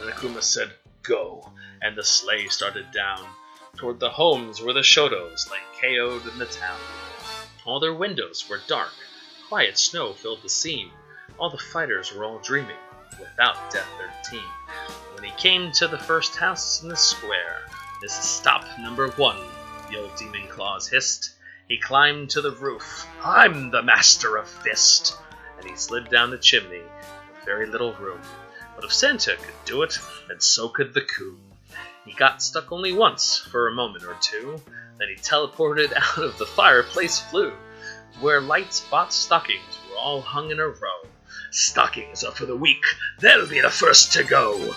Then Akuma said, Go, and the sleigh started down toward the homes where the Shotos lay KO'd in the town. All their windows were dark, quiet snow filled the scene. All the fighters were all dreaming, without Death 13. When he came to the first house in the square, this is stop number one, the old demon claws hissed. He climbed to the roof. I'm the master of fist! And he slid down the chimney, with very little room. But if Santa could do it, then so could the coon. He got stuck only once, for a moment or two, then he teleported out of the fireplace flue, where lights bought stockings were all hung in a row. Stockings are for the weak, they'll be the first to go.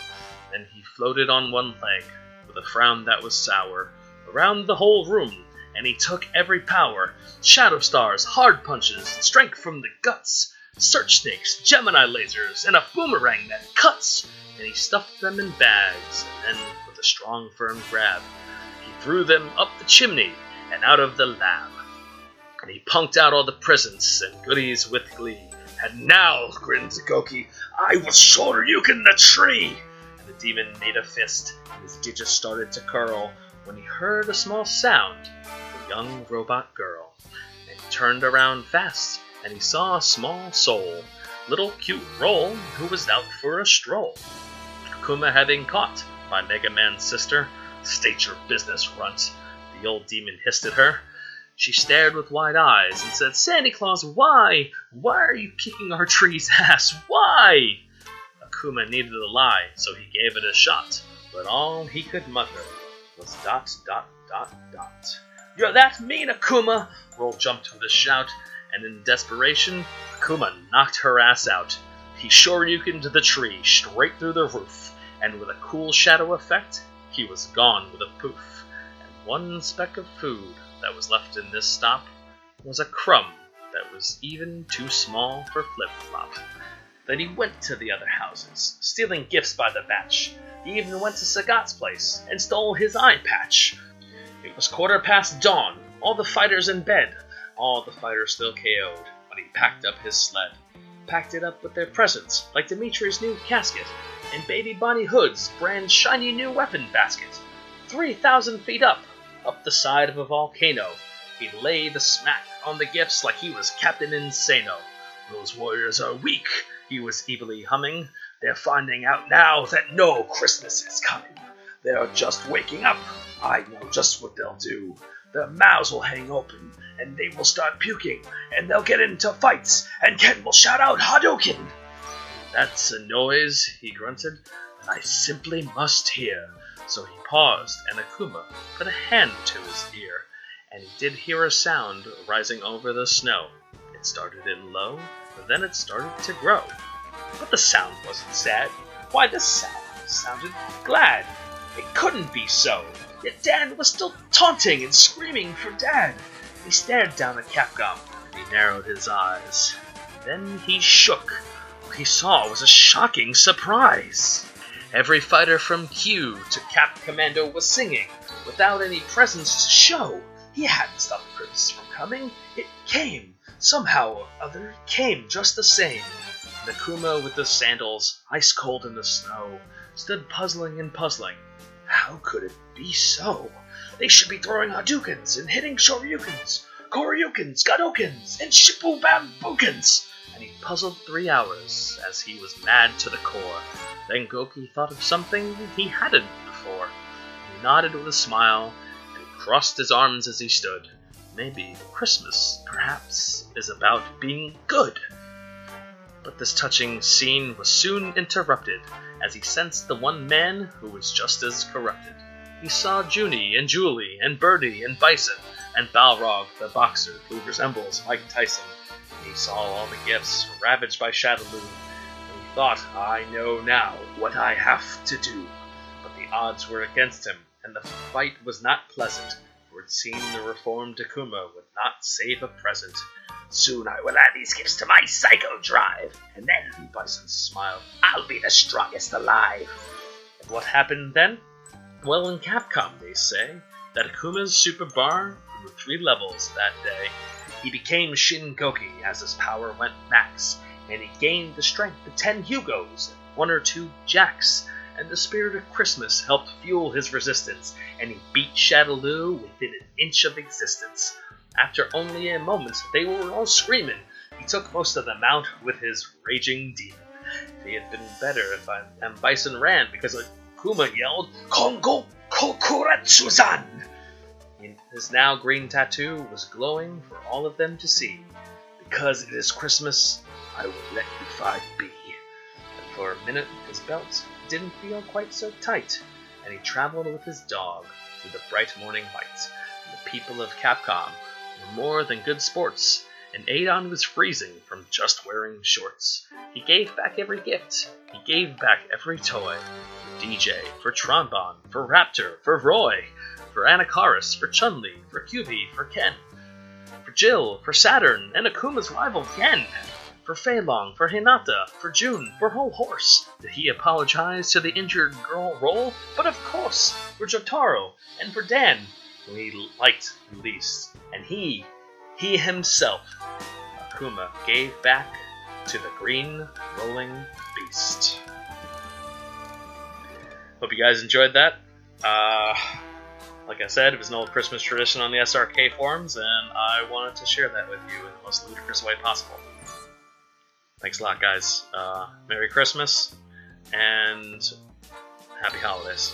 Then he floated on one leg, with a frown that was sour, around the whole room, and he took every power shadow stars, hard punches, strength from the guts, search snakes, Gemini lasers, and a boomerang that cuts. And he stuffed them in bags, and then, with a strong, firm grab, he threw them up the chimney and out of the lab. And he punked out all the presents and goodies with glee, And now, grinned Goki, I will Shoryuken the tree! And the demon made a fist, and his digits started to curl when he heard a small sound a young robot girl. And he turned around fast, and he saw a small soul, little cute Roll, who was out for a stroll. Kuma had been caught by Mega Man's sister. State your business, runt, the old demon hissed at her. She stared with wide eyes and said, Santa Claus, why? Why are you kicking our tree's (laughs) ass? Why? Akuma needed a lie, so he gave it a shot, but all he could mutter was dot, dot, dot, dot. You're that mean, Akuma! Roll jumped with a shout, and in desperation, Akuma knocked her ass out. He shoryukened the tree straight through the roof, and with a cool shadow effect, he was gone with a poof. And one speck of food that was left in this stop was a crumb that was even too small for Flip Flop. Then he went to the other houses, stealing gifts by the batch. He even went to Sagat's place and stole his eye patch. It was quarter past dawn, all the fighters in bed, all the fighters still KO'd, he packed up his sled. Packed it up with their presents, like Demitri's new casket, and Baby Bonnie Hood's brand shiny new weapon basket. Three thousand feet up, up the side of a volcano, he lay the smack on the gifts like he was Captain Insano. Those warriors are weak, he was evilly humming. They're finding out now that no Christmas is coming. They're just waking up. I know just what they'll do. Their mouths will hang open, and they will start puking, and they'll get into fights, and Ken will shout out Hadouken! That's a noise, he grunted, that I simply must hear. So he paused, and Akuma put a hand to his ear, and he did hear a sound rising over the snow. It started in low, but then it started to grow. But the sound wasn't sad. Why, the sound sounded glad. It couldn't be so. Yet Dan was still taunting and screaming for Dad. He stared down at Capcom, and he narrowed his eyes. Then he shook. What he saw was a shocking surprise. Every fighter from Q to Cap Commando was singing, without any presence to show. He hadn't stopped Christmas from coming. It came. Somehow or other, it came just the same. Nakuma with the sandals, ice cold in the snow, stood puzzling and puzzling. How could it be so? They should be throwing Hadoukens and hitting Shoryukens, Koryukens, Gadokens, and Shippubambukens! And he puzzled three hours as he was mad to the core. Then Goki thought of something he hadn't before. He nodded with a smile and crossed his arms as he stood. Maybe Christmas, perhaps, is about being good. But this touching scene was soon interrupted as he sensed the one man who was just as corrupted. He saw Juni and Juli and Birdie and Bison and Balrog the boxer who resembles Mike Tyson. He saw all the gifts ravaged by Shadaloo, and he thought, I know now what I have to do. But the odds were against him, and the fight was not pleasant, for it seemed the reformed Takuma would not save a present. Soon I will add these gifts to my psycho drive, and then, Bison smiled, I'll be the strongest alive. And what happened then? Well, in Capcom, they say that Akuma's Super Bar grew three levels that day. He became Shin Goki as his power went max, and he gained the strength of ten Hugos and one or two Jacks. And the spirit of Christmas helped fuel his resistance, and he beat Shadaloo within an inch of existence. After only a moment, they were all screaming. He took most of them out with his raging demon. It had been better if I, and Bison ran because Akuma yelled, Kongo Kokuretsuzan! His now green tattoo was glowing for all of them to see. Because it is Christmas, I will let you five be. And for a minute, his belt didn't feel quite so tight, and he traveled with his dog through the bright morning light. And the people of Capcom were more than good sports, and Adon was freezing from just wearing shorts. He gave back every gift. He gave back every toy. For Dee Jay, for Trombone, for Raptor, for Roy, for Anakaris, for Chun-Li, for Q-Bee, for Ken, for Jill, for Saturn, and Akuma's rival Gen, for Fei Long, for Hinata, for June, for Whole Horse. Did he apologize to the injured girl Roll? But of course, for Jotaro, and for Dan, who he liked least. And he, he himself, Akuma, gave back to the Green Rolling Beast. Hope you guys enjoyed that. Uh, like I said, it was an old Christmas tradition on the SRK forums, and I wanted to share that with you in the most ludicrous way possible. Thanks a lot, guys. Uh, Merry Christmas and Happy Holidays.